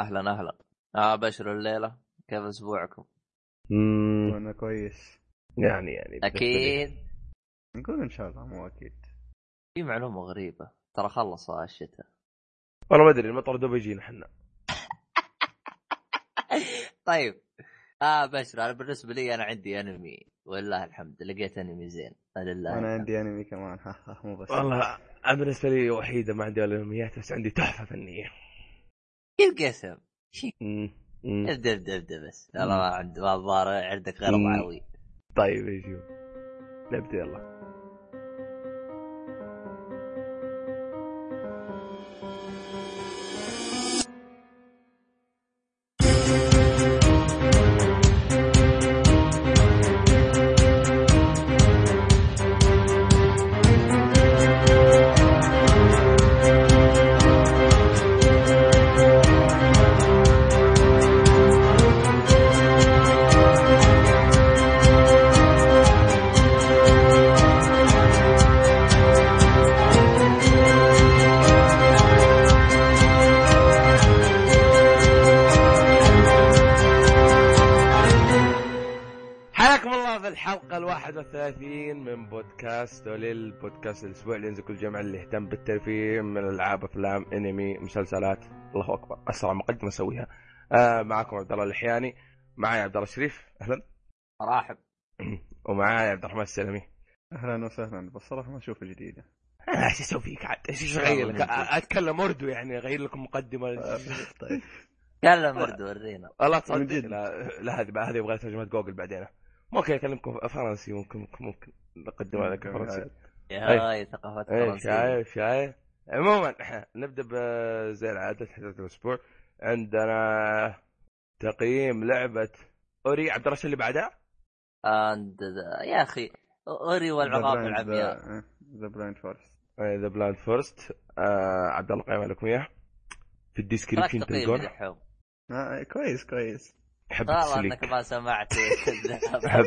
أهلا أهلا. آه بشر الليلة. كيف أسبوعكم؟ امم أنا كويس. يعني يعني أكيد. نقول إن شاء الله مو أكيد. في معلومة غريبة. ترى خلص الشتاء. والله ما أدري المطر دوب يجينا إحنا. طيب. آه بشر أنا بالنسبة لي أنا عندي أنمي. ولله الحمد لقيت أنمي زين. لله أنا عندي أنمي كمان. ها ها مو بس. والله أنا بالنسبة لي وحيدة ما عندي ولا أنميات بس عندي تحفة فنية. كيف قسم؟ مم. مم. ابدأ ابدأ ابدأ بس ما عند ما الظاهر عندك غير. معوي طيب يجيو نبدا يلا بودكاست الأسبوع اللي ينزل كل جمعة اللي يهتم بالترفيه من الألعاب أفلام أنمي مسلسلات. الله أكبر. أسرع مقدمة أسويها آه معكم عبد الله الحياني. معي عبد الله الشريف. أهلا. راحب ومعاي عبد الرحمن السلمي. أهلا وسهلا. بس صراحة ما أشوف جديده آه، إيش أسوي فيك عاد؟ إيش اغير لك؟ آه، أتكلم أردو يعني أغير لكم مقدمة. طيب. كلم ورد ورينا. والله تصدق. لا لا هذه هذه يبغى ترجمة جوجل بعدين. ممكن أكلمكم فرنسي ممكن ممكن, نقدمها لك فرنسي. هاي ثقافات فرنسية شايف شايف. عموما نبدأ زي العادة حدث الأسبوع. عندنا تقييم لعبة أوري. عبد الرشيد اللي بعدها؟ and يا أخي أوري والعقاب العمياء The Blind Forest The Blind Forest عبد الله قيم لكم اياه في ال description دحوم آه كويس كويس. حب والله إنك ما سمعت. حب.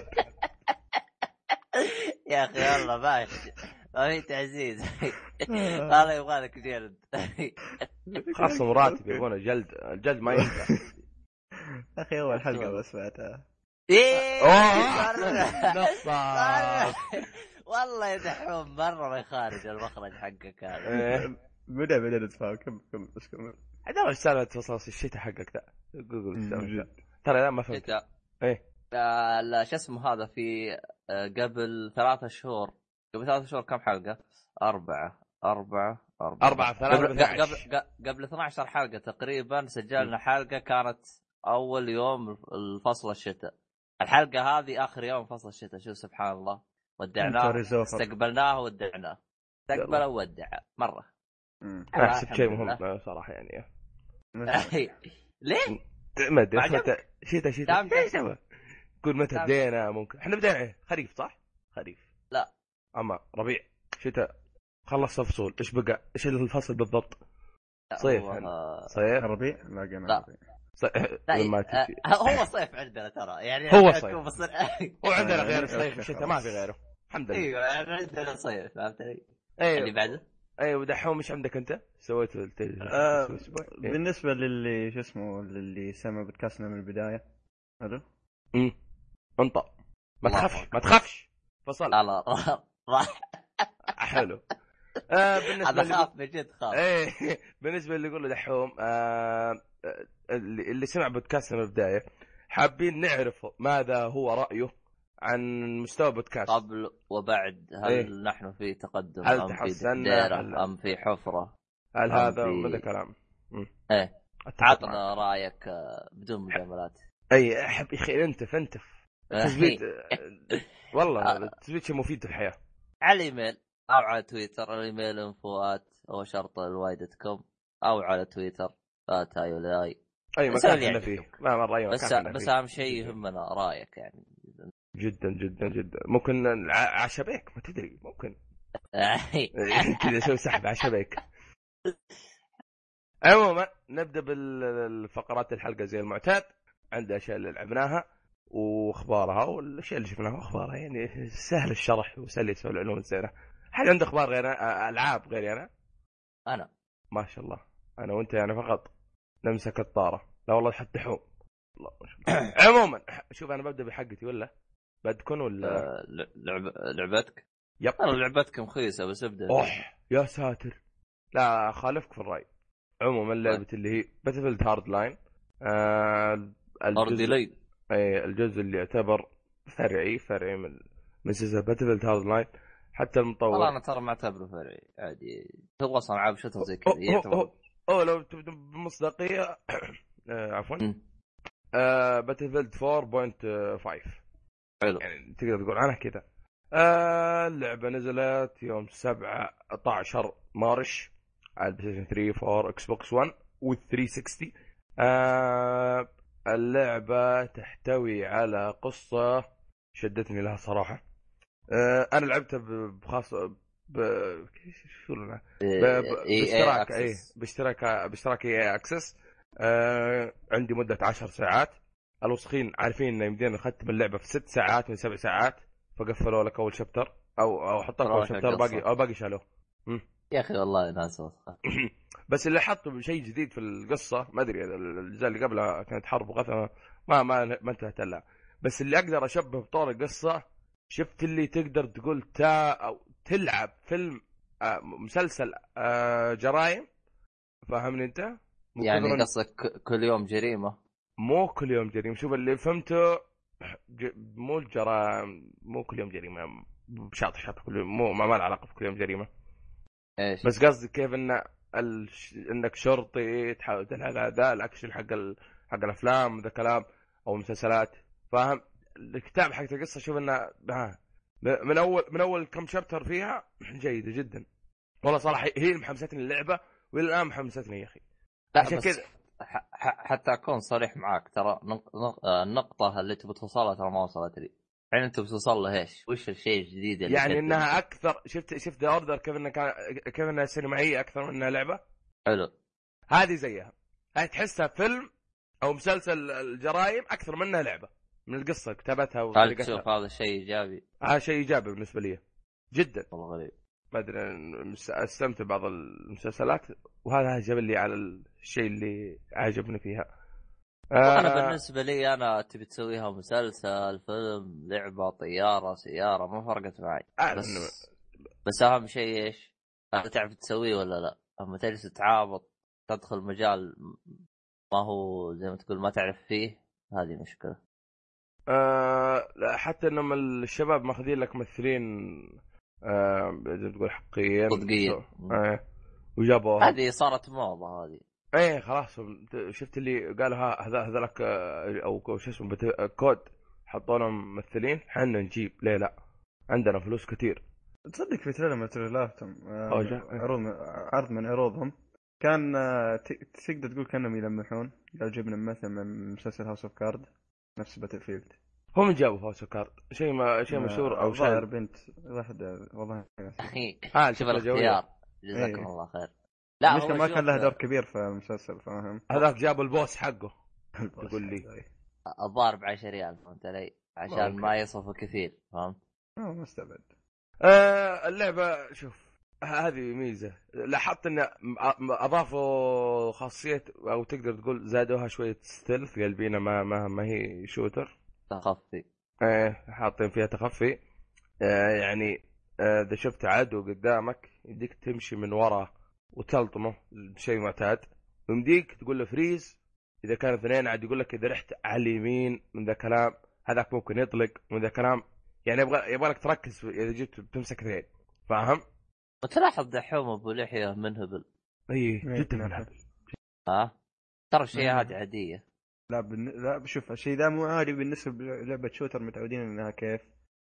يا أخي والله ماشي ما في تعزيز. هذا يبغى لك جلد. خاصة مراتب يبغون جلد الجلد ما ينفع. أخي أول حلقة بس بعدها. إيه والله يا دحوم مرة ما يخارج المخرج حقك هذا. بدا بدا نتفاهم. كمل كمل بس كمل عبد الله إيش سالفة فصل الشتاء حقك ذا؟ جد. ترى لا ما فهمت. إيه. آه، شو اسمه هذا في قبل ثلاثة شهور قبل ثلاثة شهور كم حلقة؟ أربعة أربعة أربعة أربعة، ثلاثة قبل. قبل قبل- قبل 12 حلقة تقريبا سجلنا حلقة كانت أول يوم الفصل الشتاء الحلقة هذه آخر يوم فصل الشتاء شوف سبحان الله ودعناه. استقبلناه ودعناه استقبل وودع. أنا أحسب شيء. مهم صراحة يعني ليه؟ ما أدري شتاء شتاء سوى؟ قول متى بدينا ممكن إحنا بدينا إيه؟ خريف صح؟ خريف لا. أما ربيع شتاء خلص الفصول إيش بقى؟ إيش الفصل بالضبط؟ صيف هو-. صيف الربيع لا لا. لما آه، تجي هو صيف عندنا ترى يعني هو صيف. بصير- هو عندنا غير OK، صيف وشتاء ما في غيره الحمد لله أيوه عندنا صيف فهمت علي؟ أيوه اللي بعده أيوه دحوم إيش عندك أنت؟ سويت الت- آه،؟ إيه. بالنسبة للي شو اسمه للي سمع بودكاستنا من البداية أمم. انطق ما تخافش. ما تخافش. فصل. لا لا راح حلو. آه بالنسبة هذا خاف من جد خاف إيه بالنسبة اللي يقول له دحوم آه اللي اللي سمع بودكاستنا من البداية حابين نعرف ماذا هو رأيه عن مستوى بودكاست؟ قبل وبعد هل إيه. نحن في تقدم هل أم في تحسنا؟ هل- أم في حفرة هل أم هذا في- هذا كلام. إيه. عطنا رأيك آه، بدون مجاملات. اي أحب يا أخي أنتف أنتف. تثبيت والله التثبيت شيء مفيد في الحياة. على الايميل أو على تويتر الإيميل info at هو شرط الواي dot com أو على تويتر ات اي ولا أي اي مكان إحنا. فيه. ما مره اي بس بس. أهم شيء يهمنا رأيك يعني. جدا جدا جدا. ممكن الع- عشبيك ما تدري ممكن. كذا أسوي سحب عشبيك عموما نبدأ بالفقرات الحلقة زي المعتاد. عند أشياء اللي لعبناها. وأخبارها والأشياء اللي شفناها واخبارها يعني سهل الشرح وسهل يسوي العلوم الزينه حد عنده أخبار غير أنا- ألعاب غيري أنا أنا. ما شاء الله. أنا وأنت يعني فقط نمسك الطارة. لا والله حتى حوم الله عموما شوف أنا ببدأ بحقتي ولا؟ بدكن ولا؟ آه، لعب لعبتك؟ yep. أنا لعبتك مخيسة بس ابدأ. أوح يا ساتر. لا خالفك في الرأي. عموما لعبة اللي هي Battle Hardline آه الجزء, لي الجزء اللي يعتبر فرعي فرعي من من سلسله Battlefield Hardline حتى والله المطور أنا ترى ما أعتبره فرعي عادي. هو أصلا العاب shooter زي كذا أوه، لو تبدأ بمصداقية. آه عفوا. آه Battlefield 4.5 حلو. يعني تقدر تقول عنها كذا. آه اللعبة نزلت يوم 17 March على ال PlayStation 3 4 Xbox 1 وال 360 آه اللعبة تحتوي على قصة شدتني لها صراحة. آه أنا لعبتها ب- بخاص ب شو لنا ب... ب... إيه، باشتراك إيه، EA Access. باشتراك باشتراك EA Access آه عندي مدة 10 ساعات. الوسخين عارفين انه يمدينا نختم اللعبة في ست ساعات من سبع ساعات فقفلوا لك أول chapter أو أو حطوا لك اول chapter. باقي أو باقي شالوه. يا أخي والله ناس وسخة. بس اللي حطوا شيء جديد في القصة ما أدري الأجزاء اللي قبلها كانت حرب وغثى ما ما ما انتهت لها بس اللي أقدر أشبه بطور القصة شفت اللي تقدر تقول تا أو تلعب فيلم آه مسلسل آه جرايم؟ فاهمني أنت؟ يعني قصدك كل يوم جريمة. مو كل يوم جريمة. شوف اللي فهمته ج... مو الجرائم مو كل يوم جريمة. بشاطح شاطح. كل يوم مو ما ما له علاقة بكل يوم جريمة. إيش. بس قصدي كيف إن ال... إنك شرطي تحاول تلعب ذا الأكشن حق ال... حق الأفلام ذا كلام أو المسلسلات فاهم؟ الكتاب حق القصة شوف إنه ها من أول من أول كم chapter فيها جيدة جدا. والله صراحة هي اللي محمستني اللعبة والى الان محمستني يا أخي. عشان كذا حتى أكون صريح معاك ترى آه، النقطة اللي تبي توصلها ترى ما وصلت لي. يعني انت بتوصل له إيش؟ وش الشيء الجديد اللي يعني؟ إنها أكثر شفت شفت The Order كيف انها كان كيف إنها سينمائية أكثر من إنها لعبة؟ حلو. هذه زيها. هاي تحسها فيلم أو مسلسل الجرائم أكثر منها لعبة. من القصة كتابتها هل وطريقتها. تشوف هذا الشيء إيجابي؟ هذا شيء إيجابي بالنسبة لي. جدا. والله غريب. ما أدري أستمتع بعض المسلسلات وهذا عجب لي على الشيء اللي عجبني فيها. أنا آه، بالنسبة لي أنا تبي تسويها مسلسل فيلم لعبة طيارة سيارة ما فرقت معي. أعلم بس بس أهم شيء إيش؟ هل تعرف تسويه ولا لا؟ أما تجلس تعابط تدخل مجال ما هو زي ما تقول ما تعرف فيه هذه مشكلة. آه لا حتى انهم الشباب ماخذين لك ممثلين آه زي ما تقول حقيقيين صدقيين آه وجابوها هذه صارت موضة هذه. إيه خلاص. شفت اللي قالوا ها هذا هذاك آه، أو شو اسمه بت- كود حطوا لهم ممثلين حنا نجيب. ليه لا. عندنا فلوس كثير تصدق في trailer من تريلاتهم جاء. عروض من عرض من عروضهم. كان آه، ت- تقدر تقول كانهم يلمحون. لو جبنا مثلا من مسلسل House of Cards نفس Battlefield هم جابوا House Cards شيء ما شيء مشهور أو شيء بنت واحدة والله. أخي آه شوف. الاختيار. جزاكم إيه. الله خير. لا هو ما كان له دور كبير في المسلسل فاهم؟ هذاك جابوا ال boss حقه. تقول لي. الظاهر ب 10 ريال فهمت علي؟ عشان. ما يصرفوا كثير فهمت؟ آه مستبعد آه اللعبة شوف هذه ميزة. لاحظت إن أضافوا خاصية أو تقدر تقول زادوها شوية stealth قلبينا ما ما ما هي shooter تخفي. إيه حاطين فيها تخفي. آه يعني آه، إذا شفت عدو قدامك يديك تمشي من وراه وتلطمه شيء معتاد ويمديك تقول له freeze إذا كان اثنين عاد يقول لك إذا رحت على اليمين من ذا كلام هذاك ممكن يطلق من ذا كلام يعني يبغى يبغى لك تركز إذا جيت تمسك اثنين فاهم؟ وتلاحظ دحوم أبو لحية منهبل إي جدا. منهبل ها؟ ترى الشيء. هذه عادية لا بالن... لا شوف الشيء ذا مو عادي بالنسبة للعبة shooter متعودين إنها كيف؟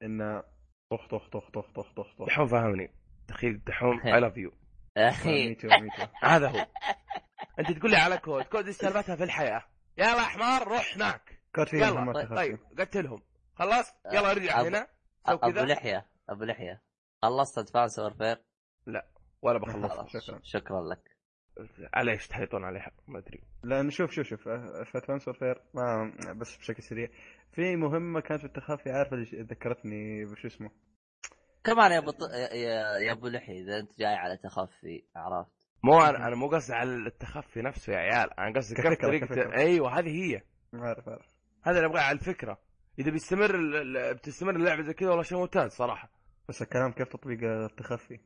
انها طخ طخ طخ طخ طخ طخ دحوم فهمني دخيل دحوم اي لاف يو ميتو ميتو. هذا هو. أنت تقول لي على كود كود إيش سالفتها في الحياة؟ يلا حمار روح هناك. فيها يلا طيب, قتلهم. خلصت يلا ارجع أب- هنا. سو أبو لحية أبو لحية. خلصت ادفانس وورفير ولا بخلصها. شكرا. شكرا لك. على إيش تحيطون عليها؟ ما أدري. لأن شوف شوف. شوف في ادفانس فير ما بس بشكل سريع. في مهمة كانت في التخفي عارف اللي ذكرتني بشو اسمه؟ كمان يا ابو ط... يا, يا أبو لحية إذا أنت جاي على تخفي عرفت؟ مو أنا أنا مو قصدي على التخفي نفسه يا عيال أنا قصدي كيف كفكرة. أيوه هذه هي. عارف عارف. هذا اللي أبغاه على الفكرة. إذا بيستمر ال- بتستمر اللعبة زي كذا والله شيء ممتاز صراحة. بس الكلام كيف تطبيق التخفي؟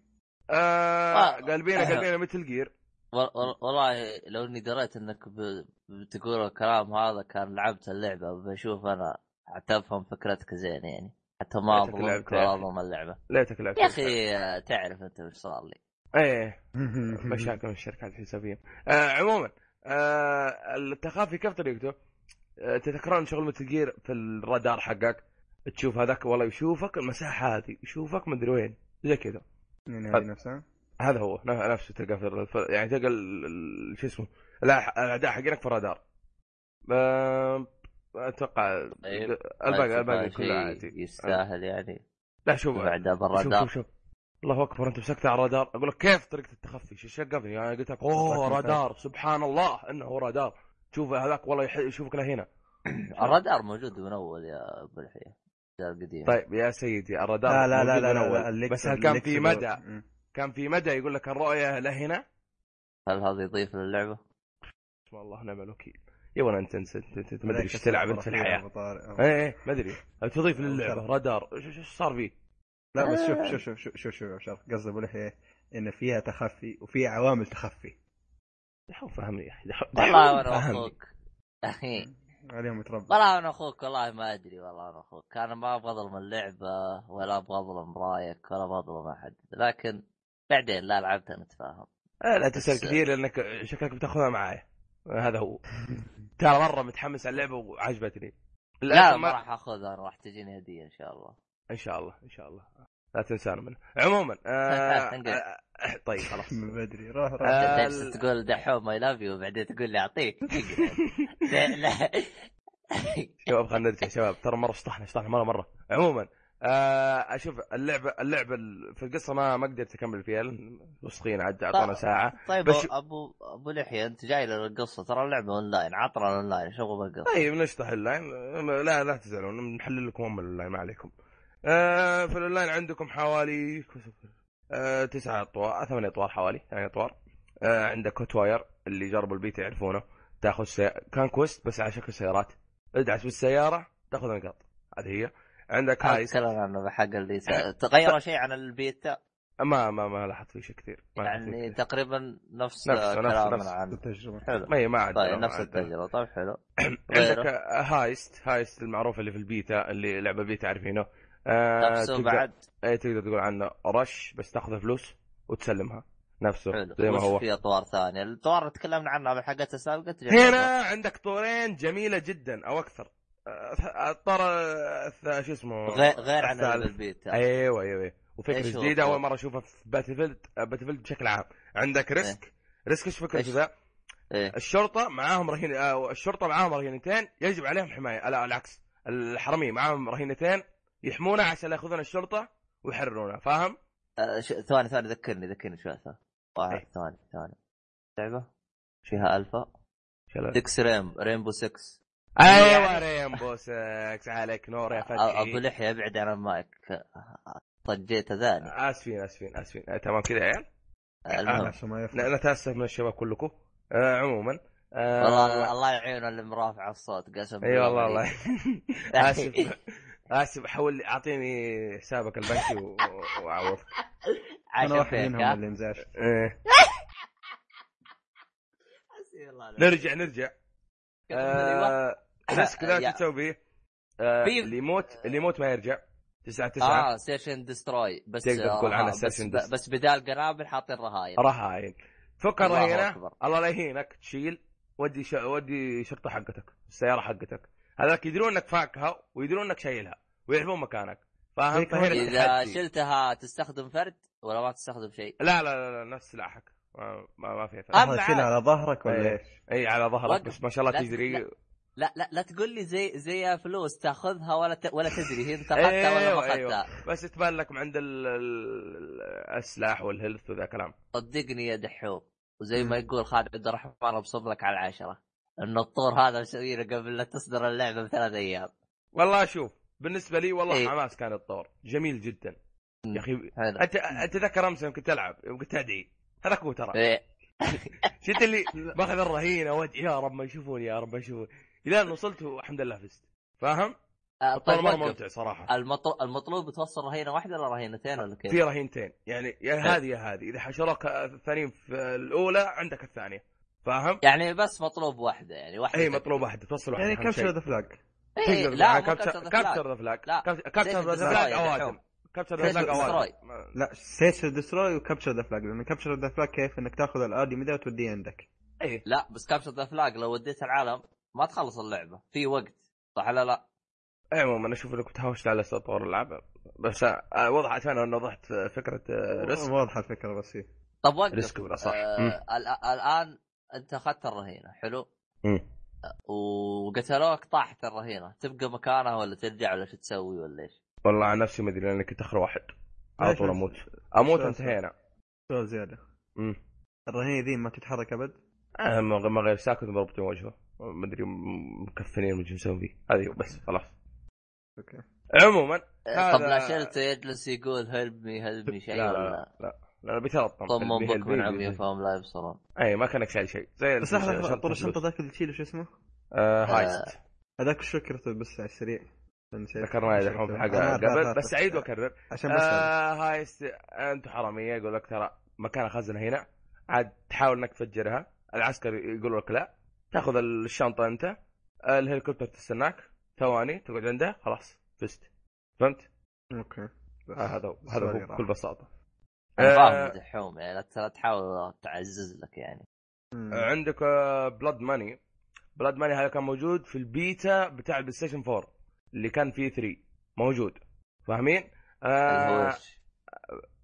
آه آه. قلبينا قلبينا مثل جير وال- وال- والله لو إني دريت إنك ب- بتقول الكلام هذا كان لعبت اللعبة بشوف أنا حتى أفهم فكرتك زين يعني. حتى ما. أظلم اللعبة. ليتك لعبت يا أخي آه، تعرف أنت وش صار لي. إيه. مشاكل الشركات الحسابيه آه عموما آه التخافي كيف طريقته؟ آه تذكرون شغل مثل جير في الرادار حقك؟ تشوف هذاك والله يشوفك المساحة هذه يشوفك مدري وين زي كذا. يعني هذه نفسها؟ هذا هو نفسه تلقى في الف- يعني تلقى شو اسمه الأعداء حقينك في الرادار. آه، أتوقع طيب. الباقي الباقي كله عادي. يستاهل يعني؟ لا شوف بعد شوف بالرادار شوف شوف. الله أكبر أنت مسكت على الرادار. أقول لك كيف طريقة التخفي؟ شو شقفني يعني قلت لك أوه رادار. سبحان الله إنه رادار. شوف هذاك والله يح- يشوفك لهنا الرادار موجود من أول يا أبو الحيه القديم. طيب يا سيدي الرادار لا لا لا لا, من لا, أول. لا بس هل كان في مدى. كان في مدى يقول لك الرؤية لهنا؟ هل هذا يضيف للعبة؟ والله نعم الوكيل. يبغى أنت انت انت- ما أدري إيش تلعب أنت في الحياة. إيه إيه ما أدري. تضيف للعبة. رادار. إيش إيش صار فيه؟ لا بس شوف شوف شوف شوف شوف شوف يا شرف قصدي أقول لك إيه؟ إن فيها تخفي وفي عوامل تخفي. دحوم فهمني يا أخي دحوم. والله أنا فهمني. أخوك أخي. عليهم يتربى. والله أنا أخوك والله ما أدري والله أنا أخوك. أنا ما أبغى أظلم اللعبة ولا أبغى أظلم رأيك ولا أبغى أظلم أحد. لكن بعدين لا لعبتها نتفاهم آه، لا تسأل كثير لأنك شكلك بتأخذها معايا. هذا هو. ترى مرة متحمس على اللعبة وعجبتني. لا ما راح أخذها راح تجيني هدية إن شاء الله. إن شاء الله إن شاء الله. لا تنسانا منه. عموما آه انقل. آه طيب خلاص. من بدري. روح روح. آه، تقول دحوم my love you وبعدين تقول لي أعطيك لا لا. شباب خلينا نرجع شباب. ترى مرة شطحنا شطحنا مرة مرة. عموما آه أشوف اللعبه اللعبه ال- في القصة ما ما قدرت أكمل فيها وسخين عدى أعطانا ساعة. طيب بس- أبو أبو لحية أنت جاي للقصة ترى اللعبة أونلاين عطنا الاونلاين شغل بالقصة طيب نشطح اللاين. لا لا تزعلون نحلل لكم ام اللاين ما عليكم. آه في اللاين عندكم حوالي آه تسعة أطوار ثمانية أطوار حوالي ثمانية أطوار. آه عندك Hotwire اللي جربوا البيت يعرفونه. تاخذ سي... كان Conquest بس على شكل سيارات. ادعس بالسيارة تاخذ نقاط هذه هي. عندك Heist تكلم عنه بحق اللي تغير شيء عن البيتا ما ما ما لاحظت فيه شيء كثير. يعني. تقريبا نفس نفس- نفس- عنه. التجربة. حلو. ما ما عاد طيب نفس. التجربة. طيب حلو. عندك Heist. Heist المعروف اللي في البيتا اللي لعبة بيتا عارفينه. آه نفسه تقدر- بعد؟ إيه تقدر تقول عنه. Rush بس تاخذ فلوس وتسلمها. نفسه حلو. زي ما هو. في أطوار ثانية؟ الأطوار اللي تكلمنا عنها بالحلقات السابقه. هنا عندك طورين جميلة جدا أو أكثر. الث- شو اسمه غير غير عن. البيتا أيوه أيوه أيوه وفكرة جديدة؟ أول مرة أشوفها في Battlefield Battlefield بشكل عام عندك rescue rescue إيش فكرته؟ ذا؟ إيه الشرطة معاهم رهين آه، الشرطة معاهم رهينتين يجب عليهم حماية لا العكس الحرميه معاهم رهينتين يحمونا عشان يأخذون الشرطة ويحررونا فاهم؟ آه، ش- ثواني ثواني ذكرني ذكرني شوي ثواني واحد إيه. ثواني ثواني لعبة فيها ألفا؟ 6 Rain- Rainbow 6 أيوه Rainbow 6 عليك نور يا أ- ابو فتحي. لحية ابعد عن المايك طجيت ذاني آسفين آسفين آسفين. آه، تمام كذا يا عيال المهم ن- نتأسف من الشباب كلكم. آه عموما آه والله الله يعين اللي مرافع الصوت قسم إي والله. والله آسف آسف حول أعطيني حسابك البنكي وأعوضك. أنا عشان واحد منهم اللي انزعج. إيه. الله ونعم نرجع نرجع. آه rescue يا- شو تسوي فيه؟ آه اللي يموت اللي يموت ما يرجع. تسعة تسعة. آه search and destroy بس تقدر تقول آه، بس, search and dest- بس بدال قنابل حاطين رهاين. رهاين. فك الرهينه. الله لا يهينك. تشيل. ودي ش... ودي شرطه حقتك. السيارة حقتك. هذاك يدرون إنك فاكها ويدرون إنك شايلها ويعرفون مكانك. فاهم؟ فهنا إذا. شلتها تستخدم فرد ولا ما تستخدم شيء؟ لا لا لا, لا نفس سلاحك ما ما, ما فيها فرق عاد. على ظهرك ولا إيه. إيش؟ إي على ظهرك. بس ما شاء الله لا- تجري. لا. لا لا تقول لي زي زي فلوس تاخذها ولا ت... ولا تدري هي انت اخذتها ولا ما أيوه اخذتها أيوه. بس تبان لك عند ال... ال... السلاح والهيلث وذا كلام. صدقني يا دحوم. وزي ما يقول خالد عبد الرحمن ابصم لك على العشرة إن الطور هذا مسوينه قبل لا تصدر اللعبة بثلاث أيام. والله شوف بالنسبة لي والله إيه. حماس كان الطور. جميل جدا. يا أخي انت أنت تذكر أمس يوم كنت ألعب يوم كنت أدعي. هذاك هو ترى. إيه. شفت اللي باخذ الرهينة وادعي يا رب ما يشوفوني يا رب ما يشوفوني إلى أن وصلت والحمد لله فزت فاهم؟ آه، طيب مره. ممتع صراحة المطلوب المطلوب توصل رهينة واحدة ولا رهينتين ولا كيف؟ في رهينتين يعني يا هذه يا هذه إذا حشروك الثانيين في الأولى عندك الثانية فاهم؟ يعني بس مطلوب واحدة يعني واحدة إي. مطلوب واحدة توصل واحدة يعني. capture the flag إيه لا capture capture capture the flag لا. capture the flag اوادم. كابتشر ذا فلاج. اوادم لا search destroy و capture the flag لأن capture the flag كيف إنك تأخذ الادمي ذا وتوديه عندك إيه لا بس capture the flag لو وديت العالم ما تخلص اللعبة. في وقت. صح ولا لا؟ عموما أشوف إنك بتهاوش على تطور الالعاب بس آه، وضحت أنا إنه وضحت فكرة آه، rescue. واضحة الفكرة بس هي طب وقف rescue ولا صح آه الآن أنت أخذت الرهينة. حلو؟ مم. وقتلوك طاحت الرهينة. تبقى مكانها ولا ترجع ولا شو تسوي ولا إيش؟ والله عن نفسي ما أدري لأني كنت أخر واحد. على طول؟ أموت. أموت شو انتهينا. سؤال زيادة. مم. الرهينة ذي ما تتحرك أبد؟ آه، ما ما غير ساكت مربوطين وجهه ما أدري مكفنين أدري مسوي فيه هذه بس خلاص. أوكي. عموما آه، طب لا شلته يجلس يقول هلب مي هلب مي شيء لا ولا؟ لا لا لا بيتلطم طم البي- بك من عمي فهم لا يبصرون. اي ما كانك شايل شيء. زي بس لحظة شنطة طول الشنطه. ذاك اللي تشيله شو اسمه؟ آه، هايست هذاك شو فكرته بس على السريع. ذكرناه دحين في عارف- عارف- قبل. بس اعيد واكرر عشان بس آه هايست أنتم حرامية يقول لك ترى مكان خزنة هنا عاد تحاول إنك تفجرها. العسكر يقول لك لا. تاخذ الشنطة انت الهليكوبتر تستناك ثواني تقعد عنده خلاص فزت فهمت؟ okay بس آه هذا هو هذا هو. بكل بساطة أنا آه، فاهم دحوم يعني لا- تحاول تعزز لك يعني مم. عندك blood money blood money هذا كان موجود في البيتا بتاع ال PlayStation 4 اللي كان فيه 3 موجود فاهمين؟ اللي هو آه إيش؟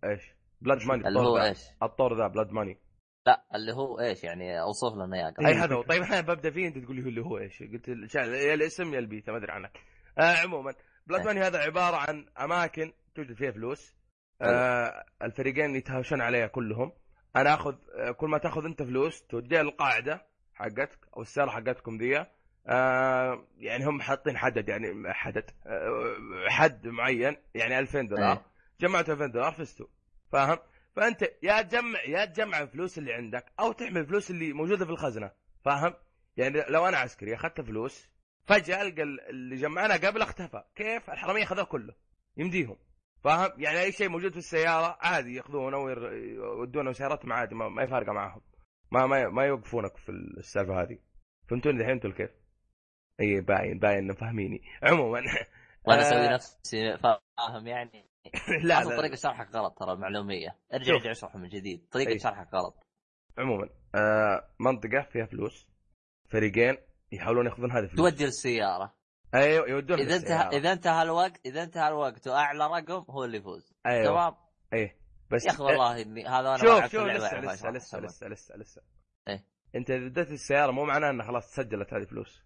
إيش؟ blood money اللي هو الطور ذا إيش؟ الطور ذا blood money لا اللي هو إيش يعني أوصف لنا اياه قبل. أي هذا هو. طيب أنا ببدأ فيه أنت تقول لي هو اللي هو إيش. قلت يا الاسم يا البيتا ما أدري عنك. آه عموما blood إيه. money هذا عبارة عن أماكن توجد فيها فلوس. آه الفريقين يتهاوشون عليها كلهم. أنا آخذ آه كل ما تأخذ أنت فلوس توديها للقاعدة حقتك أو السيارة حقتكم ذي آه يعني هم حاطين حدد يعني حدد آه حد معين يعني 2000 دولار. إيه. جمعت 2000 دولار فزتوا. فاهم؟ فأنت يا تجمع يا تجمع الفلوس اللي عندك أو تحمل الفلوس اللي موجودة في الخزنة فاهم؟ يعني لو أنا عسكري أخذت فلوس فجأة ألقى ال- اللي جمعنا قبل اختفى كيف؟ الحرامية أخذوه كله يمديهم فاهم؟ يعني أي شيء موجود في السيارة عادي يأخذونه وير- يودونه سيارتهم عادي ما, ما يفارقة معاهم ما ما ما يوقفونك في السالفة هذه فهمتوني الحين أنتوا كيف؟ اي باين باين فاهميني عموما وأنا آه، أسوي نفسي فاهم يعني لا أصلا لا طريقة شرحك غلط ترى معلومية. أرجع. أرجع اشرح من جديد. طريقة أي. شرحك غلط. عموما آه منطقة فيها فلوس فريقين يحاولون يأخذون هذه الفلوس. تودي السيارة. أيوه يودون إذا انتهى إذا انتهى الوقت إذا انتهى الوقت وأعلى رقم هو اللي يفوز. أيوه. تمام إيه بس يا أخي والله اني هذا أنا شوف شوف لسه لسه لسه. لسه لسه لسه. إيه. أنت إذا اديت السيارة مو معناه إنها خلاص تسجلت هذه فلوس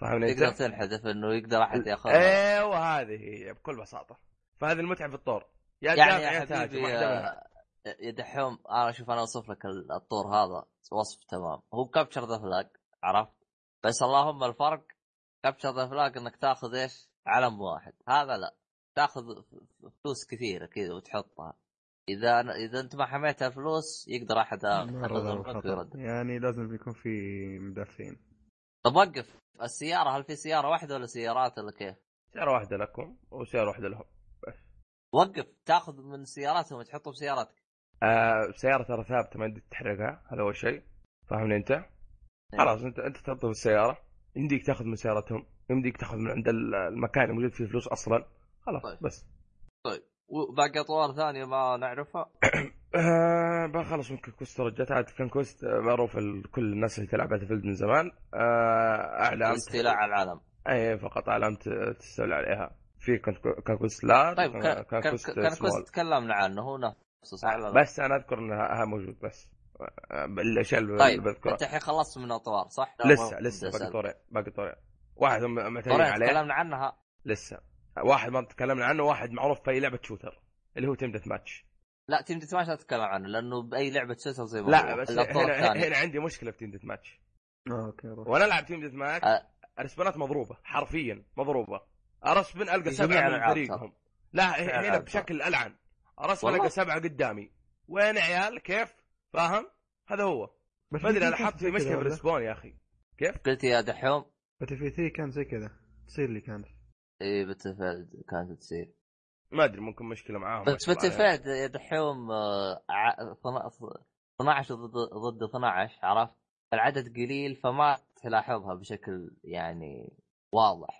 فاهمني تقدر؟ تنحذف إنه يقدر أحد يأخذها. أيوه هذه هي بكل بساطة. فهذه المتعه في الطور. يا يعني تدافع يا تهاجم حبيبي يا دحوم أنا شوف أنا أوصف لك الطور هذا. وصف تمام. هو capture the flag عرفت؟ بس اللهم الفرق capture the flag إنك تاخذ إيش؟ علم واحد. هذا لا. تاخذ ف- فلوس كثيرة كذا وتحطها. إذا إذا أنت ما حميت الفلوس يقدر أحد يعني لازم يكون في مدافعين. طب وقف. السيارة هل في سيارة واحدة ولا سيارات ولا كيف؟ سيارة واحدة لكم وسيارة واحدة لهم. وقف تاخذ من سياراتهم وتحطهم في سياراتك. آه سيارة ترى ثابتة ما يمديك تحرقها هذا أول شيء. فاهمني أنت؟ خلاص أنت أنت تحطه في السيارة يمديك تاخذ من سيارتهم يمديك تاخذ من عند ال- المكان اللي موجود فيه فلوس أصلا. خلاص طيب. بس. وباقي أطوار ثانية ما نعرفها؟ آه بخلص من conquest رجعت. عاد كان conquest معروف ال- كل الناس اللي تلعب Battle من زمان. آه اعلام الاستيلاء على العالم. اي فقط اعلام ت- تستولي عليها. في conquest large طيب سمول. conquest تكلمنا عنه هو نفسه صح ولا لا؟ بس أنا أذكر انها موجود بس آه، الأشياء اللي طيب بذكرها أنت الحين خلصت من الاطوار صح؟ لسه لسه باقي طورين باقي طورين واحد هم معتمدين طورين عليه تكلمنا عنها لسه واحد ما تكلمنا عنه واحد معروف في أي لعبة shooter اللي هو team deathmatch لا team deathmatch لا تتكلم عنه لأنه بأي لعبة shooter زي ما لا هو. بس هنا. هنا عندي مشكلة في team deathmatch آه okay روح. وأنا ألعب team deathmatch أه. الرسبانات مضروبة حرفيا مضروبة ارسبن ألقى في سبعه من فريقهم. لا هنا بشكل ألعن. ارسبن؟ القى سبعة قدامي. وين يا عيال؟ كيف؟ فاهم؟ هذا هو. ما أدري أنا حاط في مشكلة بال respawn يا أخي. قلت يا دحوم. Battlefield 3 كان زي كذا. تصير لي كانت. إي Battle كانت تصير. ما أدري ممكن مشكلة معاهم بس Battle يا دحوم آه، ع- ثنا- 12 ضد ضد 12 عرفت؟ العدد قليل فما تلاحظها بشكل يعني واضح.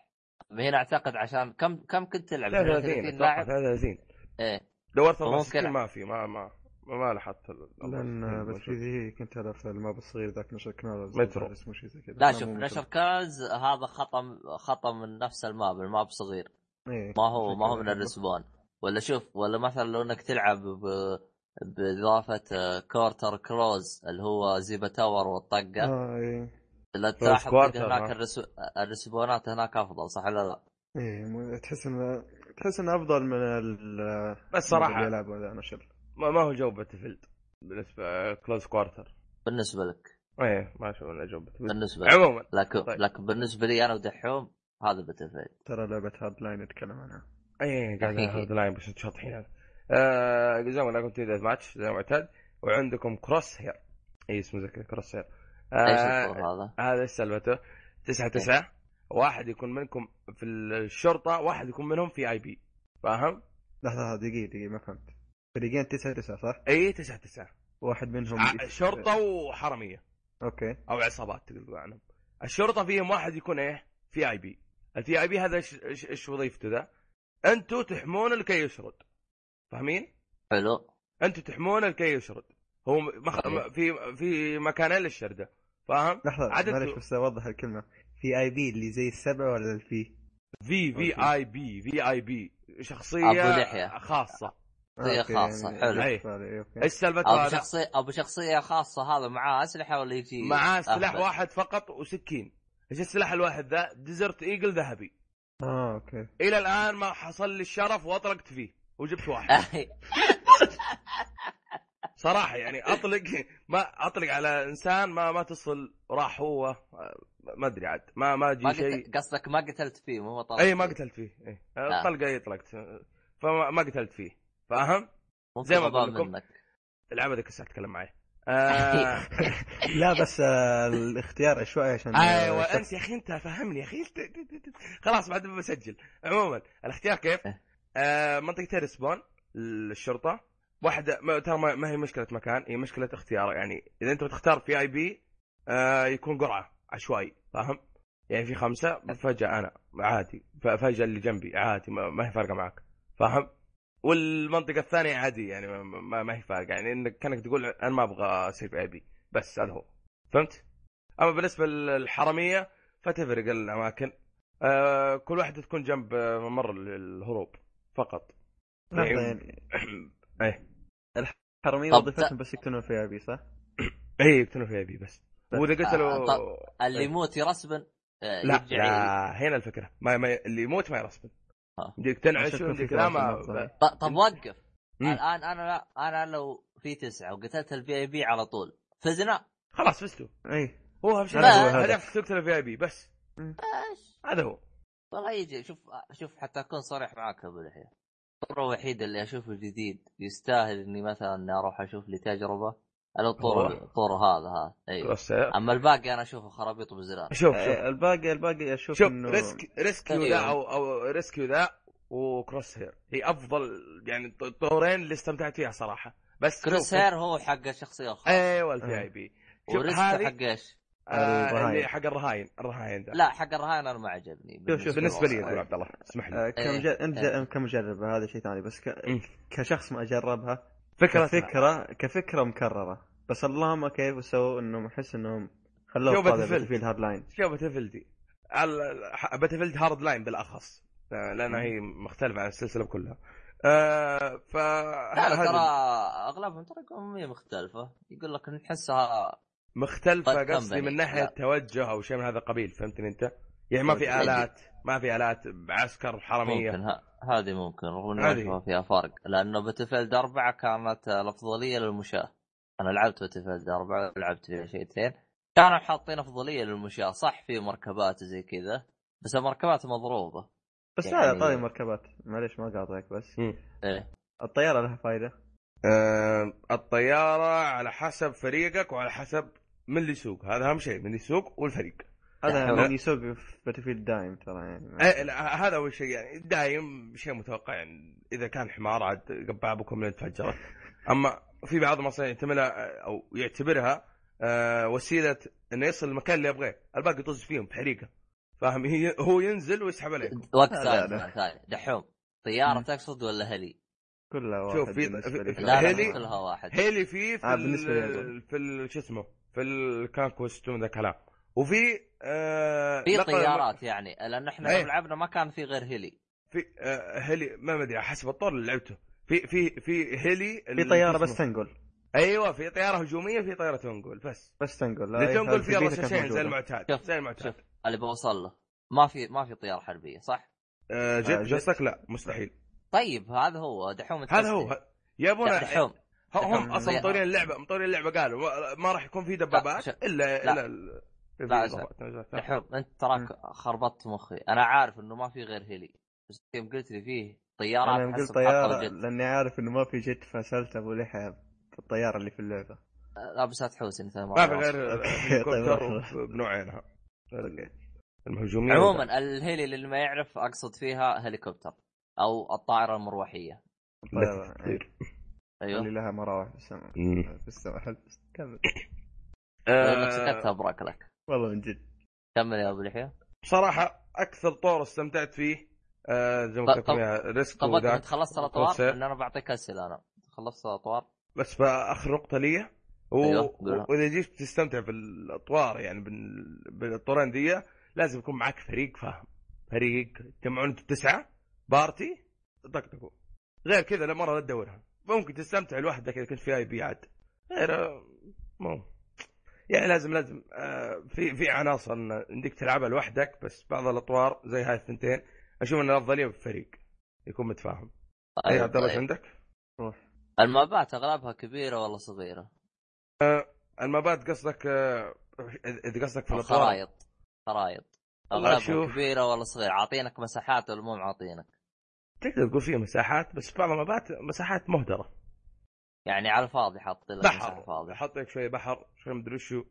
هنا أعتقد عشان كم كم كنت تلعب؟ 33 أتوقع لاعب 33 إيه دورت فممكن- 64 ما في ما ما ما, ما لاحظت لأن باتل في موجود. 3 كنت ألعب في الماب الصغير ذاك نشر كنال مترو. اسمه شيء زي كذا لا شوف نشر. كاز هذا خطا خطا من نفس الماب الماب صغير إيه. ما هو ما هو من حلو. الرسبون ولا شوف ولا مثلا لو إنك تلعب ب... بإضافة آه، كورتر كلوز اللي هو زيبا تاور والطقة آه إيه لا تلاحظ هناك آه. ال res... ال respawn ات هناك أفضل صح ولا لا؟ إيه تحس انه تحس إنه أفضل من ال بس صراحة نشر ما, ما هو جو Battlefield بالنسبة close quarter بالنسبة لك؟ إيه ما أشوف إنه جو Battlefield بالنسبة لك. عموما. لكن طيب. لكن بالنسبة لي أنا ودحوم هذا Battle ترى لعبة Hardline نتكلم عنها. إيه قاعد Hardline بس شاطحين. آه زي ما قلت ماتش زي ما معتاد. وعندكم Crosshair اي اسمه زي كذا Crosshair آه هذا؟ هذا إيش سالفته؟ تسعة تسعة واحد يكون منكم في الشرطة واحد يكون منهم VIP فاهم؟ لحظه لحظه دقيقة دقيقة ما فهمت فريقين تسعة تسعة صح؟ إي تسعة تسعة واحد منهم شرطة وحرمية okay أو عصابات تقدر تقول عنهم الشرطة فيهم واحد يكون إيه؟ VIP ال VIP هذا إيش وظيفته ذا؟ أنتوا تحمون لكي يشرد فاهمين؟ حلو أنتوا تحمون لكي يشرد هو مخ... okay. في في مكانين للشردة فاهم؟ لحظة عدد- معلش بس أوضح الكلمة VIP اللي زي السبعه ولا ال V؟ V V. IP VIP شخصية أبو لحية. خاصة شخصية okay، خاصة، يعني حلو. okay إيش سالفته أبو هذا؟ شخصية أبو شخصية خاصة هذا معاه أسلحة ولا يجي معاه سلاح؟ واحد فقط وسكين إيش السلاح الواحد ذا؟ Desert Eagle ذهبي آه okay إلى الآن ما حصل لي الشرف وأطلقت فيه وجبت واحد صراحة يعني أطلق ما أطلق على إنسان ما ما تصل راح هو ما أدري عاد ما ما ما أجي شيء قصدك ما قتلت فيه مو طلقت اي ما فيه. قتلت فيه اي آه. طلقه اي طلقت فما ما قتلت فيه فاهم؟ زي ما غباء أقول لكم. هذيك الساعة تتكلم معي آه... لا بس آه، الاختيار شوي عشان آه، أيوه أنت يا أخي أنت فهمني يا أخي خلاص بعد ما بسجل عموما الاختيار كيف؟ إيه. آه منطقتين respawn الشرطة واحدة ما ترى ما هي مشكلة مكان هي مشكلة اختيار. يعني إذا أنت بتختار VIP آه يكون قرعة عشوائي فاهم؟ يعني في خمسة فجأة أنا عادي. فجأة اللي جنبي عادي ما, ما هي فارقة معك فاهم؟ والمنطقة الثانية عادي يعني ما, ما, ما هي فارقة. يعني انك كأنك تقول أنا ما أبغى اصير VIP بس هذا هو. فهمت؟ أما بالنسبة للحرميه فتفرق الأماكن. آه كل واحدة تكون جنب آه، ممر الهروب فقط. لحظه يعني إيه. طب وظيفتهم بس يقتلون في اي بي صح؟ اي يقتلون في بي بس. وإذا قتلوا آه، اللي. يموت يرسبن آه، لا لا هنا الفكرة. ما, ما اللي يموت ما يرسبن. يمديك تنعش ويمديك لا ما طب وقف. الآن أنا لا أنا لو في تسعة وقتلت ال VIP على طول فزنا. خلاص فزتوا إي. هو أهم شيء. هدفك تقتل VIP بس. هذا هو. والله يجي شوف شوف حتى أكون صريح معك أبو لحية. الطور الوحيد اللي أشوفه جديد يستاهل إني مثلا أروح أشوف لي تجربة الطور. الطور هذا ها. أيوه. أما الباقي أنا أشوفه خرابيط وبزران شوف شوف. آه، الباقي الباقي أشوف شوف إنه resc Rescue. ذا أو أو Rescue ذا و Crosshair هي أفضل يعني الطورين اللي استمتعت فيها صراحة. بس شوف- hair هو حق الشخصيه الخاصه أيوه ال VIP. شوف و Rescue حق إيش؟ آه الرهاين. اللي حق الرهاين الرهاين ذا لا حق الرهائن أنا ما عجبني شوف- شوف، بالنسبة لي يقول عبد الله اسمح لي. آه، كمجرب انت إيه. كمجرب هذا شيء ثاني بس ك... كشخص ما أجربها فكرة. كفكرة كفكرة مكررة. بس اللهم كيف سووا إنهم أحس إنهم خلوه شوف. في ال Hardline شوف Battlefield Battlefield Hardline بالأخص. لانها هي مختلفة عن السلسلة كلها. آه ف ترى أغلبهم ترى قومية مختلفة. يقول لك نحسها مختلفة قصدي. من ناحية لا. توجه أو شيء من هذا القبيل فهمتني أنت؟ يعني ما في آلات ما في آلات عسكر حرميه ممكن ه- هذه ممكن. رغم إنه. أشوفها فيها فرق. لأنه Battlefield 4 كانت الأفضلية للمشاة. أنا لعبت Battlefield 4 لعبت فيها شيئين كانوا حاطين أفضلية للمشاة. صح في مركبات زي كذا بس المركبات مضروبة. بس يعني- هذا طاري مركبات. معليش ما قاطعك بس. إيه. الطيارة لها فائده آه الطيارة على حسب فريقك وعلى حسب من اللي يسوق؟ هذا أهم شيء من اللي يسوق والفريق. هذا. من يسوق في Battlefield دايم ترى يعني. أه لا هذا أول شيء يعني دايم شيء متوقع يعني. إذا كان حمار عاد قبع ابوكم لين تفجرت أما في بعض المصانع يعتملها أو يعتبرها آه وسيلة إنه يصل المكان اللي يبغاه الباقي يطز فيهم بحريقة. فاهم؟ هي هو ينزل ويسحب عليك وقت ثاني دحوم طيارة. تقصد ولا heli؟ كلها واحد شوف، في- في-. في- كلها واحد. heli فيه في آه، بالنسبة. في ال- شو اسمه؟ في ال conquest ومن ذا الكلام وفي آه في طيارات يعني لأن إحنا إيه. يوم لعبنا ما كان في غير heli في آه هيلي ما أدري حسب الطور اللي لعبته. في في في هيلي في طيارة بس. تنقل. أيوه في طيارة هجومية في طيارة تنقل بس. بس تنقل. اللي أي تنقل فيها رشاشين زي. المعتاد شوف، زي المعتاد. شوف اللي بوصل له. ما في ما في طيارة حربية صح؟ آه آه، جد. قصدك لا مستحيل. طيب هذا هو دحوم هذا هو ه- يبون دحوم. هم. أصلا مطورين اللعبة مطورين اللعبة قالوا ما- راح يكون في دبابات. إلا لا. إلا ال- في لا، إضافات نزلت. دحوم أنت تراك خربطت مخي أنا عارف إنه ما في غير هلي بس يوم قلت لي فيه طيارات أنا قلت طيارة لأني عارف إنه ما في جت فسألت أبو لحى في الطيارة اللي في اللعبة لا بس لا تحوس انت ما في غير طيب. بنوعينها المهجومية عموما الهيلي اللي ما يعرف أقصد فيها هليكوبتر أو الطائرة المروحية. أيوه. اللي لها مراوح في السماء. مم. في السماء. كمل آه، سكتها برك لك. والله من جد. كمل يا أبو لحية. بصراحة أكثر طور استمتعت فيه آه زي ما قلت لكم يا Rescue طب أنت خلصت الأطوار. لأن أنا بعطيك أسئلة أنا. خلصت الأطوار؟ بس باخر نقطة لي. و... أيوه،. وإذا جيت تستمتع بالأطوار يعني بال... بالأطورين دي لازم يكون معك فريق فاهم؟ فريق تجمعون أنتم تسعة. party طقطقوا. غير كذا لا مرة لا تدورها. ممكن تستمتع لوحدك إذا كنت VIP عاد غير مو يعني لازم لازم آه في في عناصر إن عندك تلعبها لوحدك بس بعض الأطوار زي هاي الثنتين أشوف إن الأفضلية بالفريق يكون متفاهم أي طيب، عبد الله طيب. عندك؟ المابات أغلبها كبيرة ولا صغيرة؟ المبات قصدك آه، إذا قصدك في الأطوار الخرايط خرايط والله اغلبها. كبيرة ولا صغيرة عاطينك مساحات ولا مو معطينك؟ تقدر تقول فيها مساحات بس بعض المبات مساحات مهدرة. يعني على الفاضي حاط لك بحر فاضية. حط لك شوية بحر شوية مدري شو.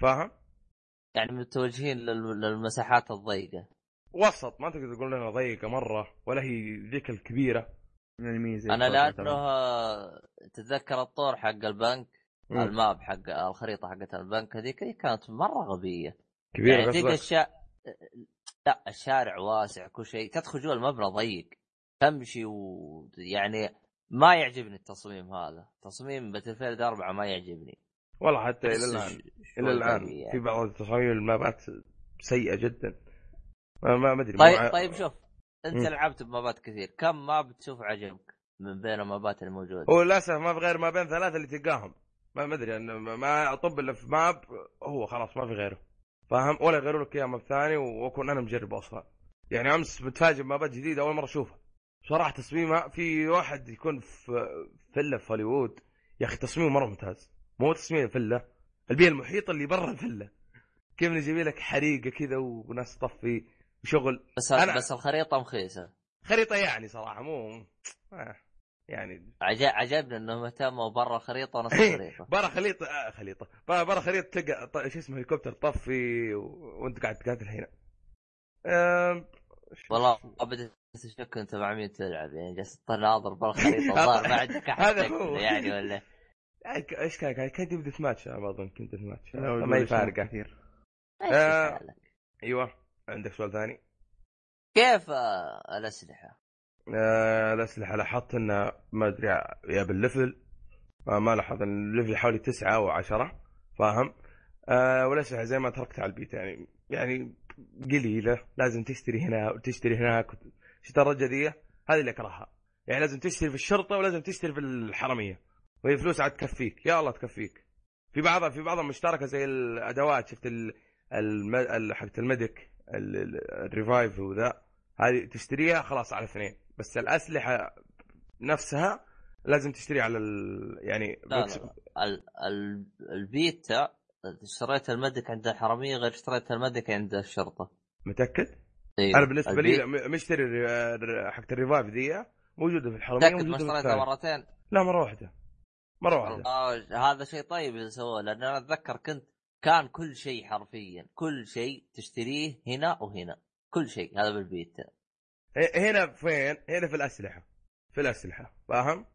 فاهم؟ يعني متوجهين لل- للمساحات الضيقة. وسط ما تقدر تقول لنا ضيقة مرة ولا هي ذيك الكبيرة. من الميزه أنا لأنه. تتذكر الطور حق البنك مم. الماب حق الخريطة حقت البنك هذيك كانت مرة غبية. كبيرة يعني تلقى الشا... لا الشارع واسع كل شيء تدخل جوا المبنى ضيق. تمشي ويعني ما يعجبني التصميم هذا. تصميم Battlefield 4 ما يعجبني. والله حتى إلى الان إلى الآن يعني. في بعض التصاميم ال map ات سيئة جدا. ما ما أدري طيب مو ع- طيب شوف أنت مم. لعبت ب map ات كثير. كم map تشوف عجبك من بين ال map ات الموجودة؟ هو للأسف ما في غير ما بين ثلاثة اللي تلقاهم. ما ما أدري أنا ما- أطب إلا في map هو خلاص ما في غيره. فاهم؟ ولا يغيروا لك إياه ماب ثاني وأكون أنا مجرب أصلا. يعني أمس متفاجئ بمابات جديدة أول مرة أشوفها. صراحة تصميمها في واحد يكون في فيلا في هوليوود يا أخي تصميمه مرة ممتاز. مو تصميم الفيلا البيئة المحيطة اللي برا الفيلا. كيف نجيب لك حريقة كذا وناس تطفي وشغل. بس أنا- بس الخريطة مخيسة. خريطة يعني صراحة مو آه يعني. عج- عجبني انهم اهتموا برا الخريطه ونص إيه. الخريطه برا خليطه آه خليطة. برا, خريطه تلقى شو اسمه هليكوبتر طفي و... وأنت قاعد تقاتل هنا آم، والله بديت اشك انت مع مين تلعب؟ يعني جالس تناظر بالخريطه الظاهر ما عندك أحد يعني ولا؟ إيش كان كان كان death match أنا ما اظن كنت death match ما فارقه كثير. آه. أيوه. عندك سؤال ثاني؟ كيف آه، الأسلحة؟ آه الأسلحة لاحظت انه ما أدري يا بال level. آه ما لاحظ ال level حوالي تسعة أو عشرة. فاهم؟ آه والأسلحة زي ما تركت على البيت يعني. يعني قليلة. لازم تشتري هنا وتشتري هناك. الرجه ذي هذه اللي أكرهها. يعني لازم تشتري في الشرطة ولازم تشتري في الحرميه وهي فلوس عاد تكفيك. يا الله تكفيك. في بعضها في بعضها مشتركة زي الأدوات شفت ال الم... ال- حقت ال medic ال- ال- ال revive وذا. هذه تشتريها خلاص على اثنين. بس الأسلحة نفسها لازم تشتري على ال... يعني لا لا ال ال البيتا اشتريت ال medic عند الحرميه غير اشتريت ال medic عند الشرطة. متأكد؟ أيوه. أنا بالنسبة لي ال beta- مشتري حقت ال revive ذي موجودة في الحرمية متاكد ما موجوده في اشتريتها. مرتين؟ لا مرة واحدة مرة واحدة والله هذا شيء طيب إذا سووه لأن أنا أتذكر كنت كان كل شيء حرفيا كل شيء تشتريه هنا وهنا كل شيء هذا بالبيتا هنا فين؟ هنا في الأسلحة في الأسلحة فاهم؟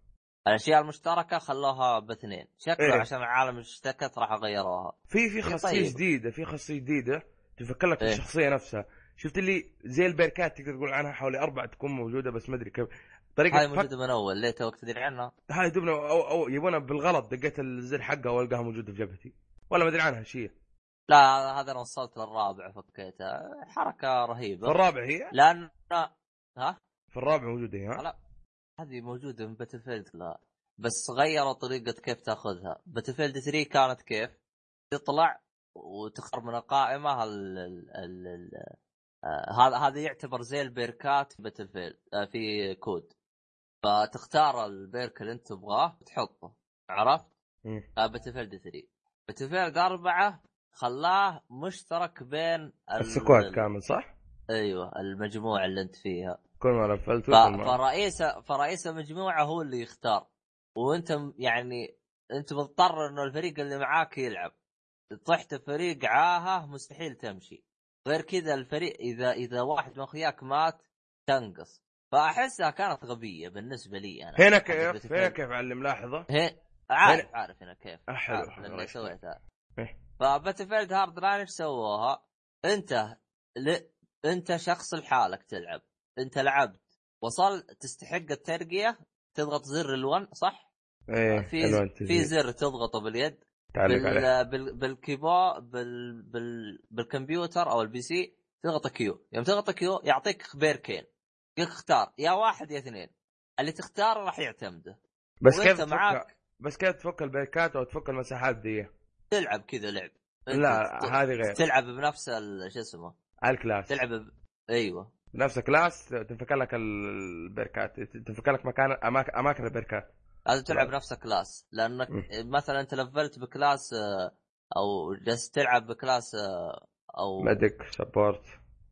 الأشياء المشتركة خلوها باثنين شكله إيه. عشان العالم اشتكت راح غيروها في في خاصيه طيب. جديدة في خاصيه جديدة تفكر لك إيه. الشخصية نفسها شفت اللي زي البركات تقدر تقول عنها حوالي أربع تكون موجودة بس ما أدري كيف طريقة هاي موجودة من أول. ليه توك تدري عنها؟ هاي دوبنا أو, أو يبونها بالغلط دقيت الزر حقها والقاها موجودة في جبهتي. ولا ما أدري عنها شيء لا هذا أنا وصلت للرابع فكيتها حركة في رهيبة. الرابع هي؟ لأن ها؟ في الرابع موجودة هي ها؟ لا هذه موجودة من Battlefield لا. بس غيروا طريقة كيف تأخذها. Battlefield 3 كانت كيف؟ تطلع وتختار من القائمة ال ال ال هذا هذا يعتبر زي ال perk ات في Battlefield آه، في COD. فتختار ال perk اللي انت تبغاه وتحطه عرفت؟ Battlefield 3 Battlefield 4 خلاه مشترك بين ال- ال squad ال- كامل صح؟ أيوه المجموعة اللي انت فيها. كل ما لفلت ف... فرئيس فرئيس المجموعة هو اللي يختار. وانت يعني انت مضطر إنه الفريق اللي معاك يلعب. طحت فريق عاهه مستحيل تمشي. غير كذا الفريق إذا إذا واحد من أخوياك مات تنقص فأحسها كانت غبية بالنسبة لي أنا هنا كيف؟ هنا كيف على الملاحظه؟ هي... عارف هنا- عارف هنا كيف حلو لاني. سويتها إيه. ف Battlefield Hardline إيش سووها؟ أنت ل... أنت شخص لحالك تلعب أنت لعبت وصل تستحق الترقية تضغط زر ال1 صح؟ إيه في في زر تضغطه باليد تعلق عليه بال... بال... بال keybo بال... بال... بالكمبيوتر أو ال PC تضغط Q. يوم تضغط Q يعطيك perk ين يقول اختار يا واحد يا اثنين. اللي تختاره راح يعتمده. بس كيف تفك معاك بس كيف تفك ال perk ات أو تفك المساحات دي؟ تلعب كذا لعب. لا ت- هذه غير. تلعب بنفس ال- شو اسمه؟ ال class. تلعب ب... أيوه. نفس class تنفك لك ال perk ات تنفك لك مكان اماكن أماكن ال perk ات لازم تلعب لا. نفس class لأنك. مثلا أنت لفلت ب class آه، أو جالس تلعب ب class آه، أو medic support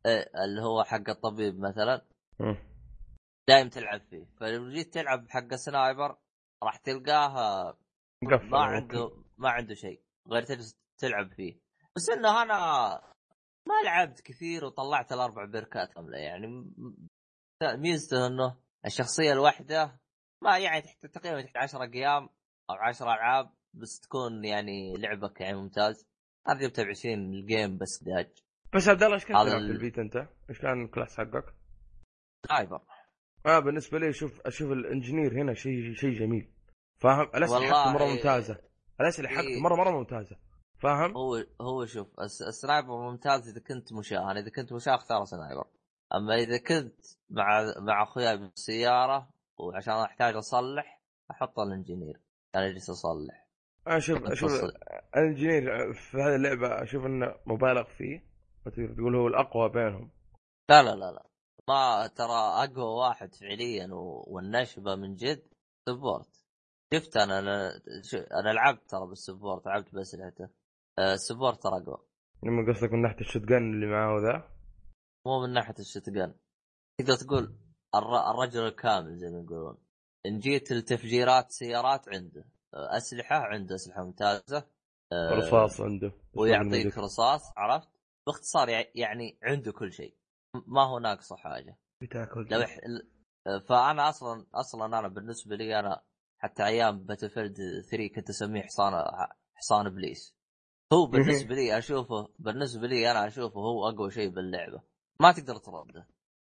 إيه، اللي هو حق الطبيب مثلا. دايم تلعب فيه. فلو جيت تلعب حق sniper راح تلقاه آه، ما عنده ما عنده شيء غير تجلس تلعب فيه. بس إنه أنا ما لعبت كثير وطلعت الأربع perk ات كامله يعني ميزته إنه الشخصية الواحدة ما يعني تحت تقريبا تحت 10 أيام أو 10 ألعاب بس تكون يعني لعبك يعني ممتاز أنا جبتها ب 20 ال game بس داج بس عبد الله إيش كنت هذا تلعب في ال- البيت أنت؟ إيش كان ال class حقك؟ sniper آه بالنسبة لي أشوف أشوف ال engineer هنا شيء شيء جميل فاهم؟ الأسلحة حقته مرة ممتازة الأسلحة إيه. حقته مرة مرة ممتازة فاهم؟ هو هو شوف ال s- ال sniper ممتاز إذا كنت مشاه أنا إذا كنت مشاه أختار sniper أما إذا كنت مع مع أخوياي بالسيارة وعشان أحتاج أصلح أحط ال engineer. أنا اجلس أصلح. أشوف أشوف. ال engineer في هذه اللعبة أشوف إنه مبالغ فيه. تقول هو الأقوى بينهم. لا لا لا لا. ما ترى أقوى واحد فعليا والنشبة من جد support. شفت أنا أنا, أنا لعبت ترى بال support لعبت بأسلحته. آه، ال support ترى أقوى. لما قصدك من ناحية ال shotgun اللي معاه ذا مو من ناحية الشتقن تقدر تقول الرجل الكامل زي ما يقولون. إن جيت لتفجيرات سيارات عنده آه، أسلحة عنده أسلحة ممتازة آه، رصاص عنده ويعطيك رصاص عرفت؟ باختصار يع- يعني عنده كل شيء. ما هو ناقصه حاجة. بتاكل لو إح... ل- فأنا أصلا أصلا أنا بالنسبة لي أنا حتى أيام باتل فيلد 3 كنت أسميه حصان حصان إبليس. هو بالنسبة لي أشوفه بالنسبة لي أنا أشوفه هو أقوى شيء باللعبة. ما تقدر ترده.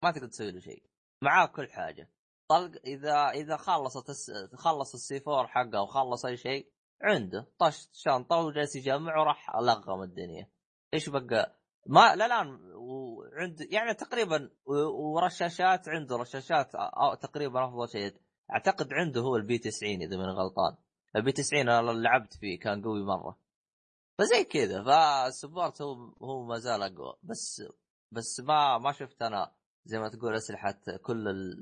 ما تقدر تسوي له شيء. معاه كل حاجة. طلق إذا إذا خلصت الس... خلص ال C 4 حقه وخلص أي شيء عنده. طش شنطه وجالس يجمع وراح لغم الدنيا. إيش بقى؟ ما لا الان وعند يعني تقريبا ورشاشات عنده رشاشات تقريبا أفضل شيء. أعتقد عنده هو ال P 90 إذا من غلطان. ال P 90 أنا لعبت فيه كان قوي مرة. فزي كذا. فال support هو هو ما زال أقوى. بس بس ما ما شفت أنا زي ما تقول أسلحة كل ال...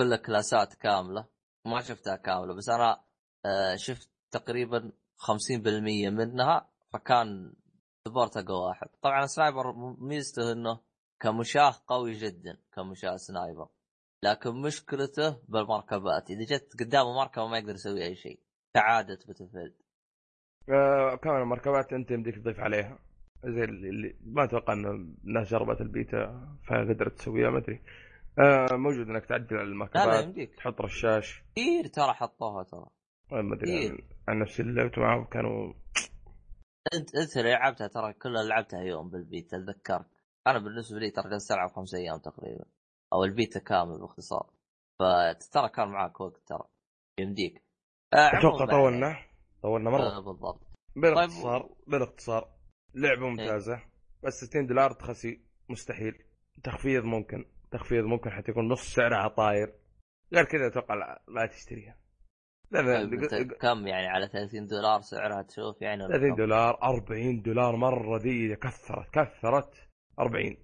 كل ال class ات كاملة. ما شفتها كاملة بس أنا آه، شفت تقريبا 50% منها فكان support أقوى واحد. طبعا sniper ميزته إنه كمشاه قوي جدا كمشاه sniper. لكن مشكلته بالمركبات. إذا جت قدامه مركبة ما يقدر يسوي أي شيء. كعادة Battlefield آه كمان المركبات أنت يمديك تضيف عليها. زي اللي ما أتوقع ان الناس جربت البيتا فقدرت تسويها ما أدري. آه موجود إنك تعدل على يمديك. تحط رشاش. كثير ترى حطوها ترى. ما أدري. عن, عن نفسي اللي لعبت معهم كانوا أنت أنت اللي لعبتها ترى كلها لعبتها يوم بالبيتا اتذكرك أنا بالنسبة لي ترى جلست العب خمس أيام تقريبا أو البيتا كامل باختصار. فترى كان معك وقت ترى. يمديك. آه أتوقع طولنا. طولنا مرة. آه بالضبط. بالاختصار بالاختصار لعبة ممتازة بس 60 دولار تخسي مستحيل. تخفيض ممكن تخفيض ممكن حتى يكون نص سعرها طاير. غير كذا أتوقع لا, لا تشتريها. لا طيب لا أنت كم يعني على 30 دولار سعرها تشوف يعني ولا 30 كم؟ دولار 40 دولار مرة ذي كثرت كثرت 40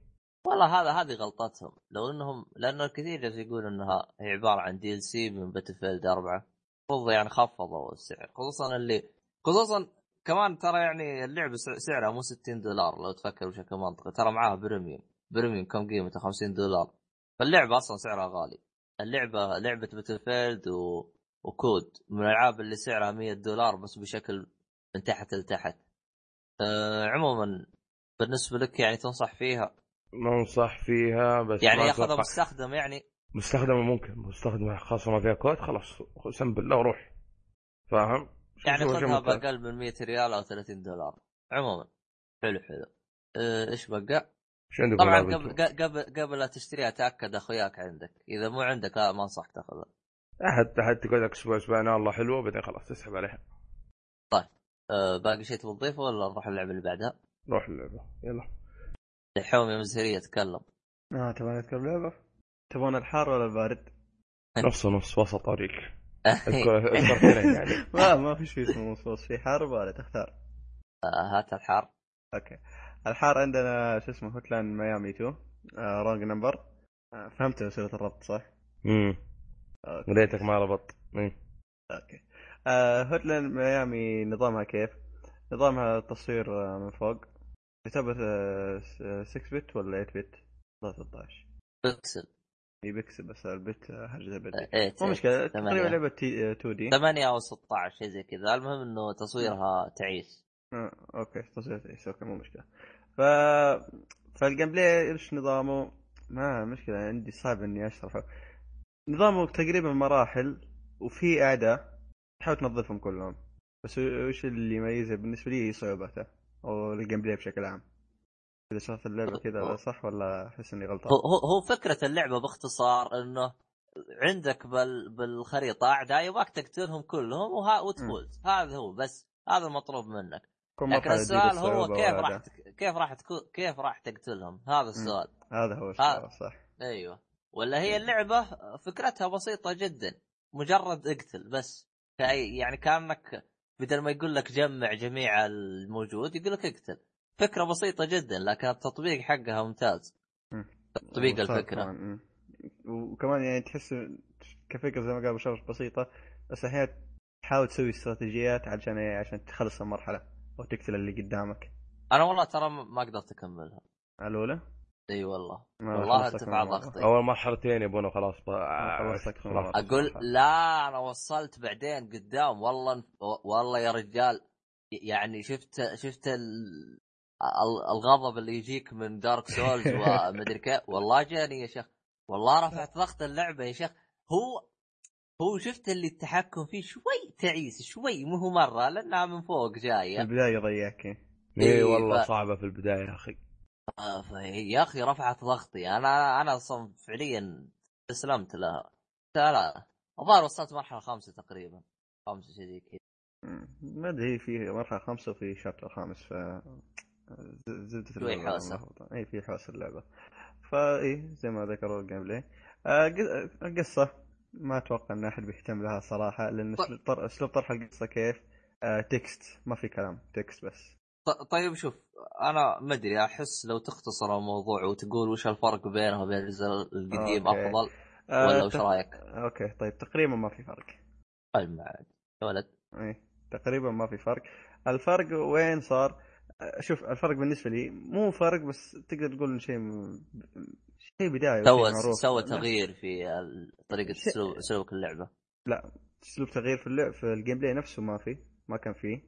والله هذا هذه غلطتهم. لو إنهم لأنه الكثير جالس يقول إنها هي عبارة عن DLC من Battlefield 4 المفروض يعني خفضوا السعر خصوصا اللي خصوصا كمان ترى يعني اللعبة سع- سعرها مو 60 دولار لو تفكر بشكل منطقي ترى معاها premium. premium كم قيمته؟ 50 دولار. فاللعبة أصلا سعرها غالي. اللعبة لعبة Battle و... وكود من الألعاب اللي سعرها 100 دولار بس بشكل من تحت لتحت. أه عموما بالنسبة لك يعني تنصح فيها؟ ما انصح فيها بس يعني ياخذها مستخدم يعني؟ مستخدمة ممكن. مستخدمة خاصة ما فيها كود خلاص سم بالله وروح. فاهم؟ يعني خذها. بأقل من 100 ريال أو 30 دولار عموما حلو حلو أه، إيش بقى؟ شو عندكم طبعا قبل؟ قبل قبل لا تشتريها تاكد أخوياك عندك إذا مو عندك لا ما أنصحك تأخذها احد أحد تقعد لك أسبوع أسبوعين والله حلوة بعدين خلاص تسحب عليها أه باقي شيء تبغى تضيفه ولا نروح اللعبة اللي بعدها؟ روح اللعبة يلا الحومي يا مزهريه تكلم آه تبغى نذكر لعبة؟ تبغون الحار ولا البارد؟ نص نص وسط طريق clean يعني. ما ما في شيء اسمه مصوص في حار وبارد اختار أه، هات الحار. أوكي. الحار عندنا شو اسمه Hotline Miami 2 آه Wrong Number. آه فهمت وسيله الربط صح؟ امم ريتك ما ربط مم. أوكي. آه Hotline Miami نظامها كيف؟ نظامها تصوير آه من فوق. آه 6 bit ولا 8 bit؟ 13 بكسل اي بكسل بس ال bit حاجة زي بدي إيه مو مشكلة. تقريبا لعبة تي- آه، 2D 8 أو 16 شيء زي كذا. المهم إنه تصويرها تعيس. آه، أوكي تصوير إيش أوكي مو مشكلة. ف فال gameplay إيش نظامه؟ ما مشكلة عندي صعب إني أشرحه. نظامه تقريبا مراحل وفي أعداء تحاول تنظفهم كلهم. بس وش اللي يميزه؟ بالنسبة لي هي صعوبته أو ال gameplay بشكل عام. اذا شرحت اللعبة كذا صح ولا أحس إني غلطان؟ هو هو فكرة اللعبة باختصار إنه عندك بال بالخريطة أعداء يبغاك تقتلهم كلهم وها وتفوز. هذا هو بس. هذا المطلوب منك. لكن السؤال هو كيف راح. كيف راح كيف راح تقتلهم؟ هذا السؤال. هذا هو. السؤال صح. أيوه. ولا هي اللعبة فكرتها بسيطة جدا. مجرد اقتل بس. يعني كأنك بدل ما يقول لك جمع جميع الموجود يقول لك اقتل. فكرة بسيطة جدا لكن التطبيق حقها ممتاز مم. تطبيق الفكرة. وكمان يعني تحس كفكرة زي ما قال بشرف بسيطة بس أحيانا تحاول تسوي استراتيجيات عشان إيه؟ عشان تخلص المرحلة أو تقتل اللي قدامك أنا والله ترى ما قدرت أكملها الأولى إي والله والله ارتفع. ضغطي أول مرحلتين يبونه خلاص. أقول لا أنا وصلت بعدين قدام والله والله يا رجال يعني شفت شفت الغضب اللي يجيك من دارك سولز ومدري كيف. والله جاني يا شيخ. والله رفعت ضغط اللعبة يا شيخ. هو هو شفت اللي التحكم فيه شوي تعيس شوي مو هو مرة لأنها من فوق في جاية البداية ضيعك اي إيه، والله ف- صعبة في البداية يا أخي. آه، يا أخي رفعت ضغطي. أنا أنا أصلا فعليا استسلمت لها لا لا. الظاهر وصلت مرحلة خامسة تقريبا. خامسة شيء زي كذا. ما أدري في مرحلة خامسة وفي شابتر خامس ف زبده. ملخبطة. أي في حوسة اللعبة. فاي زي ما ذكروا ال gameplay. آه، ق- القصة ما أتوقع إن أحد بيهتم لها صراحة لأن اسلوب اسلوب طرح القصة كيف؟ آه text. ما في كلام. text بس. طيب شوف أنا ما أدري أحس لو تختصر الموضوع وتقول وش الفرق بينه وبين الجزء القديم okay. أفضل آه ولا وش رأيك؟ okay طيب تقريبا ما في فرق. طيب ما عاد يا ولد. اي تقريبا ما في فرق. الفرق وين صار؟ آه، شوف الفرق بالنسبة لي مو فرق بس تقدر تقول شيء م- شيء بداية سوى. سوى لا، تغيير في طريقة شيء- اسلوب اللعبة. أسلوب تغيير في اللعب في ال gameplay نفسه ما في ما كان فيه.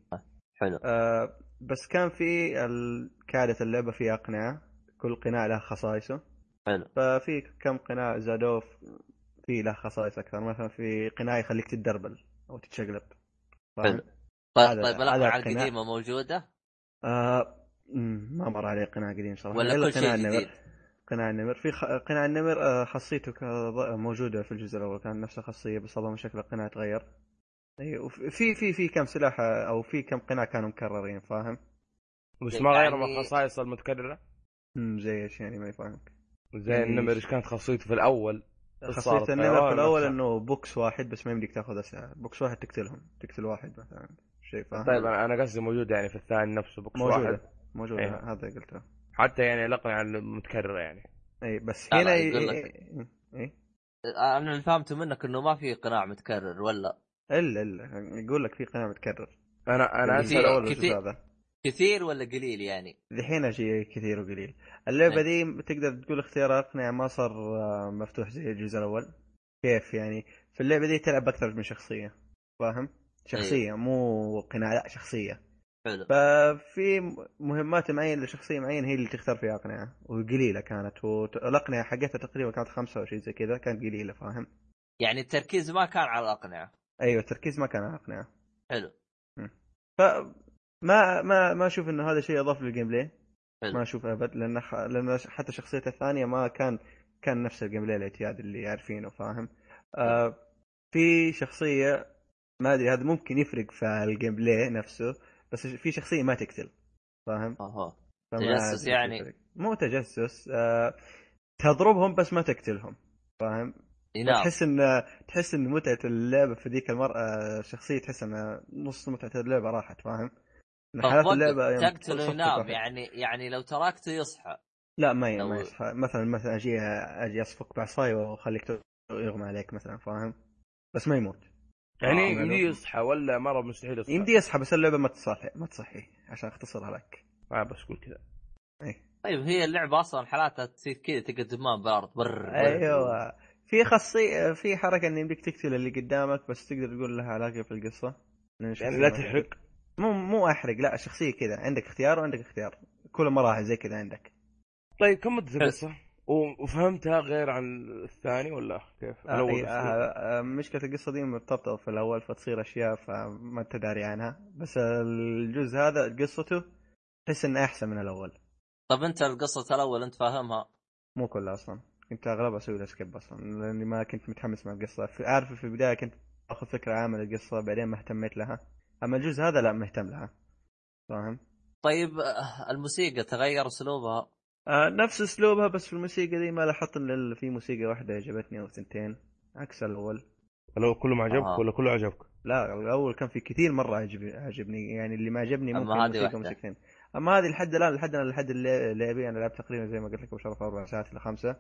حلو. آه بس كان في ال- كعادة اللعبة فيها أقنعة كل قناع له خصائصه. حلو. ففي كم قناع زادوه في له خصائص أكثر. مثلا في قناع يخليك تتدربل أو تتشقلب؟ حلو. طيب هذا- طيب الاقنعه القناع. القديمة موجودة؟ آه ما مر عليه قناع قديم صراحة. ولا كل قناع شيء النمر. جديد؟ قناع النمر. في خ... قناع النمر آه، خاصيته كظ- موجودة في الجزء الأول. كان نفس الخاصية بس اظن شكل القناع تغير. إي وفي في في كم سلاح آه، أو في كم قناع كانوا مكررين فاهم؟ بس ما غير من يعني- الخصائص المتكررة؟ مم، زي إيش يعني؟ ما يفهمك. زي النمر إيش كانت خاصيته في الأول؟ خاصية النمر في الأول نفسها. إنه بوكس واحد بس ما يمديك تاخذ أسلحة. بوكس واحد تقتلهم. تقتل واحد مثلا. شيء فاهم؟ طيب أنا أنا قصدي موجود يعني في الثاني نفسه بوكس واحد موجودة موجودة أيوة. هذا قلته حتى يعني الاقنعه المتكررة يعني اي بس هنا لا، ي- يقول لك. إيه، إيه. أنا اللي فهمته منك إنه ما في قناع متكرر ولا إلا إلا يقول لك في قناع متكرر أنا أنا الجزء كثير- الأول كثير. هذا كثير ولا قليل يعني؟ الحين أجي كثير وقليل اللعبة إيه. دي تقدر تقول اختيار اقنعه ما صار آه، مفتوح زي الجزء الأول كيف يعني في اللعبة دي تلعب أكثر من شخصية فاهم شخصية مو قناع لا شخصية. حلو ففي مهمات معينة لشخصيه معينة هي اللي تختار فيها اقنعه وقليلة كانت والاقنعه حقتها تقريبا كانت خمسة أو شيء زي كذا كانت قليلة فاهم؟ يعني التركيز ما كان على الأقنعة. أيوه التركيز ما كان على اقنعه حلو. فما ما ما أشوف انه هذا شيء اضاف لل gameplay حلو. ما أشوف أبد لأن ح... لأن حتى شخصيته الثانية ما كان كان نفس ال gameplay الاعتيادي اللي عارفينه فاهم؟ آه في شخصية ما أدري هذا ممكن يفرق في ال gameplay نفسه بس في شخصية ما تقتل فاهم أها تجسس يعني؟ يفرق. مو تجسس آه تضربهم بس ما تقتلهم فاهم ينام تحس إن تحس إن متعة اللعبة في ذيك المرأة شخصية تحس إن نص متعة اللعبة راحت فاهم؟ حالات اللعبة تقتله صفك ينام. يعني يعني لو تركته يصحى لا ما ي- لو- ما يصحى مثلا مثلا أجي أجي اصفك بعصاي وأخليك يغمى عليك مثلا فاهم؟ بس ما يموت يعني آه، يمدي يصحى ولا مرة مستحيل يصحى. يمدي يصحى بس اللعبة ما تصحي ما تصحي عشان اختصرها لك. ما بس قول كذا. طيب هي اللعبة أصلا حالاتها تصير كذا تقعد دمام بارد بر. أيوه. في خاصية في حركة إن يمديك تقتل اللي قدامك بس تقدر تقول لها علاقه في القصة لأن يعني لا تحرق. مو مو أحرق لا شخصية كذا. عندك اختيار وعندك اختيار. كل مراحل زي كذا عندك. طيب كم مده القصة؟ و- وفهمتها غير عن الثاني ولا كيف؟ آه الأول إيه،. آه آه مشكلة القصة دي مرتبطة في الأول فتصير أشياء فما أنت داري عنها. بس الجزء هذا قصته تحس إنه أحسن من الأول. طب أنت القصة الأول أنت فاهمها؟ مو كلها أصلا. كنت أغلبها أسوي لها سكيب أصلا لأني ما كنت متحمس مع القصة. في- عارف في البداية كنت آخذ فكرة عامة للقصة بعدين ما اهتميت لها. أما الجزء هذا لا مهتم لها. فاهم؟ طيب آه، الموسيقى تغير أسلوبها؟ آه نفس اسلوبها بس في الموسيقى دي ما لاحظت إن في موسيقى واحدة عجبتني أو ثنتين عكس الأول لو كله ما عجبك آه. ولا كله عجبك؟ لا الأول كان في كثير مرة عجب عجبني يعني اللي ما عجبني أما ممكن هذه موسيقى. موسيقتين أما هذه لحد الآن لحد الآن لحد اللي- لعبي أنا لعبت تقريبا زي ما قلت لك ابو شرف أربع ساعات إلى خمسة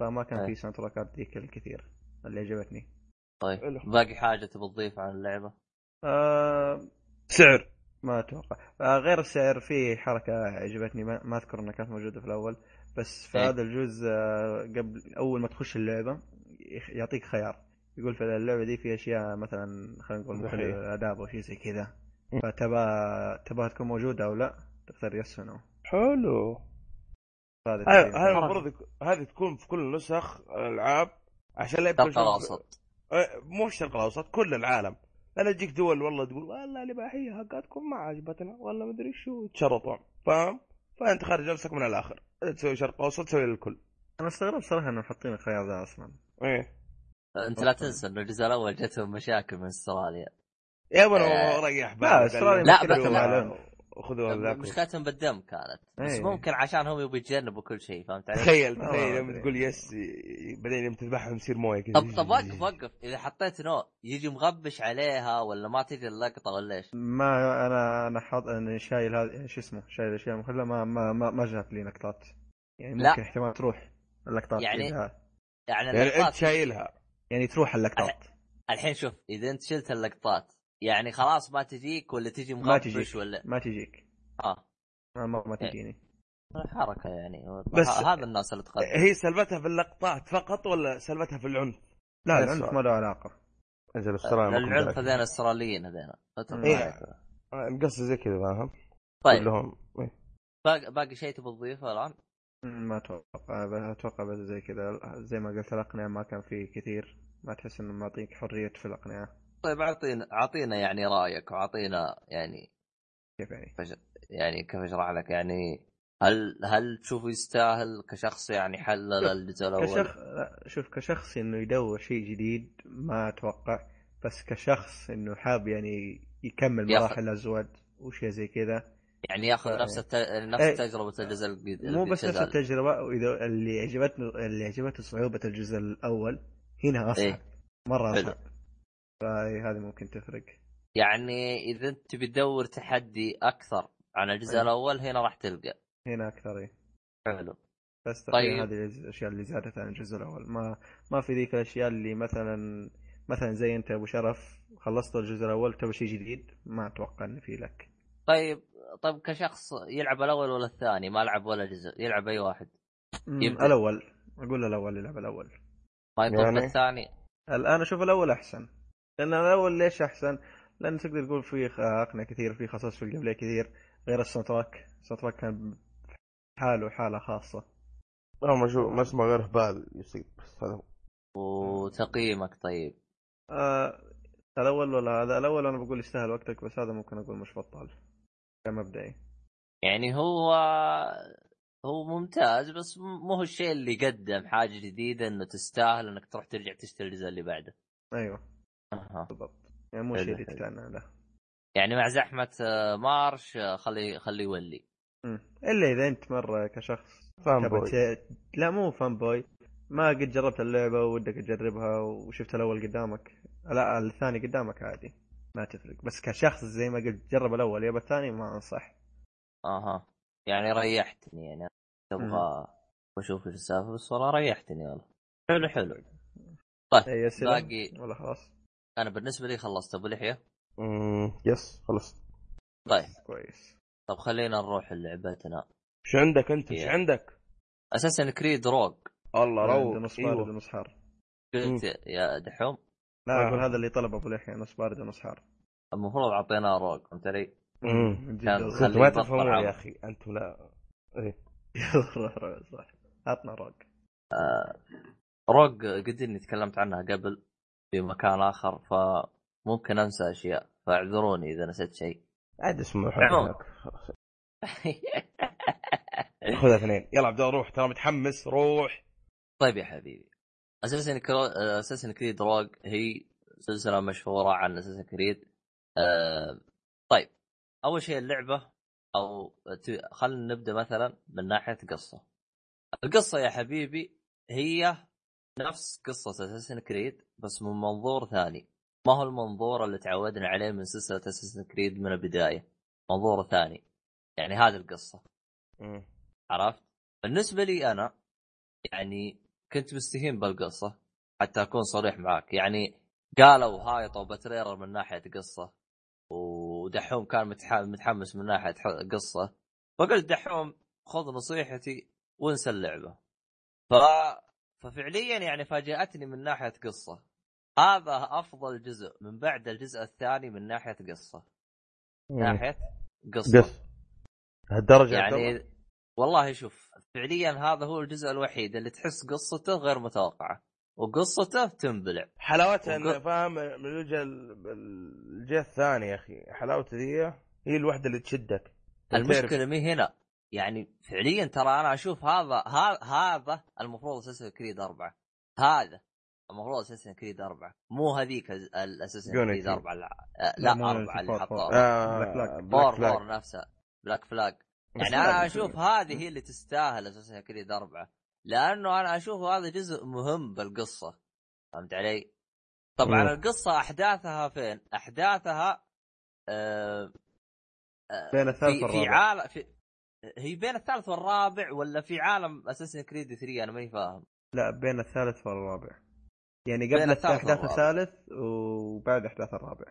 فما كان. في soundtrack ات ذيك الكثير اللي عجبتني طيب. باقي حاجة تبي تضيفها عن اللعبة آه سعر ما أتوقع. آه غير السعر في حركة عجبتني. ما, ما أذكر إنها كانت موجودة في الأول. بس في إيه. هذا الجزء آه قبل أول ما تخش اللعبة يعطيك خيار. يقول في اللعبة دي في أشياء مثلا خلينا نقول الأداب أو شيء زي كذا. م. فتبى تبغى تكون موجودة أو لا؟ تختار يس أو حلو. هذا. هذا المفروض هذه تكون في كل نسخ الألعاب عشان لا يكون الشرق الأوسط. آه، مو الشرق الأوسط كل العالم. لا تجيك دول والله تقول والله الاباحيه حقتكم ما عجبتنا والله ما أدري شو. تشرطون فاهم؟ فأنت خارج نفسك من الآخر. تسوي شرق أوسط تسوي للكل. أنا استغرب صراحة إنهم حاطين الخيار ذا أصلا. إيه. أنت لا تنسى إنه الجزء الأول جتهم مشاكل من أستراليا. يا ابو آه. ريح لا، أستراليا لا، بس- مع العنف. خذوا ذاك مشكلتهم بالدم كانت بس إيه. ممكن عشان هم يبغوا يتجنبوا كل شيء فهمت علي؟ تخيل تخيل يوم أدري. تقول yes بعدين يوم تذبحهم يصير موية كذا طب طب وقف وقف إذا حطيت no يجي مغبش عليها ولا ما تجي اللقطة ولا إيش؟ ما أنا أنا حاط أنا شايل هذا شو اسمه شايل الاشياء المخله ما ما ما, ما جات لي لقطات يعني لا. ممكن احتمال تروح اللقطات يعني- إذا يعني يعني أنت شايلها يعني تروح اللقطات الحين شوف إذا أنت شلت اللقطات يعني خلاص ما تجيك ولا تجي ما مغبش تجيك. ولا ما تجيك. آه. ما ما, ما تجيني. حركة يعني. بس- هذا الناس اللي تقدم. هي سلبتها في اللقطات فقط ولا سلبتها في العنف؟ لا العنف. ما له علاقة. انزل العنف هذين أستراليين هذين. إيه. قصدي زي كذا فاهم طيب. كلهم. إيه. باقي, باقي شيء تبي تضيفه الآن؟ ما أتوقع أتوقع بس زي كذا. زي ما قلت الأقنعة ما كان فيه كثير. ما تحس إنه معطيك حرية في الأقنعة. طيب اعطينا أعطينا يعني رأيك وأعطينا يعني كيف يعني؟ يعني كيف أشرح لك يعني هل هل تشوفه يستاهل كشخص يعني حلل الجزء الأول؟ كشخص لا شوف كشخص إنه يدور شيء جديد ما أتوقع بس كشخص إنه حاب يعني يكمل مراحل الأزواج وشيء زي كذا يعني ياخذ نفس الت... نفس إيه. تجربة الجزء الجديد مو بس نفس التجربة وإذا اللي عجبتني اللي عجبته صعوبة الجزء الأول هنا أصعب إيه؟ مرة. أصعب فهذه ممكن تفرق. يعني إذا أنت تبي تدور تحدي أكثر عن الجزء أيه. الأول هنا راح تلقى. هنا أكثر إيه. حلو. بس طيب. طيب هذه الأشياء اللي زادت عن الجزء الأول. ما ما في ذيك الأشياء اللي مثلا مثلا زي أنت أبو شرف خلصت الجزء الأول تبغى شيء جديد؟ ما أتوقع ان في لك. طيب. طيب كشخص يلعب الأول ولا الثاني؟ ما لعب ولا جزء يلعب أي واحد. يبدأ. الأول. أقول الأول يلعب الأول. ما يطلب يعني؟ الثاني. الآن أشوف الأول أحسن. لأن الأول ليش أحسن؟ لأن تقدر تقول في خ- اقنعه كثير في خصائص في ال game كثير غير ال soundtrack ال soundtrack كان حاله حالة خاصة. لا ما شو ما اسمه غير هبال يصير بس هذا هو. وتقييمك طيب. آه الأول ولا هذا؟ الأول أنا بقول يستاهل وقتك بس هذا ممكن أقول مش بطال كمبدئي يعني هو هو ممتاز بس مو هو الشيء اللي قدم حاجة جديدة إنه تستاهل إنك تروح ترجع تشتري الجزء اللي بعده. أيوه. أها. بالضبط. يعني مو حلو. تتعنى له. يعني مع زحمة آه، مارش آه، خلي خلي يولي. إلا إذا أنت مرة كشخص fanboy لا مو fanboy ما قد جربت اللعبة ودك تجربها وشفت الأول قدامك. لا الثاني قدامك عادي. ما تفرق. بس كشخص زي ما قلت جرب الأول يبى الثاني ما أنصح. أها. يعني ريحتني يعني تبغى أشوف إيش السالفة بس والله ريحتني والله. حلو حلو. طيب اسئله باقي ولا خلاص. أنا بالنسبة لي خلصت. أبو لحية؟ مم، يس خلص طيب. كويس. طب خلينا نروح لعبتنا. إيش عندك أنت؟ إيش Yeah. عندك؟ أساسا كريد روج الله روق نص بارد أيوه ونص حار. قلت يا دحوم. لا آه. أقول هذا اللي طلب أبو لحية نص بارد ونص حار. المفروض اعطيناه روج فهمت علي؟ كان ما تفهمون. يا أخي. أنتم لا. إيه. يلا روح روح صح عطنا روك روج قد اني تكلمت عنها قبل. في مكان آخر فممكن أنسى أشياء. فاعذروني إذا نسيت شيء. عاد اسمه خذها اثنين. يلا عبد الله روح. ترى متحمس. روح. طيب يا حبيبي. اساسن كرو... اساسن كريد روج هي سلسلة مشهورة عن اساسن كريد. آه... طيب. أول شيء اللعبة أو. خلينا نبدأ مثلا من ناحية قصة. القصة يا حبيبي هي نفس قصة اساسن كريد بس من منظور ثاني. ما هو المنظور اللي تعودنا عليه من سلسلة اساسن كريد من البداية؟ منظور ثاني. يعني هذه القصة. مم. عرفت؟ بالنسبة لي أنا يعني كنت مستهين بالقصة حتى أكون صريح معك يعني قالوا هايطوا بتريرر من ناحية قصة ودحوم كان متح- متحمس من ناحية قصة. فقلت دحوم خذ نصيحتي وانسى اللعبة. ف... ففعليا يعني فاجأتني من ناحية قصة. هذا أفضل جزء من بعد الجزء الثاني من ناحية قصة. ناحية قصة. قص. هالدرجة عبد الله؟ يعني والله شوف فعليا هذا هو الجزء الوحيد اللي تحس قصته غير متوقعة. وقصته تنبلع. حلاوتها وق- إنه فاهم من ال- الجهة الثانية يا أخي. حلاوتها ذي هي الوحدة اللي تشدك. المشكلة مي هنا. يعني فعليا ترى أنا أشوف هذا هذا المفروض Assassin's Creed أربعة هذا المفروض Assassin's Creed أربعة مو هذيك ال Assassin's Creed. أربعة لا, لا، أربعة اللي حطوها Flag. four نفسها Black Flag يعني أنا أشوف هذه هي اللي تستاهل Assassin's Creed أربعة لأنه أنا أشوف هذا جزء مهم بالقصة فهمت علي؟ طبعا مم. القصة أحداثها فين؟ أحداثها آه آه، بين الثالث في في. عالم في هي بين الثالث والرابع ولا في عالم اساسن كريد 3 أنا ماني فاهم. لا بين الثالث والرابع. يعني بين قبل الثالث أحداث والرابع. الثالث وبعد أحداث الرابع.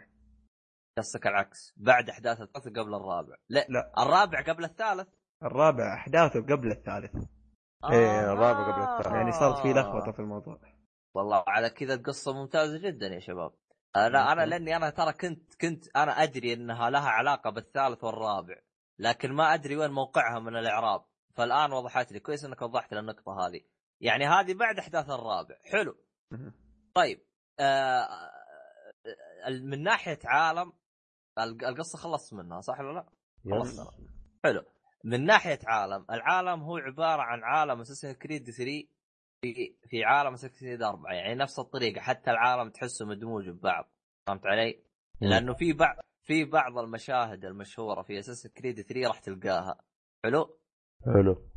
قصدك العكس. بعد أحداث الثالث قبل الرابع. لا, لا. الرابع قبل الثالث. الرابع أحداثه قبل الثالث. إيه، الرابع قبل الثالث. يعني صارت في لخبطة في الموضوع. والله على كذا القصة ممتازة جدا يا شباب. آه، أنا أوكي. لأني أنا ترى كنت كنت أنا أدري إنها لها علاقة بالثالث والرابع. لكن ما أدري وين موقعها من الإعراب. فالآن وضحت لي كويس إنك وضحت لي النقطه هذه. يعني هذه بعد أحداث الرابع. حلو. طيب آه من ناحية عالم الق- القصة خلصت منها صح ولا لا؟ خلصنا. حلو. من ناحية عالم العالم هو عبارة عن عالم اساسن كريد 3 في في عالم اساسن كريد 4 يعني نفس الطريقة حتى العالم تحسه مدموج ببعض. فهمت علي؟ لأنه في بعض في بعض المشاهد المشهورة في اساسن كريد 3 راح تلقاها. حلو؟ حلو.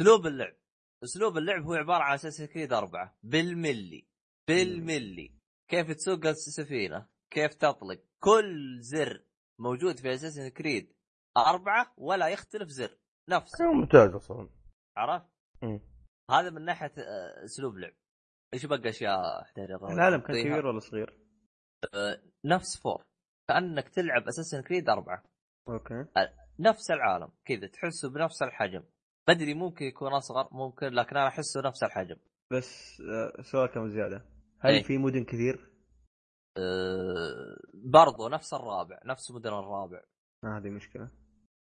أسلوب اللعب. أسلوب اللعب هو عبارة عن اساسن كريد 4 بالملي. بالملي. كيف تسوق السفينة. كيف تطلق. كل زر موجود في Assassin's Creed أربعة ولا يختلف زر. نفس. كان ممتاز أصلا. عرفت؟ هذا من ناحية آه، أسلوب لعب إيش بقى أشياء؟ العالم كان كبير ولا صغير؟ نفس four. كأنك تلعب Assassin's Creed أربعة. okay. نفس العالم كذا تحسه بنفس الحجم. مدري ممكن يكون أصغر ممكن لكن أنا أحسه نفس الحجم. بس آه، سؤال كم زيادة؟ هل إيه. في مدن كثير؟ أه برضو نفس الرابع نفس مدن الرابع. آه هذه مشكلة.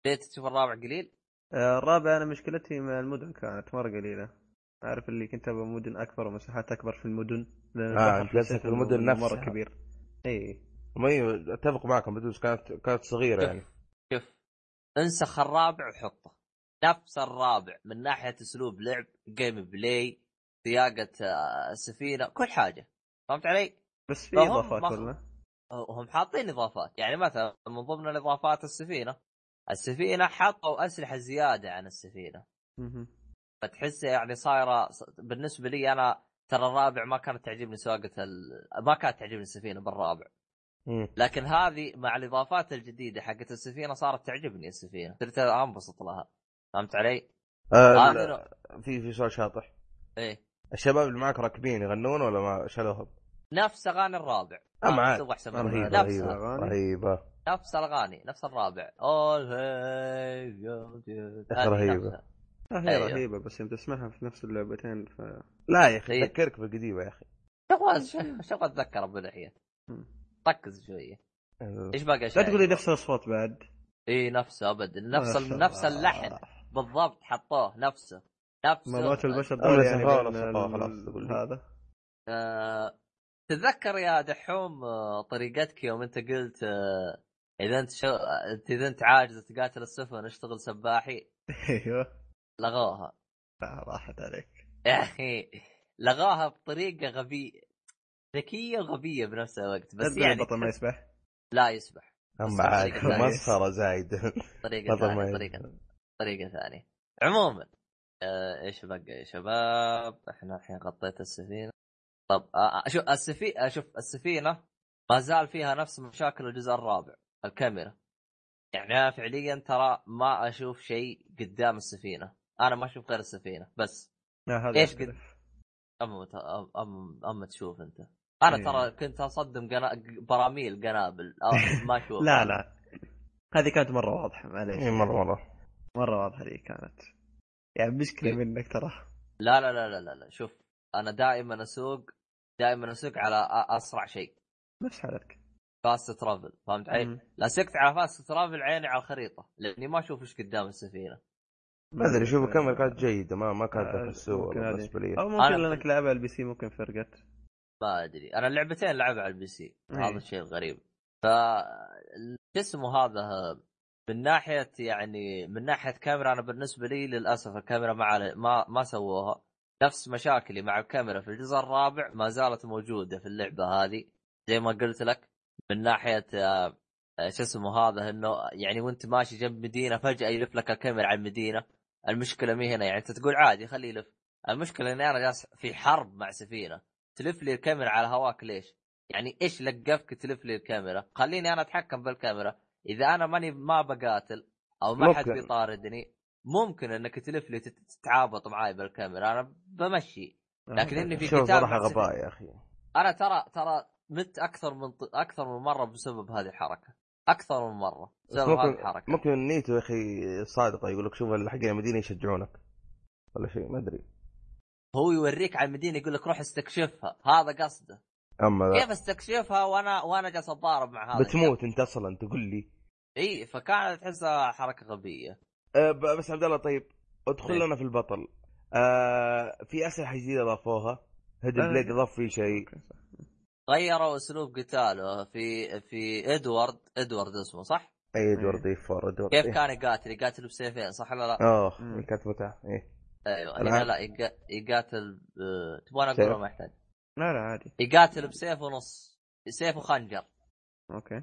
ليه تشوف الرابع قليل؟ آه، الرابع أنا مشكلتي مع المدن كانت مرة قليلة. عارف اللي كنت أبغى مدن أكبر ومساحات أكبر في المدن آه، في المدن إنه مرة نفسها. كبير. اي ما هي- أتفق معكم بدوس كانت كانت صغيرة يعني شوف انسخ الرابع وحطه نفس الرابع من ناحية أسلوب لعب gameplay سياقة آه، السفينه كل حاجة فهمت علي؟ بس في إضافات مخ- ولا؟ هم حاطين إضافات يعني مثلا من ضمن الإضافات السفينة السفينة حطوا أسلحة زيادة عن السفينة. فتحس يعني صايرة بالنسبة لي أنا ترى الرابع ما كانت تعجبني سواقة ال... ما كانت تعجبني السفينة بالرابع. لكن هذه مع الإضافات الجديدة حقت السفينة صارت تعجبني السفينة صرت أنبسط لها فهمت علي؟ آه، هذا لا، في في سؤال شاطح إيه الشباب اللي معك راكبين يغنون ولا ما شالوهم؟ نفس أغاني الرابع آه، معاك. رهيبة رهيبة. رهيبة نفس الأغاني نفس الرابع رهيبة. نفسها. آه هي أيوه. رهيبة بس يوم تسمعها في نفس اللعبتين ف لا يا أخي إيه. تذكرك بالقديمة يا أخي شغل شغل اتذكر ابو. ركز شوية. إيش باقي لا تقول لي نفس الاصوات بعد. اي نفسه ابدا. نفس. نفس. اللحن. بالضبط حطوه. نفسه. نفسه. مرات البشر دول يعني خلاص. هذا. آه... تتذكر يا دحوم آه، طريقتك يوم أنت قلت آه... إذا أنت شو... انت إذا أنت عاجز تقاتل السفن اشتغل سباحي. أيوه. لغوها. لا، راحت عليك. يا أخي لغوها بطريقة غبية. ذكية وغبية بنفس الوقت بس يعني البطل ما يسبح؟ لا يسبح. اما عاد طريقة ثانية. مسخرة زايد. طريقه بطل ما ثانية. طريقه طريقه ثانية. عموما آه إيش بقى يا شباب؟ إحنا الحين غطيت السفينة. طب آه آه، شوف السفينه شوف السفينة ما زال فيها نفس مشاكل الجزء الرابع الكاميرا. يعني أنا فعليا ترى ما أشوف شيء قدام السفينة. أنا ما أشوف غير السفينة بس. لا هذا إيش يختلف. اما أم أم أم تشوف أنت. أنا إيه. ترى كنت أصدم قنا... براميل قنابل أو ما أشوف. لا لا. هذه كانت مرة واضحة معليش. مرة مره مرة واضحة هذه كانت. يعني مشكلة إيه. منك ترى. لا لا لا لا لا. شوف أنا دائما أسوق دائما أسوق على أ- أسرع شيء. نفس حالتك. fast travel فهمت علي؟ لا سكت على fast travel عيني على الخريطة لأني ما أشوف إيش قدام السفينة. ما أدري شوف الكاميرا كانت جيدة ما ما كانت آه، هذه. بالنسبة لي أو ممكن لانك لعبها على ال PC ممكن فرقت. ما أدري. أنا اللعبتين لعبها على ال PC. إيه. هذا الشيء الغريب. ف اسمه هذا؟ من ناحية يعني من ناحية كاميرا أنا بالنسبة لي للأسف الكاميرا ما علي ما ما سووها. نفس مشاكلي مع الكاميرا في الجزء الرابع ما زالت موجودة في اللعبة هذه. زي ما قلت لك من ناحية آه، شو اسمه هذا إنه يعني وأنت ماشي جنب مدينة فجأة يلف لك الكاميرا على المدينة المشكلة مي هنا يعني أنت تقول عادي خليه يلف. المشكلة إني أنا جالس في حرب مع سفينة. تلف لي الكاميرا على هواك ليش؟ يعني إيش لقفك تلف لي الكاميرا؟ خليني أنا أتحكم بالكاميرا، إذا أنا ماني ما بقاتل أو ما حد. بيطاردني ممكن إنك تلف لي تت- تتعابط معاي بالكاميرا أنا بمشي لكن إني في صراحة سفينة. غباء يا أخي أنا ترى ترى مت أكثر من ط- أكثر من مرة بسبب هذه الحركة أكثر من مرة بس بسبب هذه ممكن الحركة ممكن نيته يا أخي صادقة يقول لك شوف الحقين المدينة يشجعونك ولا شيء ما أدري هو يوريك على المدينة يقول لك روح استكشفها هذا قصده أما كيف استكشفها وأنا وأنا جالس أتضارب مع هذا بتموت أنت أصلا تقول لي إي فكانت تحسها حركة غبية أه بس عبد الله طيب ادخل إيه. لنا في البطل أه في أسلحة جديدة اضافوها hidden لا. blade اضاف فيه شيء. غيروا أسلوب قتاله في في ادوارد إدوارد اسمه صح؟ اي إدوارد اي four إدوارد كيف إيه. كان يقاتل؟ يقاتل بسيفين صح ولا لا؟ مم. كانت متعة إيه أيوه. هنا لا يقا- يقاتل ب- تبغى أقول ما يحتاج؟ لا لا عادي. يقاتل بسيف ونص. سيف وخنجر. okay.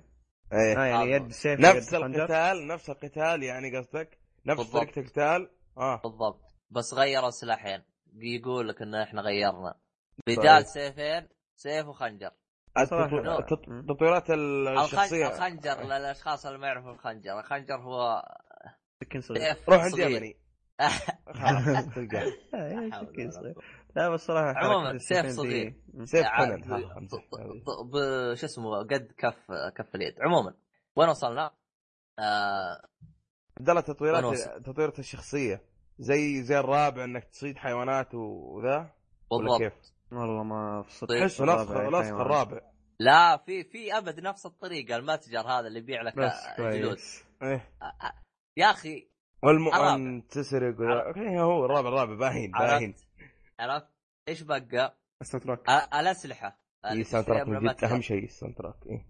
إيه. آه يعني. يد سيف نفس يد خنجر. القتال نفس القتال يعني قصدك؟ نفس. طريقة القتال؟ آه. بالضبط. بس غيروا سلاحين يقول لك إن إحنا غيرنا. بدال طيب. سيفين سيف وخنجر. تطويرات الخنجر, الشخصية. الخنجر للأشخاص اللي ما يعرفوا الخنجر. الخنجر هو سكين صغير. سيف روح عند. يمني. آه، إيه،. لا بس صراحة عموماً، سيف صغير. سيف. ب- ب- شو اسمه قد كف كف اليد عموما وين وصلنا؟ آه عبد الله تطويرات؟ تطويرات الشخصية زي زي الرابع إنك تصيد حيوانات وذا ولا بالضبط كيف؟ والله ما فصلت طيب. نسخ نسخ الرابع لا في في أبد نفس الطريقة المتجر هذا اللي يبيع لك جلود إيه آه، آه، يا أخي والم الرابع. أن تسرق وذا أوكي هو الرابع الرابع باين باين عرفت إيش بقى؟ استنت روك آه، الأسلحة اي اللي الساوند تراك من من جد المتجر. أهم شيء الساوند تراك إيه.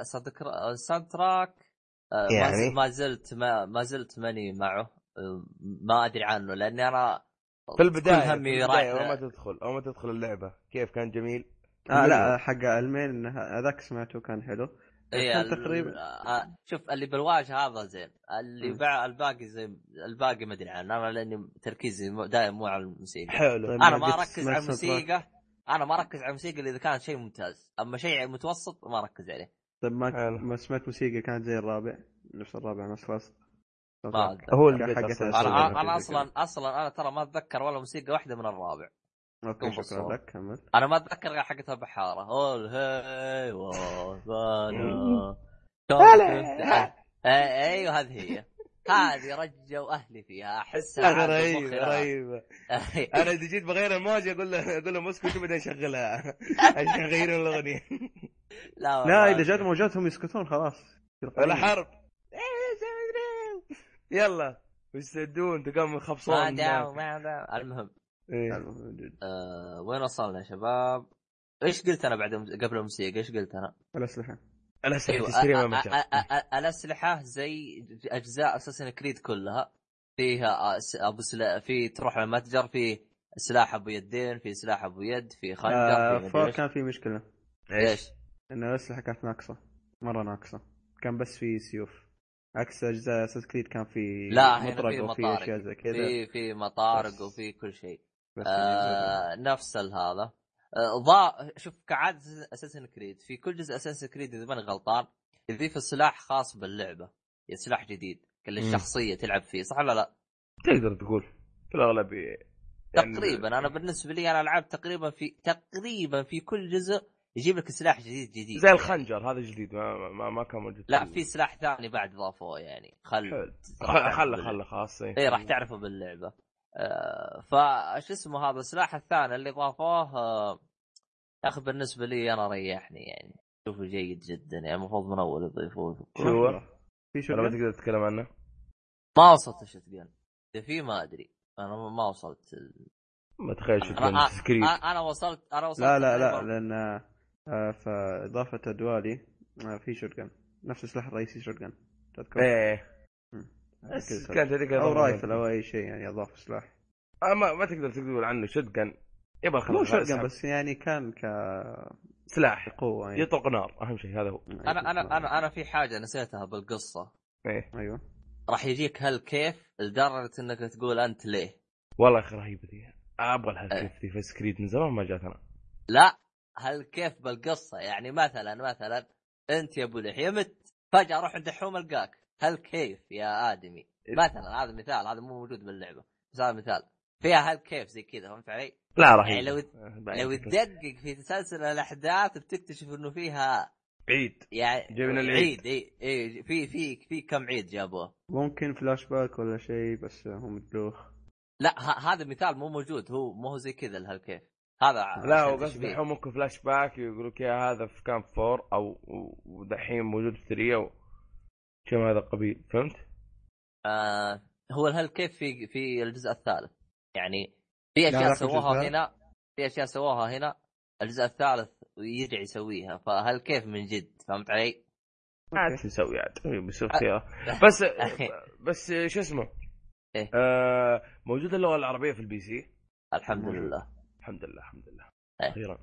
الساوند الساوند تراك آه، ما يعني؟ زلت- ما زلت ما, ما زلت ماني معه آه، ما أدري عنه لأني أنا في البداية همي البداية رايح أول ما تدخل أول ما تدخل اللعبة كيف كان جميل آه لا حق المين هذاك سمعته كان حلو إيه كان ال- تقريبا آه، شوف اللي بالواجهه هذا زين اللي. بع الباقي زي الباقي ما أدري عنه أنا لأني تركيزي دائما مو على الموسيقى حلو طيب. أنا ما أركز على؟ الموسيقى أنا ما أركز على الموسيقى الا إذا كانت شيء ممتاز أما شيء متوسط ما أركز عليه طيب ما حلو. ما سمعت موسيقى كانت زي الرابع نفس الرابع نفس خلاص. هو كان. الأسئلة. أنا. أصلا أصلا أنا ترى ما أتذكر ولا موسيقى واحدة من الرابع أوكي شكرا. لك كمل. أنا ما أتذكر غير حقت البحاره أول هي وصانا أيوه هذه هي. هذه رجوا أهلي فيها. احسها راح. رهيبة. أنا إذا جيت بغير الموجه أقول له أقول له مسكت وبدا يشغلها عشان يغيرون الأغنية. لا لا إذا جات موجاتهم يسكتون خلاص. ولا حرب. يلا. ويستدون تقوم ما خبصون ما داو المهم. إيه. آه وين وصلنا يا شباب؟ إيش قلت أنا بعد قبل الموسيقى إيش قلت أنا؟ الأسلحة الأسلحة أيوة، تشتريها المتجر الأسلحة زي أجزاء Assassin's Creed كلها فيها أس- أبو سلا... في تروح للمتجر في سلاح أبو يدين في سلاح أبو يد في خنجر آه four إيش. كان في مشكلة إيش؟ إن الأسلحة كانت ناقصة مرة ناقصة كان بس في سيوف عكس أجزاء Assassin's Creed كان في لا هنا في وفي مطارق أشياء زي كذا في في مطارق بس. وفي كل شيء آه نفس هذا آه ضاء شوف كعادة اساسن كريد في كل جزء اساسن كريد إذا ماني غلطان يضيف سلاح خاص باللعبة يعني سلاح جديد كل. الشخصية تلعب فيه صح ولا لا؟ تقدر تقول في الأغلب يعني تقريبا أنا بالنسبة لي أنا لعبت تقريبا في تقريبا في كل جزء يجيب لك سلاح جديد جديد زي الخنجر هذا جديد ما ما, ما كان موجود لا في سلاح ثاني بعد ضافوه يعني خل خله. خله إيه. اي راح تعرفه باللعبة آه فايش اسمه هذا السلاح الثاني اللي ضافوه آه يا أخي بالنسبة لي أنا ريحني يعني. شوفه جيد جدا يعني المفروض من أول يضيفوه شو هو؟ في شو ما تقدر تتكلم عنه. ما وصلت الشتقن إذا في ما أدري. أنا ما وصلت. ما تخيل شو أنا سكريت أنا أنا وصلت أنا وصلت لا لا لا لأن آه فإضافة الدوالي آه في شوتجن نفس السلاح الرئيسي شوتجن تذكر؟ إيه كذا. كانت هذيك أو رايفل أو أي شيء يعني أضاف سلاح آه ما, ما تقدر تقول عنه شotgun يبغى مو خلاص شوتجن بس يعني كان سلاح. كقوه يعني. يطلق نار أهم شيء هذا هو. أنا أنا أنا أنا في حاجة نسيتها بالقصة. إيه. أيوه. راح يجيك هالكيف لدرجة إنك تقول أنت ليه؟ والله يا أخي رهيبة ذي أبغى إيه. الهالكيف ذي في سكريد من زمان ما جاتنا. لا هالكيف بالقصة. يعني مثلا مثلا أنت يا أبو لحية مت فجأة أروح عند الحوم ألقاك. هالكيف يا آدمي؟ مثلا هذا مثال هذا مو موجود باللعبة بس هذا مثال. فيها هالكيف زي كذا فهمت علي؟ لا رهيب. يعني لو آه، لو تدقق في تسلسل الأحداث بتكتشف إنه فيها عيد. يعني من العيد. عيد إي إي في في في كم عيد جابوه. ممكن فلاش باك ولا شيء بس هو مدلوخ. لا هذا مثال مو موجود هو مو هو زي كذا هالكيف هذا لا تشبيه. الحين ممكن فلاش باك يقول لك يا هذا في كان ب four أو ودحين موجود في 3 أو شيء من هذا القبيل فهمت؟ آه هو هل كيف في في الجزء الثالث يعني في أشياء سووها. هنا في أشياء سووها هنا الجزء الثالث يرجع يسويها فهل كيف من جد فهمت علي؟ عاد شو نسوي عاد بيصير خيار بس بس شو اسمه؟ إيه؟ آه موجودة اللغة العربية في ال PC الحمد موجود. لله الحمد لله الحمد لله إيه. أخيرا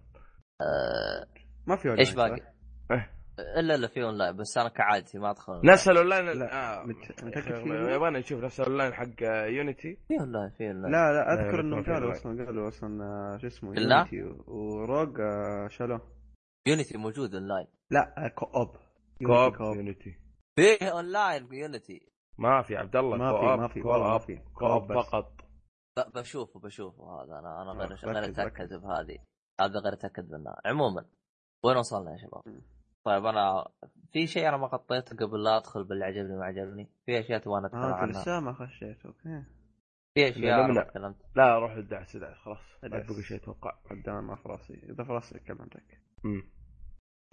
آه ما في إيش باقي؟ إيه. إلا إلا في أونلاين بس أنا كعادتي ما أدخل نفس الأونلاين؟ لا، آه،؟ يبغانا نشوف نفس الأونلاين حق آه، Unity في أونلاين في أونلاين. لا لا لا، أذكر إنهم قالوا. أصلا قالوا أصلا آه، شو اسمه؟ Unity و Rogue آه، شالوه. Unity موجود أونلاين. لا آه، co-op co-op Unity فيه online Unity ما في عبد الله ما في- ما في، ما في. co-op. فقط. ب- بشوفه بشوفه هذا. أنا أنا غير غير. أتأكد بهذه. هذا غير أتأكد منها عموما وين وصلنا يا شباب؟ طيب أنا في شيء أنا ما غطيته قبل لا أدخل باللي عجبني ما عجبني في أشياء تبغى نتكلم آه عنها. لسه ما خشيت أوكي. في أشياء. ما تكلمت. لا روح الدعس الدعس خلاص. ما. بقى شيء أتوقع قدام ما في راسي. إذا في راسي كلمتك امم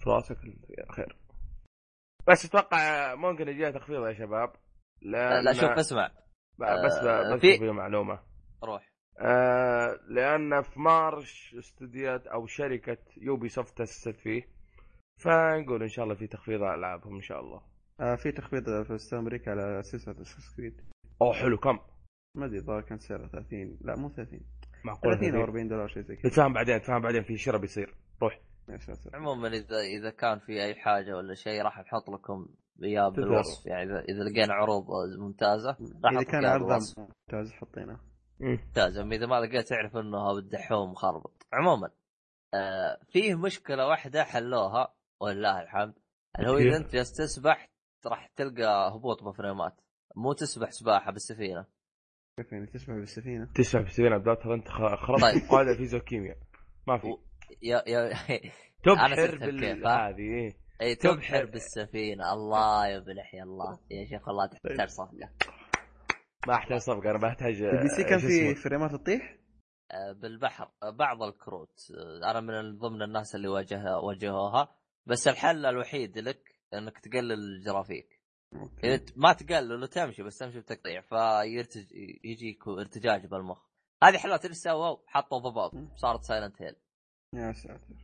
في راسك خير. بس أتوقع ممكن يجيها تخفيض يا شباب لأن لا شوف اسمع. بس آه، بس في- في معلومة. روح. آه لأن في March استديوهات أو شركة Ubisoft تأسست فيه. فنقول إن شاء الله في تخفيض على ألعابهم إن شاء الله. آه في تخفيض في أمريكا على سلسله Assassin's Creed أوه حلو. كم؟ ما أدري الظاهر كان سعره 30 لا مو 30 معقول 30 أو 40 دولار شيء زي كذا. تفهم بعدين تفهم بعدين في شراء بيصير. روح. ساتر عموما اذا إذا كان في أي حاجة ولا شيء راح نحط لكم إياه. بالوصف. يعني اذا إذا لقينا عروض ممتازة راح إذا كان عرض. ممتاز حطيناه. ممتاز. أما إذا ما لقيت اعرف إنه بالدحوم مخربط عموما آه فيه مشكلة واحدة حلوها. ولله الحمد اللي هو إذا؟ أنت جالس تسبح راح تلقى هبوط بفريمات مو تسبح سباحة بالسفينة كيف يعني تسبح بالسفينة تسبح في سفينه بدات ترى أنت خ- خربت طيب. قاعدة فيزيوكيمياء ما في و- يا يا تبحر بال؟ هذه إيه. اي تبحر. تبحر بالسفينة الله يا بلحي الله يا شيخ والله تحتاج صفقة ما أحتاج صفقة أنا بحتاج في ال PC كان في؟ فريمات تطيح؟ آه، بالبحر بعض الكروت آه، أنا من ضمن الناس اللي واجه واجهوها بس الحل الوحيد لك انك تقلل الجرافيك إذا ما تقلل وتمشي بس تمشي بتقطيع فيرتج يجيك ارتجاج بالمخ. هذه حلوة إيش سووا؟ حطوا ضباب. صارت Silent Hill يا ساتر.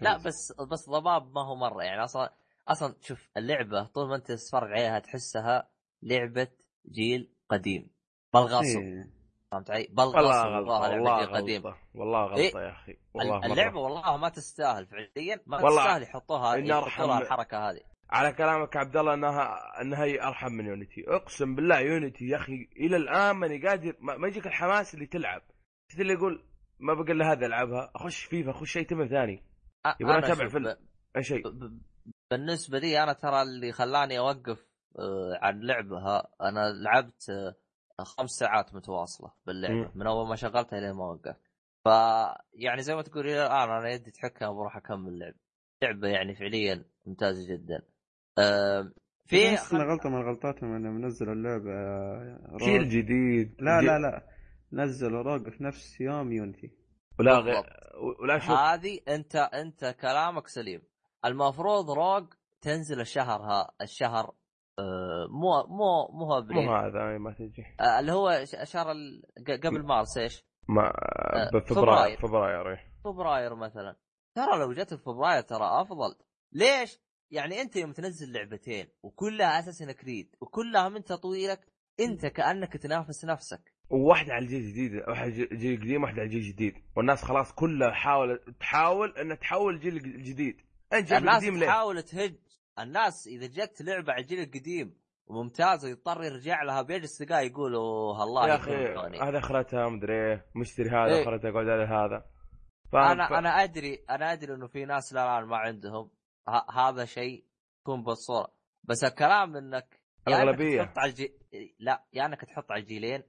لا بس بس ضباب ما هو مرة. يعني أصلا أصلا شوف اللعبة طول ما أنت تتفرج عليها تحسها لعبة جيل قديم. بالغصب إيه. فهمت علي؟ غلطة والله لعبة والله غلطة والله غلطة إيه. يا أخي والله مرة. اللعبة والله ما تستاهل فعليا ما والله تستاهل يحطوها أرحم- لها الحركة هذه على كلامك عبد الله إنها إنها هي أرحم من Unity أقسم بالله Unity يا أخي إلى الآن ماني قادر ما, يجيك الحماس اللي تلعب اللي يقول ما بقى إلا هذا ألعبها أخش فيفا أخش أي game ثاني يبغى شوف، فيلم. أي شيء بالنسبة لي أنا ترى اللي خلاني أوقف آه، عن لعبها أنا لعبت آه، خمس ساعات متواصلة باللعبة مم. من أول ما شغلتها لين ما وقفت ف يعني زي ما تقول إلى الآن أنا يدي تحكها بروح أكمل اللعب لعبة يعني فعليا ممتازة جدا. آه، في احس انها غلطة من غلطاتهم انهم نزلوا اللعبة روج. جيل جديد. لا لا لا. نزلوا روج في نفس يوم يونتي ولا غير. ولا شوف هذه أنت أنت كلامك سليم. المفروض روج تنزل الشهر ها الشهر آه، مو مو مو مو ابريل هذا أي ما تجي آه، اللي هو شهر قبل مارس إيش؟ ما فبراير. بفبراير فبراير إيه. فبراير مثلا ترى لو جت في فبراير ترى أفضل ليش؟ يعني أنت يوم تنزل لعبتين وكلها اساسن كريد وكلها من تطويرك أنت كأنك تنافس نفسك وواحدة على الجيل الجديد واحدة ج- جيل قديم واحدة على الجيل الجديد والناس خلاص كلها حاول تحاول إنها تحول الجيل الجديد أنت الناس؟ تحاول تهج الناس إذا جت لعبة على الجيل القديم وممتازة يضطر يرجع لها بيجلس تلقاه يقول أوه الله يا أخي. هذا أخرتها مدري إيه مشتري هذا إيه. أخرتها اقعد على هذا؟ أنا ف... أنا أدري أنا أدري إنه في ناس لا الآن ما عندهم ه- هذا شيء يكون بالصورة بس الكلام إنك إنك الأغلبية. تحط على الجي... لا يا إنك تحط على الجيلين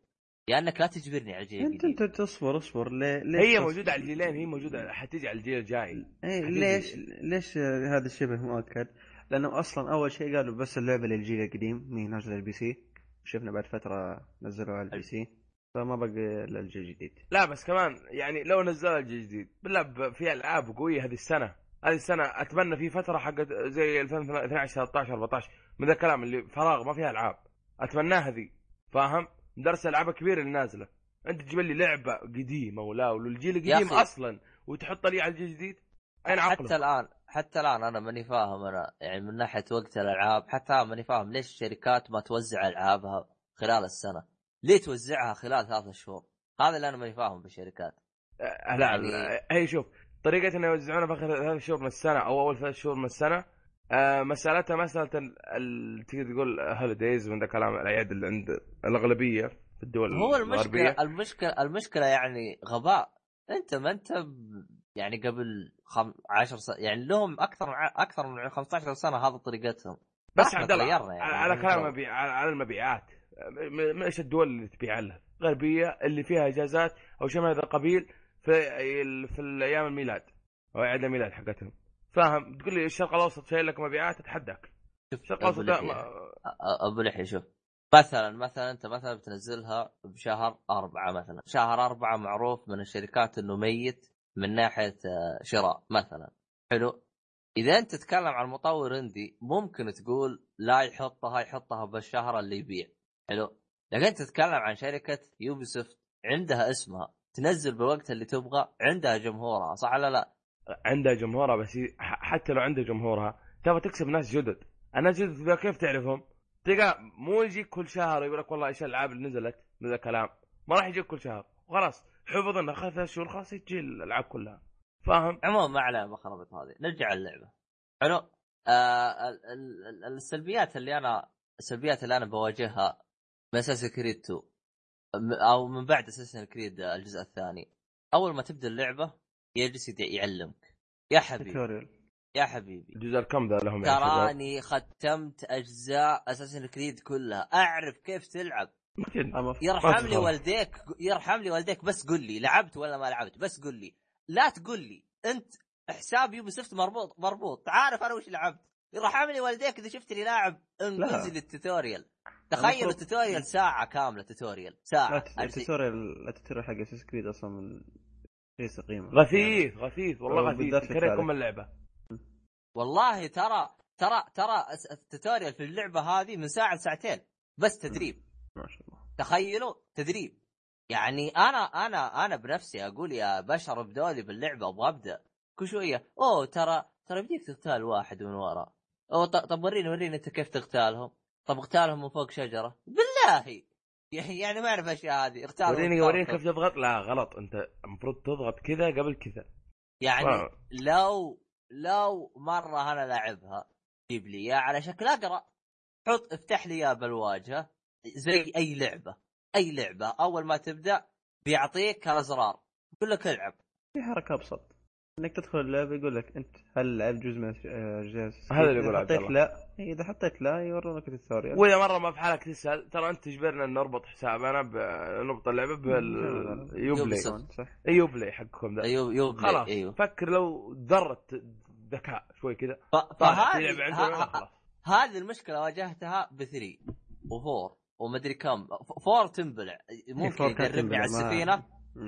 يا إنك لا تجبرني على الجيل أنت أنت تصبر اصبر ليه ليش هي تصبر؟ موجودة على الجيلين هي موجودة حتيجي على الجيل الجاي إيه. ليش ليش هذا الشبه مؤكد؟ لأنه أصلا أول شيء قالوا بس اللعبة للجيل القديم مي نازله ال PC شفنا بعد فترة نزلوها على ال PC فما بقى إلا الجيل الجديد لا بس كمان يعني لو نزلوا الجيل الجديد بالله في ألعاب قوية هذه السنة هذه السنة أتمنى في فترة حقت زي 2012 13 14 من ذا الكلام اللي فراغ ما فيها ألعاب أتمناها ذي فاهم؟ درس الالعاب الكبيره اللي نازلة أنت تجيب لي لعبة قديمة ولا والجيل القديم. أصلا وتحط لي على الجيل الجديد أين حتى عقله؟ الآن حتى الآن أنا ماني فاهم أنا يعني من ناحية وقت الألعاب حتى الآن ماني فاهم ليش الشركات ما توزع ألعابها خلال السنة؟ ليه توزعها خلال ثلاثة شهور؟ هذا اللي أنا ماني فاهم بالشركات آه، لا يعني- لا هي شوف طريقة إنه يوزعونها في آخر ثلاث شهور من السنة أو أول ثلاث شهور من السنة آه مسألتها مسألة ال- ال- تقدر تقول holidays من ذا كلام الاعياد اللي عند الأغلبية في الدول هو الغربية المشكلة المشكلة المشكلة يعني غباء أنت ما أنت يعني قبل خم... عشر سنة يعني لهم أكثر أكثر من 15 سنة هذا طريقتهم. بس عبد الله يعني. على, كلام يعني مبيع على المبيعات. م- م- إيش الدول اللي تبيع لها؟ غربية اللي فيها إجازات أو شيء من هذا القبيل في ال- في الأيام الميلاد أو اعياد الميلاد حقتهم. فاهم؟ تقول لي الشرق الأوسط شايل لك مبيعات اتحداك الشرق الأوسط. ما- أبو لحية شوف. مثلا مثلا أنت مثلا بتنزلها بشهر أربعة مثلا. شهر أربعة معروف من الشركات إنه ميت من ناحية آه، شراء مثلا. حلو؟ إذا أنت تتكلم عن مطور إندي ممكن تقول لا يحطها يحطها بالشهر اللي يبيع. حلو؟ لكن أنت تتكلم عن شركة يوبيسوفت عندها اسمها تنزل بالوقت اللي تبغى عندها جمهورها صح ولا لا؟ عندها جمهورها بس حتى لو عندها جمهورها تبغى تكسب ناس جدد. الناس جدد كيف تعرفهم؟ تلقى مو يجيك كل شهر يقول لك والله إيش الألعاب اللي نزلت؟ من ذا الكلام ما راح يجيك كل شهر. خلاص حفظ انه أخذ ثلاث شهور خلاص تجي الألعاب كلها. فاهم؟ عموما ما علينا ما خربت هذه. نرجع اللعبه حلو؟ آه ال- ال- ال- السلبيات اللي أنا السلبيات اللي أنا بواجهها من أساس كريد 2 م- أو من بعد اساسن كريد الجزء الثاني. أول ما تبدأ اللعبة يجلس يعلمك. يا حبيبي. يا حبيبي. الجزء الكم ذا لهم تراني ختمت أجزاء اساسن كريد كلها. أعرف كيف تلعب. يرحم لي. والديك يرحم لي والديك بس قل لي لعبت ولا ما لعبت؟ بس قل لي. لا تقول لي. أنت حساب Ubisoft مربوط مربوط. عارف أنا وش لعبت؟ يرحم لي والديك إذا شفتني لاعب. انزل ال tutorial. تخيل ال tutorial ساعة كاملة tutorial. ساعة. ال tutorial ال tutorial حق Assassin's Creed أصلا من ليس قيمة؟ غثيث غثيث والله غثيث. كرهكم. اللعبة. والله ترى ترى ترى التوتوريال في اللعبة هذه من ساعة لساعتين. بس تدريب. ما شاء الله. تخيلوا تدريب. يعني أنا أنا أنا بنفسي أقول يا بشر ابدوا لي باللعبة أبغى أبدأ. كل شوية أوه ترى ترى بديك تغتال واحد من ورا. أوه ط- طب وريني وريني أنت كيف تغتالهم. طب اغتالهم من فوق شجرة. بالله! يعني يعني ما اعرف الاشياء هذه. اغتالهم وريني وريني. كيف تضغط. لا غلط. أنت المفروض تضغط كذا قبل كذا. يعني آه. لو لو مرة أنا لعبها جيب لي إياه على شكل أقرأ. حط افتح لي إياه بالواجهة. زي أي لعبة. أي لعبة. أول ما تبدأ بيعطيك الأزرار. يقول لك العب في حركة أبسط. إنك تدخل اللعبة يقول لك أنت هل لعبت جزء من اجزاء هذا اللي يقول عبد الله. لا. إيه، إذا حطيت لا يورونك التوتوريال وإذا مرة ما في حالك تسأل ترى أنت تجبرنا إن نربط حسابنا. نربط اللعبة بال Uplay. صح. Uplay حقكم ذا أيوه Uplay خلاص. أيوه. فكر لو ذره ذكاء شوي كذا فهذه هذه المشكلة واجهتها ب three و four. ومدري كم. four تنبلع ممكن تنبلع، على السفينة.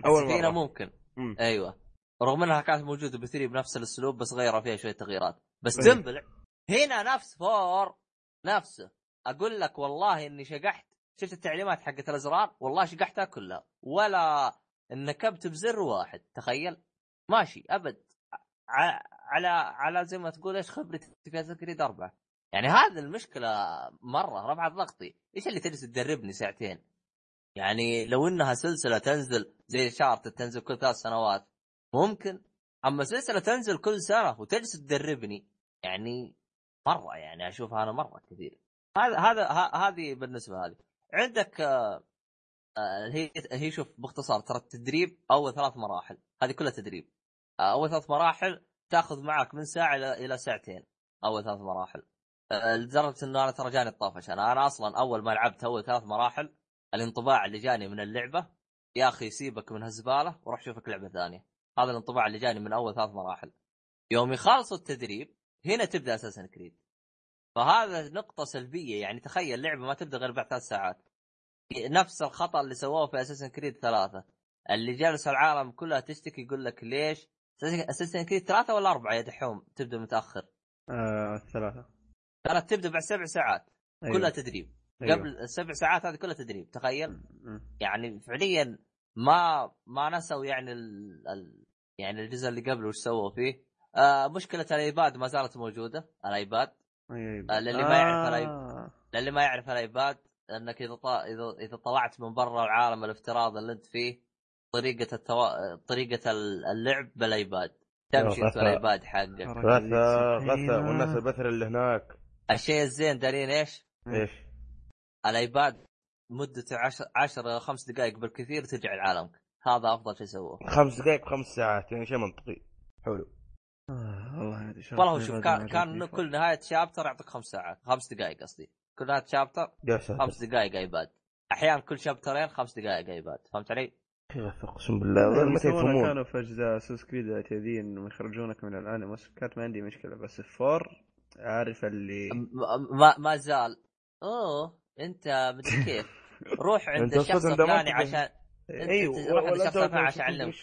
أول السفينة مرة. ممكن. مم. أيوه. رغم إنها كانت موجودة ب three بنفس الأسلوب بس غيروا فيها شوية تغييرات. بس. تنبلع هنا نفس four نفسه. أقول لك والله إني شقحت. شفت التعليمات حقت الأزرار؟ والله شقحتها كلها. ولا نكبت بزر واحد. تخيل. ماشي. أبد. ع- على على زي ما تقول إيش خبرتي في أساس كريد أربعة. يعني هذه المشكلة مرة رفعت ضغطي إيش اللي تجلس تدربني ساعتين؟ يعني لو إنها سلسلة تنزل زي شارت تنزل كل ثلاث سنوات ممكن. أما سلسلة تنزل كل سنة وتجلس تدربني يعني مرة يعني اشوفها أنا مرة كثير. هذا هذا هذه بالنسبة هذه. عندك آه، آه، هي هي شوف باختصار ترى التدريب أول ثلاث مراحل. هذه كلها تدريب. آه، أول ثلاث مراحل تأخذ معك من ساعة إلى ساعتين. أول ثلاث مراحل. لدرجة إنه أنا ترى جاني الطافش أنا أنا أصلا أول ما لعبت أول ثلاث مراحل الانطباع اللي جاني من اللعبة يا أخي سيبك من هالزبالة وروح شوف لك لعبة ثانية. هذا الانطباع اللي جاني من أول ثلاث مراحل. يوم يخلصوا التدريب هنا تبدأ أساسا كريد. فهذا نقطة سلبية يعني تخيل لعبة ما تبدأ غير بعد ثلاث ساعات. نفس الخطأ اللي سووه في اساسن كريد ثلاثة. اللي جالس العالم كلها تشتكي يقول لك ليش؟ اساسن كريد ثلاثة ولا أربعة يا دحوم؟ تبدأ متأخر. آه الثلاثة كانت تبدأ بعد سبع ساعات أيوه. كلها تدريب أيوه. قبل السبع ساعات هذه كلها تدريب تخيل م- يعني فعليا ما ما نسوا يعني ال... ال... يعني الجزء اللي قبله وش سووا فيه آه مشكلة ال iPad ما زالت موجودة ال iPad أيوه. آه، للي ما يعرف ال iPad آه. للي ما يعرف ال iPad إنك إذا ط... إذا إذا طلعت من برا العالم الافتراضي اللي أنت فيه طريقة التو... طريقة ال- اللعب بال iPad تمشي. بال iPad حقك غثا سحيرة. والناس البثر اللي هناك الشيء الزين دارين إيش؟ إيش؟ ال iPad مدته 10 10 إلى 5 دقائق بالكثير ترجع لعالمك. هذا أفضل شيء سووه. خمس دقائق خمس ساعات يعني شيء منطقي. حلو. آه، والله ما والله شوف كان ما كان كل نهاية chapter يعطيك خمس ساعات. خمس دقائق قصدي. كل نهاية chapter خمس دقائق iPad أحيانا كل chapter ين خمس دقائق iPad فهمت علي؟ غثا اقسم بالله. متى يفهمون كانوا في أجزاء Assassin's Creed انهم يخرجونك من ال Animus كانت ما عندي مشكلة بس ال four عارف اللي ما ما زال. أوه أنت مدري كيف. روح عند الشخص الفلاني عشان أيوه روح عند الشخص الفلاني عشان اعلمك.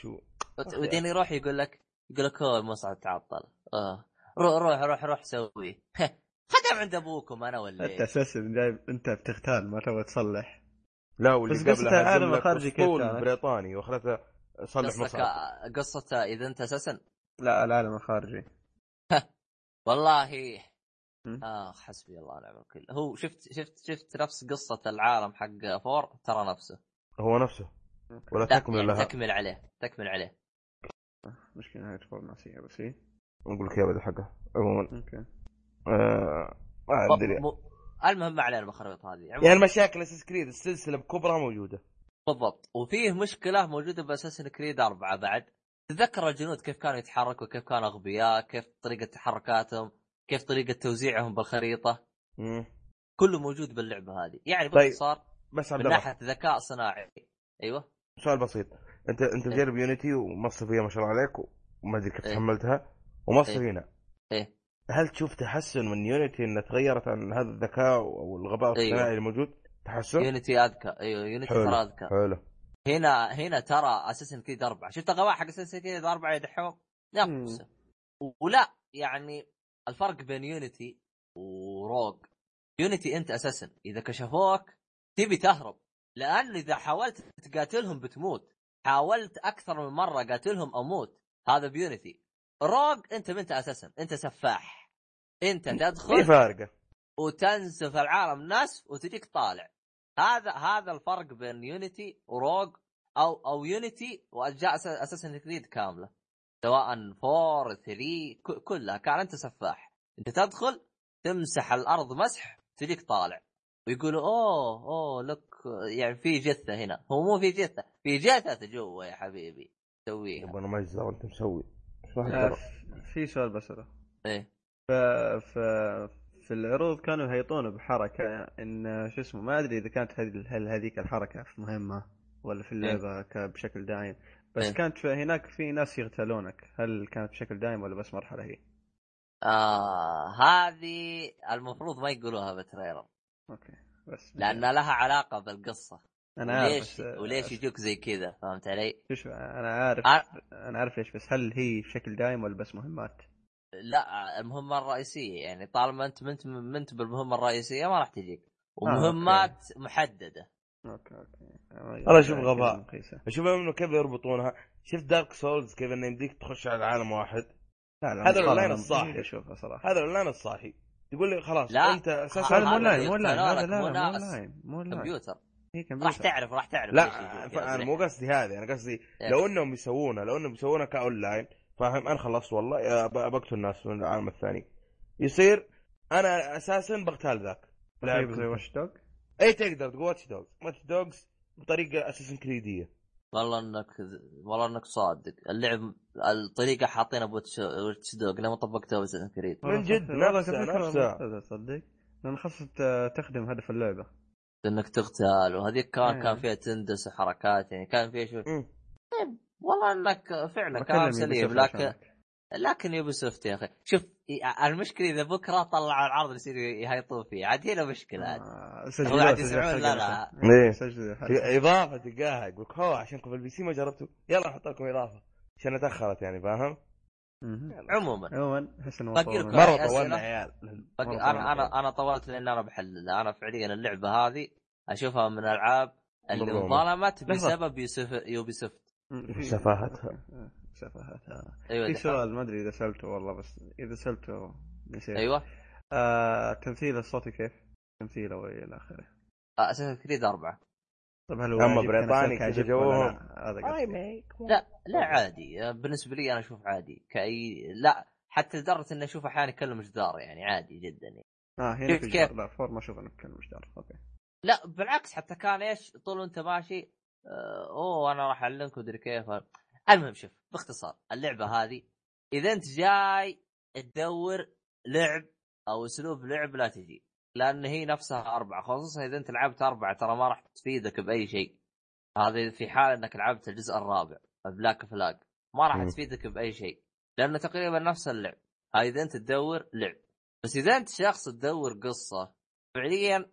ودين يروح يقول لك يقول لك هو المصعد تعطل. آه روح روح روح روح سويه خدم عند أبوكم أنا ولا أنت؟ أساسا جايب أنت بتغتال ما تبغى تصلح. لا واللي بس قصة قبلها لك الخارجي كيف؟ بريطاني واخذته صلح مصعد قصته إذا أنت أساسا؟ لا العالم الخارجي. والله? اخ حسبي الله ونعم الوكيل. هو شفت شفت شفت نفس قصة العالم حق four؟ ترى نفسه. هو نفسه. ولا لا تكمل يعني لها؟ تكمل عليه تكمل عليه. مشكلة نهاية four ناسية بس هي نقول لك يا بدر حقه عموما. أوكي. آه ما أدري. المهم ما علينا بالخريطة هذه. يعني المشاكل Assassin's Creed السلسلة بكبرها موجودة. بالضبط. وفيه مشكلة موجودة بأساسن كريد أربعة بعد. تذكر الجنود كيف كانوا يتحركوا كيف كانوا أغبياء كيف طريقة تحركاتهم كيف طريقة توزيعهم بالخريطة مم. كله موجود باللعبة هذه يعني طيب، باختصار بس من عبد الله ناحية ذكاء صناعي أيوه سؤال بسيط أنت أنت إيه. مجرب يونيتي ومصر فيها ما شاء الله عليك وما أدري كيف إيه. تحملتها ومصر إيه. هنا إيه هل تشوف تحسن من يونيتي انها تغيرت عن هذا الذكاء أو الغباء أيوة. الصناعي الموجود تحسن؟ Unity أذكى أيوه Unity. ترى أذكى حلو هنا هنا ترى Assassin's Creed أربعة. شفت الغباء حق Assassin's Creed أربعة يدحوم؟ نفسه ولا يعني الفرق بين Unity و Rogue Unity أنت assassin. إذا كشفوك تبي تهرب. لأن إذا حاولت تقاتلهم بتموت. حاولت أكثر من مرة قاتلهم أموت. هذا ب Unity Rogue أنت منت assassin. أنت سفاح. أنت تدخل فارقة. وتنسف العالم نسف وتجيك طالع. هذا هذا الفرق بين يونيتي وروج أو أو يونيتي وأجزاء اساسن كريد كاملة. سواء 4 3 ك- كلها. كان أنت سفاح. أنت تدخل تمسح الأرض مسح تجيك طالع. ويقولوا أوه أوه لك يعني في جثة هنا. هو مو في جثة. في جثة جوا يا حبيبي. سويها. يبغى أنا مجزر وانت مسوي. آه، في سؤال بسأله إيه. ف... ف... في العروض كانوا يهيطون بحركة إن شو اسمه ما أدري إذا كانت هذه هل هذيك الحركة في مهمة ولا في اللعبة ك- بشكل دائم بس إيه. كانت هناك في ناس يغتالونك هل كانت بشكل دائم ولا بس مرحلة هي؟ آه هذه المفروض ما يقولوها بال trailer أوكي بس لأن لها علاقة بالقصة أنا عارف وليش بس وليش يجوك زي كذا فهمت علي؟ شوف أنا عارف آه. أنا عارف ليش بس هل هي بشكل دائم ولا بس مهمات؟ لا المهمة الرئيسية يعني طالما أنت منت منت بالمهمة الرئيسية ما راح تجيك. آه، ومهمات محددة. أوكي أوكي. والله شوف غباء. مقيسة. شوف إنه كيف يربطونها. شفت Dark Souls كيف إنه يمديك تخش على عالم واحد. لا لا هذا مستحيل الصاحي. أشوفها صراحة. هذا الاونلاين الصاحي. تقول لي خلاص لا. أنت أساسا هذا مو اونلاين مو اونلاين هذا لا مو لا مو ناس. اونلاين مو اونلاين كمبيوتر. راح تعرف راح تعرف. لا أنا. مو قصدي هذه. أنا قصدي إيه. لو إنهم يسوونها لو إنهم يسوونها كأونلاين فاهم؟ أنا خلصت والله. بقتل الناس من العالم الثاني. يصير أنا أساسا بغتال ذاك. طيب زي Watch Dogs اي تقدر تقول Watch Dogs Watch Dogs بطريقة Assassin's Creed ية. والله إنك والله إنك صادق. اللعب الطريقة حاطينها Watch Dogs لما طبقتها بس Creed. من جد نفسها- نفسها. تصدق لأن خاصة ت- تخدم هدف اللعبة. إنك تغتال وهذيك كان إيه. كان فيها تندس وحركات. يعني كان فيها شوي. والله انك فعلا كلام سليم لكن. لكن Ubisoft يا أخي شوف المشكلة إذا بكرة طلعوا العرض اللي يصير يهيطون فيه عاد هنا مشكلة عاد آه، يسمعون لا لا. إيه. سجل إضافة تلقاها يقول لك هو عشانكم في ال PC ما جربتوا يلا نحط لكم إضافة عشان تاخرت يعني فاهم؟ عموما عموما احس انه. مرة؟ طولنا عيال أنا أنا أنا طولت لأن أنا بحلل أنا فعليا اللعبة هذه أشوفها من الألعاب اللي. انظلمت. بسبب يوسف يوبي سوفت سفاهتها. سفاهتها أيوه في. سؤال ما أدري إذا سألته والله بس إذا سألته نسيت أيوه آه تمثيل الصوتي كيف؟ تمثيله والى آخره اساسن كريد أربعة طب هل هو؟ أنا بريطاني كذا جوهم. لا؟ لا لا عادي آه، بالنسبة لي أنا أشوف عادي كأي لا حتى لدرجة إني أشوف أحيانا يكلم جدار يعني عادي جدا يعني. آه هنا كيف- في كيف؟ جدار. لا four ما أشوف إنه كان جدار أوكي لا بالعكس حتى كان إيش طول وأنت ماشي آه، أوه أنا راح اعلمك ودري كيف. المهم شوف باختصار اللعبة هذه إذا أنت جاي تدور لعب أو أسلوب لعب لا تجي لأن هي نفسها أربعة خصوصا إذا أنت لعبت أربعة ترى ما راح تفيدك بأي شيء. هذا في حال إنك لعبت الجزء الرابع بلاك فلاج ما راح. تفيدك بأي شيء لأنه تقريبا نفس اللعب. هاي إذا أنت تدور لعب. بس إذا أنت شخص تدور قصة فعليا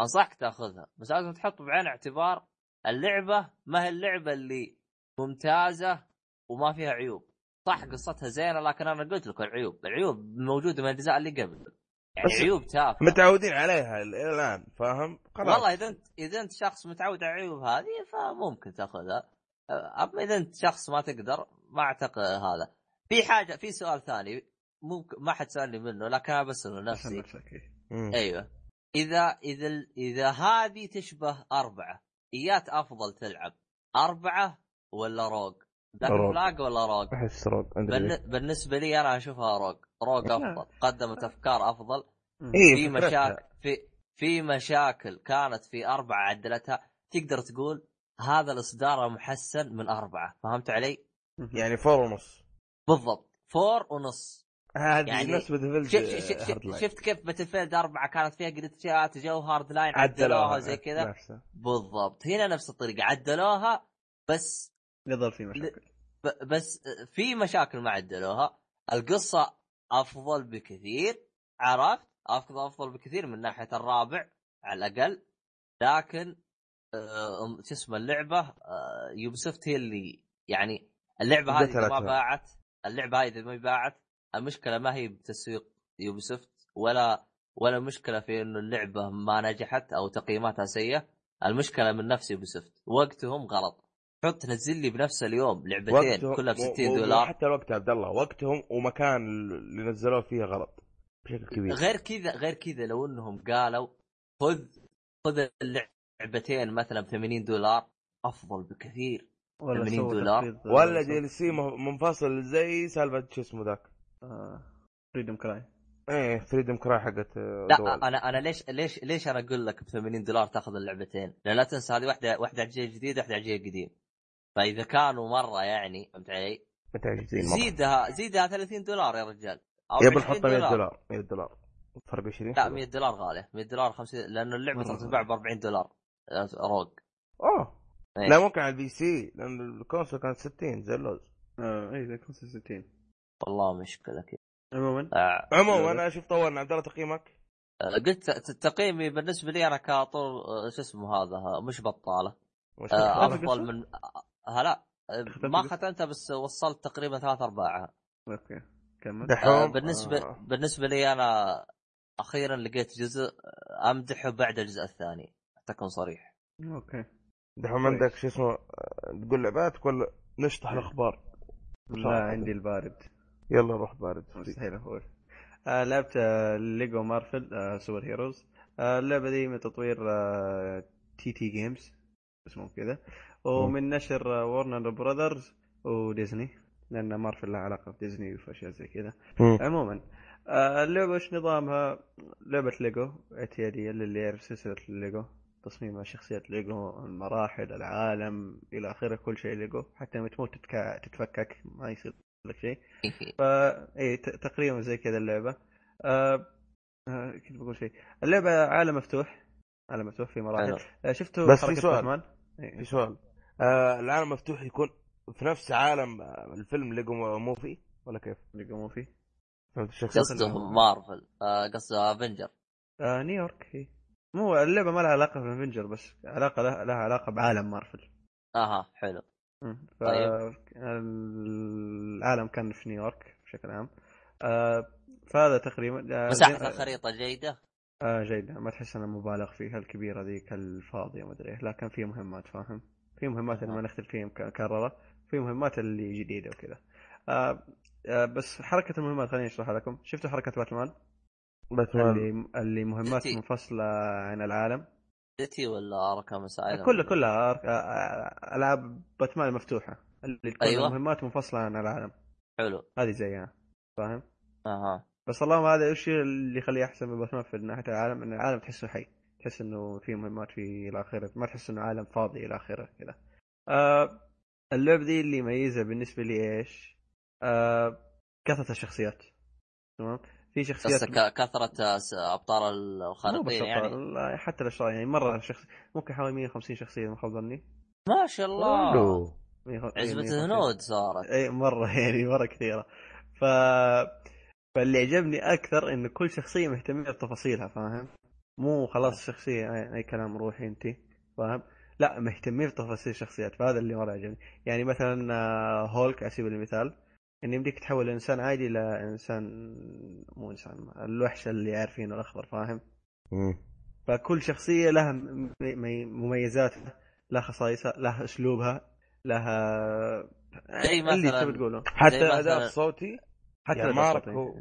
أنصحك تأخذها بس لازم تحط بعين اعتبار اللعبة ما هي اللعبة اللي ممتازة وما فيها عيوب. صح قصتها زينة لكن أنا قلت لك العيوب. العيوب موجودة من الأجزاء اللي قبل. يعني بس عيوب تافهة. متعودين عليها إلى الآن فاهم؟ خلاص. والله إذا انت إذا أنت شخص متعود على العيوب هذه فممكن تأخذها. أما إذا أنت شخص ما تقدر ما أعتقد هذا. في حاجة في سؤال ثاني ممكن ما حد سألني منه لكن أنا بسأله نفسي. أيوه. اذا إذا إذا هذه تشبه أربعة ايات افضل تلعب اربعة ولا روج؟ بلاك روج. فلاج ولا روج؟ أحس بالن- بالنسبة لي أنا أشوفها روج، Rogue. أفضل، قدمت أفكار أفضل،. إيه، في. مشاكل في في مشاكل كانت في أربعة عدلتها، تقدر تقول هذا الإصدار محسن من أربعة، فهمت علي؟ يعني four ونص بالضبط، four ونص، هذه يعني نفس Battlefield. شفت كيف Battlefield أربعة كانت فيها glitch ات جو Hardline عدلوها زي كذا. بالضبط. هنا نفس الطريقة عدلوها بس يظل في مشاكل. ب- بس في مشاكل ما عدلوها. القصة أفضل بكثير عرفت؟ افضل أفضل بكثير من ناحية الرابع على الأقل. لكن آه، شو اسمه اللعبة؟ آه، Ubisoft هي اللي يعني اللعبة هذه ما. باعت اللعبة هذه ما باعت المشكلة ما هي بتسويق Ubisoft ولا ولا مشكلة في إنه اللعبة ما نجحت أو تقييماتها سيئة. المشكلة من نفس Ubisoft وقتهم غلط. حط تنزل لي بنفس اليوم لعبتين كلها ب مو- 60 مو- مو دولار. حتى الوقت عبد الله. وقتهم ومكان اللي نزلوه فيه غلط بشكل كبير. غير كذا غير كذا لو إنهم قالوا خذ خذ اللعبتين مثلا ب 80 دولار أفضل بكثير. ولا 80 سووا دولار. ولا DL C منفصل زي سالفة شو اسمه ذاك. Freedom Cry إيه Freedom كراي حقت آه، لا دول. أنا أنا ليش ليش ليش أنا أقول لك ب 80 دولار تاخذ اللعبتين؟ لأن لا تنسى هذه واحدة واحدة على الجيل الجديد واحدة على الجيل القديم. فإذا كانوا مرة يعني فهمت علي؟ زيدها زيدها 30 دولار يا رجال. أو يا 20 بنحط 100 دولار. 100 دولار. فرق 20 لا 100 دولار غالية. 100 دولار 50 لأنه اللعبة ترى تتباع ب 40 دولار. روج أوه. إيه. لا ممكن على البي سي لأن الكونسول كانت 60 زي اللوز آه اي ذا 65 والله مشكله كذا عموما. آه، عموما أنا شوف طولنا. عبد الله تقييمك؟ آه، قلت ت- تقييمي بالنسبة لي أنا كطول آه، شو اسمه هذا آه، مش بطالة. وش آه، افضل؟ من هلا آه، ما؟ ختمتها بس وصلت تقريبا ثلاث أرباعها. okay كمل. آه، بالنسبة آه. بالنسبة لي أنا أخيرا لقيت جزء امدحه بعد الجزء الثاني حتى أكون صريح. okay. دحوم عندك شو اسمه تقول لعباتك ولا نشطح الأخبار. لا عندي البارد. يلا روح بارد مستحيل أقول آه لعبت آه LEGO Marvel آه Super Heroes آه اللعبة دي من تطوير آه TT Games اسمه كذا. ومن نشر آه Warner Brothers و Disney لأن مارفل لها علاقة بديزني وأشياء زي كذا. عموما آه اللعبة إيش نظامها؟ لعبة ليجو اعتيادية للي يعرف سلسلة ليجو تصميم شخصيات ليجو المراحل العالم إلى آخره كل شيء ليجو حتى لما تموت. تتفكك ما يصير. لك شيء. فا اي ت- تقريبا زي كذا اللعبة. آه... آه... كنت بقول شيء. اللعبة عالم مفتوح. عالم مفتوح في مراحل. حلو. آه شفتوا بس في سؤال. باتمان؟ في إيه. سؤال. آه العالم مفتوح يكون في نفس عالم آه، الفيلم LEGO Movie ولا كيف؟ اللي يقومون فيه. فهمت الشخصيات قصده مارفل. آه، قصده Avenger آه نيويورك. هي مو اللعبة ما لها علاقة بالافنجر بس علاقة لها, لها علاقة بعالم مارفل. أها حلو. طيب. العالم كان في نيويورك بشكل عام. آه فهذا تقريبا آه مساحة زي- الخريطه جيدة؟ آه جيدة. ما تحس أنه مبالغ فيها الكبيرة ذيك الفاضية ما أدري إيه، لكن في مهمات فاهم؟ في مهمات اللي ما نختلف فيها مكررة في مهمات اللي جديدة وكذا. آه آه بس حركة المهمات خليني اشرحها لكم. شفتوا حركة باتمان؟ باتمان. اللي اللي مهمات. منفصلة عن العالم. سيتي ولا اركام اسايلم كلها كلها آه، ألعاب باتمان مفتوحة. اللي تكون أيوة. مهمات منفصلة عن العالم. حلو. هذه زيها فاهم؟ أها. بس اللهم هذا إيش اللي يخليه أحسن من باتمان في ناحية العالم؟ إن العالم تحسه حي. تحس إنه في مهمات في إلى آخره. ما تحس إنه عالم فاضي إلى آخره كذا. آه اللعبه دي اللي يميزها بالنسبة لي إيش؟ آه كثرة الشخصيات. تمام؟ في شخصيات كثرة س- أبطال الخارقين يعني. حتى الأشرار يعني مرة شخص ممكن حوالي 150 شخصية ما خاب ظني. ما شاء الله. 150 عزبة 150. الهنود صارت. اي مرة يعني مرة كثيرة. ف فاللي عجبني أكثر إنه كل شخصية مهتميه بتفاصيلها فاهم؟ مو خلاص شخصية أي, أي كلام روحي أنت فاهم؟ لا مهتمين بتفاصيل الشخصيات فهذا اللي مرة عجبني. يعني مثلا آه، هولك على سبيل المثال. ان يمديك تحول إنسان عادي لانسان مو إنسان الوحش اللي عارفينه الأخضر فاهم مم. فكل شخصية لها مميزاتها لها خصائصها لها أسلوبها لها زي اللي مثلاً- تبي تقوله حتى الاداء الصوتي حتى يعني لو مارك صوتي. هو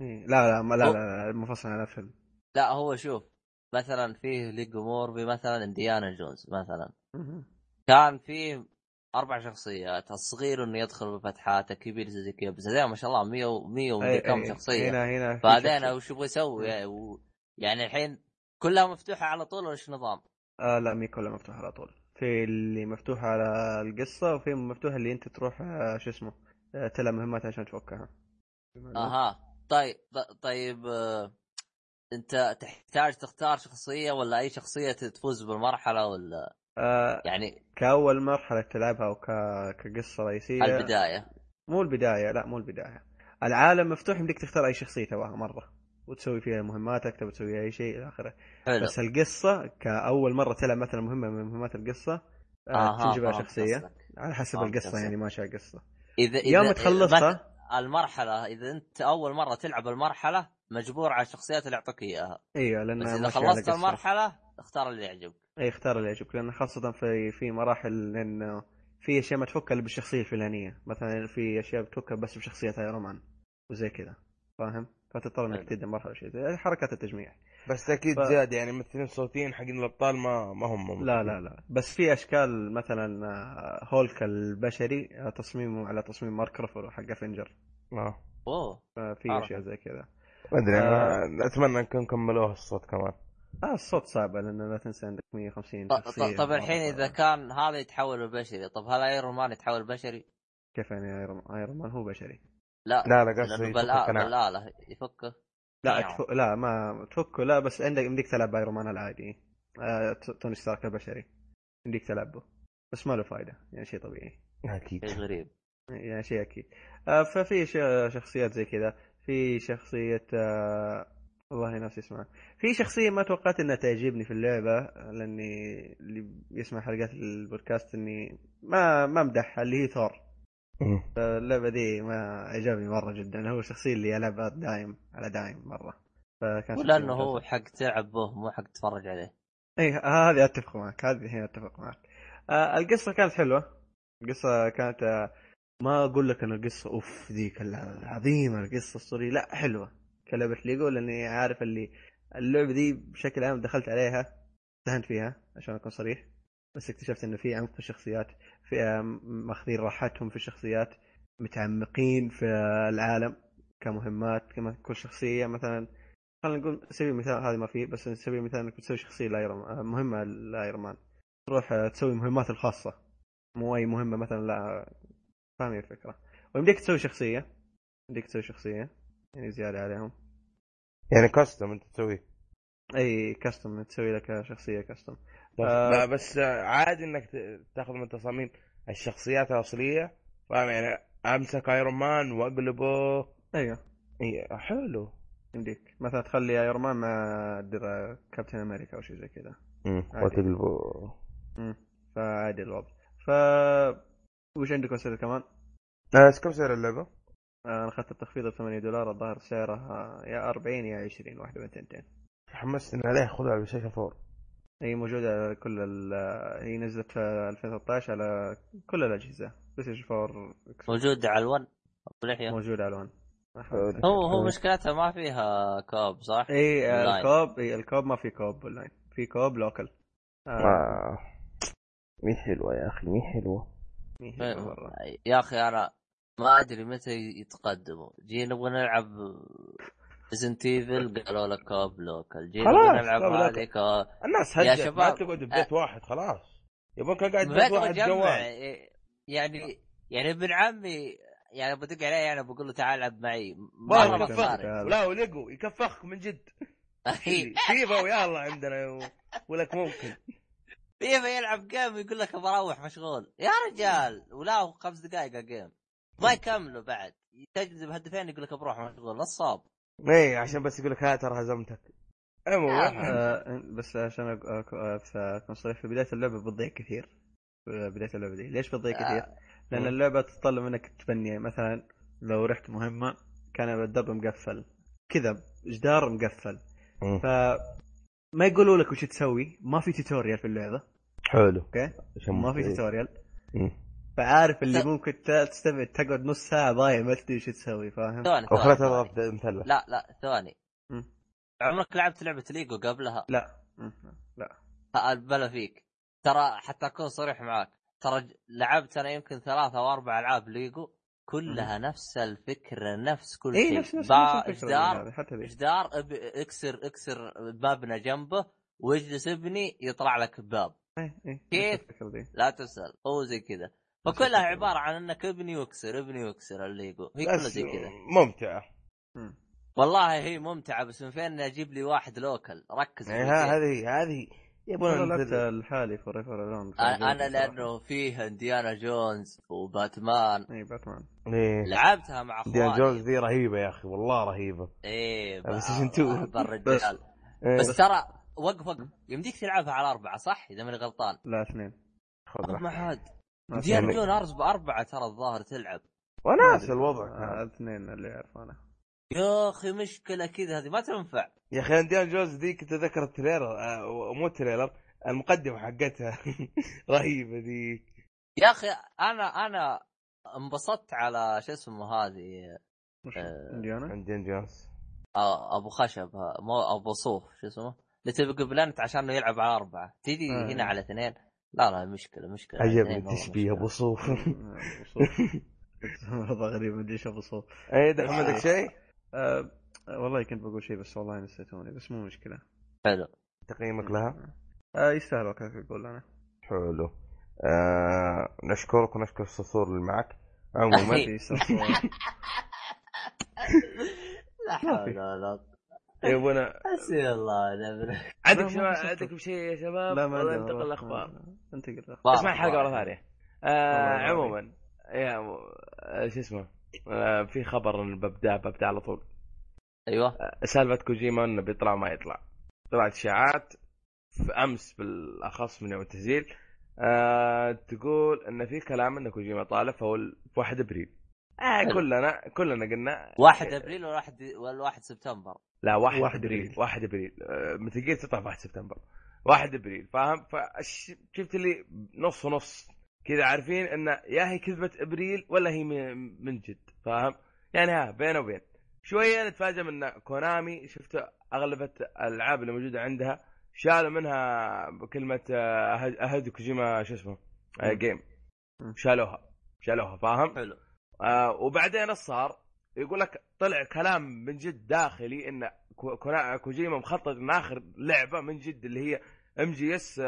إيه. لا لا ما- لا لا, لا منفصل عن الفيلم لا هو شوف مثلا فيه LEGO Movie مثلا Indiana Jones مثلا. كان فيه أربع شخصيات الصغير إنه يدخل بفتحات الكبير زي كذا بس ما شاء الله 100 و 100 ومدري كم. شخصية هنا هنا بعدين. وش يبغى يسوي يعني, الحين كلها مفتوحة على طول ولا إيش نظام؟ آه لا مي كلها مفتوحة على طول في اللي مفتوحة على القصة وفي مفتوحة اللي أنت تروح آه، شو اسمه آه، تلعب مهمات عشان تفكها أها طيب طيب آه، أنت تحتاج تختار شخصية ولا أي شخصية تفوز بالمرحلة ولا آه يعني كأول مرحلة تلعبها وك... كقصة رئيسية. البداية. مو البداية لا مو البداية. العالم مفتوح يمديك تختار أي شخصية تبغاها مرة وتسوي فيها مهماتك تبي تسوي أي شيء إلى آخره. حلو. بس القصة كأول مرة تلعب مثلا مهمة من مهمات القصة آه أها تنجب على فهمت شخصية. قصدك. على حسب فهمت القصة قصدك. يعني ماشية القصة. إذا إذا يوم تخلصها المرحلة إذا أنت أول مرة تلعب المرحلة مجبور على الشخصيات اللي يعطوك إياها. إيوه لأن بس إذا خلصت. المرحلة اختار اللي يعجبك. أي اختار اللي يعجبك لأن خاصة في في مراحل لأنه في أشياء ما تفك إلا بالشخصية الفلانية مثلا في أشياء بتفكها بس بشخصية Iron Man وزي كذا فاهم؟ فتضطر إنك. تبدأ مرحلة شيء زي حركات التجميع بس أكيد ف- زاد يعني ممثلين صوتيين حقين الأبطال ما ما هم لا لا لا بس في أشكال مثلا آه، هولك البشري آه، تصميمه على تصميم مارك رافالو حق Avenger آه. اوه ففي عرفت. أشياء زي كذا ما أدري آه. أنا اتمنى انكم كملوها الصوت كمان آه الصوت صعبة لأن لا تنسى عندك 150 ط- ط- شخصية طب الحين إذا. كان هذا يتحول لبشري طب هل Iron Man يتحول بشري؟ كيف يعني Iron Iron Man هو بشري. لا لا لا قصدي لأنه. بالآلة يفكه. لا نعم. تف... لا ما تفكه. لا بس عندك يمديك تلعب Iron Man العادي. آه، Tony Stark البشري. يمديك تلعبه بس ما له فائده يعني شيء طبيعي. أكيد. شيء غريب. يعني شيء أكيد. آه، ففي شخصيات زي كذا. في شخصية آه، والله ناسي اسمها في شخصية ما توقعت إنها تعجبني في اللعبة لأني اللي يسمع حلقات البودكاست إني ما ما مدحها اللي هي ثور. مم. اللعبة دي ما عجبني مرة جدا. هو الشخصيه اللي العبها دايم على دايم مرة. فكان شخصية ولأنه هو. حق تلعب به مو حق تتفرج عليه. اي هذه أتفق معك هذه هنا أتفق معك. آه القصة كانت حلوة. القصة كانت آه ما أقول لك إن القصة أوف ذيك العظيمة القصة الأسطورية لا حلوة. كلعبة ليجو لأني عارف اللي اللعبة دي بشكل عام دخلت عليها استهنت فيها عشان أكون صريح. بس اكتشفت إنه في عمق في الشخصيات في ماخذين راحتهم في الشخصيات متعمقين في العالم كمهمات كما كل شخصية مثلا. خلينا نقول سبيل المثال هذا ما فيه بس سبيل المثال إنك بتسوي شخصية لايرون مهمة لايرون مان. تروح تسوي مهمات الخاصة. مو أي مهمة مثلا لا فاهمين الفكرة. ويمديك تسوي شخصية. يمديك تسوي شخصية يعني زيادة عليهم. يعني كاستم انت تسويه. أي كاستم تسوي لك شخصية كاستم بس, آه. بس عادي إنك تاخذ من تصاميم الشخصيات الأصلية. فاهم؟ يعني أمسك Iron Man وأقلبه. أيوه. إي حلو. يمديك. مثلا تخلي Iron Man مع Captain America أو شيء زي كذا. امم. وتقلبه. امم فعادي الوضع. ف وش عندكم أسئلة كمان؟ آه، إيش كم سعر اللعبة؟ أنا أخذت التخفيض ب 8 دولار الظاهر سعرها يا 40 يا 20 واحدة من الثنتين حمستني عليه خذها على ال PlayStation 4 هي موجودة على كل ال هي نزلت في 2013 على كل الأجهزة PlayStation 4 موجود على ال One موجودة على ال One هو هو مشكلتها ما فيها co-op صح؟ اي. الكوب اي الكوب ما في co-op online في co-op local آه. آه. مي حلوة يا أخي مي حلوة. مي حلوة مرة. يا أخي أنا ما أدري متى يتقدموا. جينا نبغى نلعب Resident Evil قالوا لك co-op local جينا نلعب هذه. co-op الناس يا هدت ما شباب. تقعد ببيت واحد خلاص. يبغى كان قاعد ببيت بيت واحد جوال. يعني يعني ابن عمي يعني بدق عليه يعني بقول له تعال العب معي. ما يكفخ. لا ولقوا يكفخ من جد. فيفا ويلا عندنا ولك ممكن. فيفا يلعب game يقول لك بروح مشغول. يا رجال ولا خمس دقائق game ما يكملوا بعد. تجيب هدفين يقول لك بروح مشغول نصاب اي عشان بس يقول لك ها ترى هزمتك. عموما آه بس عشان اكون صريح في بداية اللعبة بتضيع كثير. بداية اللعبة دي. ليش بتضيع كثير؟ لأن مم. اللعبة تتطلب منك تبني. مثلا لو رحت مهمة كان الدرب مقفل. كذا جدار مقفل. ف ما يقولوا لك وش تسوي. ما في tutorial في اللعبة. حلو. أوكي؟ ما في. tutorial. فعارف اللي ت- ممكن تستبعد تقعد نص ساعة ضايع ما تدري وش تسوي فاهم؟ ثواني ثواني. مثلث. لا لا ثواني. مم. عمرك لعبت لعبة ليجو قبلها؟ لا. مم. لا. ها، البلا فيك. ترى حتى أكون صريح معاك. ترى لعبت أنا يمكن ثلاثة أو أربع ألعاب ليجو كلها نفس الفكرة نفس كل اي شيء. إيه، نفس نفس جدار ذي. جدار اكسر إكسر مبنى جنبه واجلس ابني يطلع لك باب. إيه، إيه، كيف؟ لا تسأل. هو زي كذا. الفكرة. عبارة عن إنك ابني واكسر ابني واكسر الليجو هي كلها زي كذا. ممتعة. مم. والله هي ممتعة بس من فين أجيب لي واحد local؟ ركز. ها- هذه هذه ننزل- الحالي forever alone أنا لأنه فيه إنديانا جونز وباتمان. اي باتمان. إيه. لعبتها مع إخواني. جونز ذي رهيبة يا أخي والله رهيبة. إيه بس. بالرجال إيه. بس ترى وقف وقف. يمديك تلعبها على أربعة صح؟ إذا ماني غلطان. لا اثنين. خذ ما راحتك. حد ديان جون ارز بأربعة ترى الظاهر تلعب. وناس الوضع. آه، كان. اثنين اللي اعرف أنا يا أخي مشكلة كذا هذه ما تنفع. يا أخي انديان جونز ذيك تذكر ال trailer آه، مو ال trailer المقدمة حقتها. رهيبة ذيك. يا أخي أنا أنا انبسطت على شو اسمه هذه وش؟ آه. إنديانا؟ إنديان جونز. آه، أبو خشب مو أبو صوف شو اسمه؟ اللي تبقى بلنت عشان يلعب على أربعة. تيجي آه. هنا على اثنين؟ لا لا مشكلة مشكلة. عجبني مشكلة. ابو صوف. والله غريب مدري إيش ابو صوف اي دحين عندك شيء؟ آه والله كنت بقول شيء بس والله نسيتوني بس مو مشكلة. حلو. تقييمك لها؟ آه يستاهلوا كيف أقول أنا. حلو. آه نشكرك ونشكر الصصور اللي معك. عموما. لا حول ولا قوه يبونا حسبي الله ونعم عندك عندكم شيء يا شباب؟ لا ما ولا عندي ننتقل والله. الأخبار. انتقل الأخبار. اسمع الحلقة مرة ثانية. آه عموما يا آه، شو اسمه؟ آه في خبر ببدا ببدأ على طول. أيوه. سالفة كوجيما إنه بيطلع ما يطلع. طلعت إشاعات في أمس بالأخص من يوم التسجيل. آه تقول إن في كلام إن كوجيما طالب فهو في 1 إبريل. آه. كلنا كلنا قلنا 1 إبريل ولا 1 ولا 1 سبتمبر. لا 1 واحد إبريل. 1 إبريل. آه، مثل جير تطلع في 1 سبتمبر. 1 إبريل. فاهم؟ فشفت اللي نص ونص كذا عارفين إن يا هي كذبة إبريل ولا هي من جد. فاهم؟ يعني ها بين وبين. شوية نتفاجئ من كونامي شفت أغلبة الألعاب اللي موجودة عندها شالوا منها كلمه آه، اهد كوجيما شو اسمه آه،. game مم. شالوها. شالوها فاهم؟ حلو. آه وبعدين إيش صار؟ يقول لك طلع كلام من جد داخلي إن كوجيما مخطط إن آخر لعبة من جد اللي هي MGS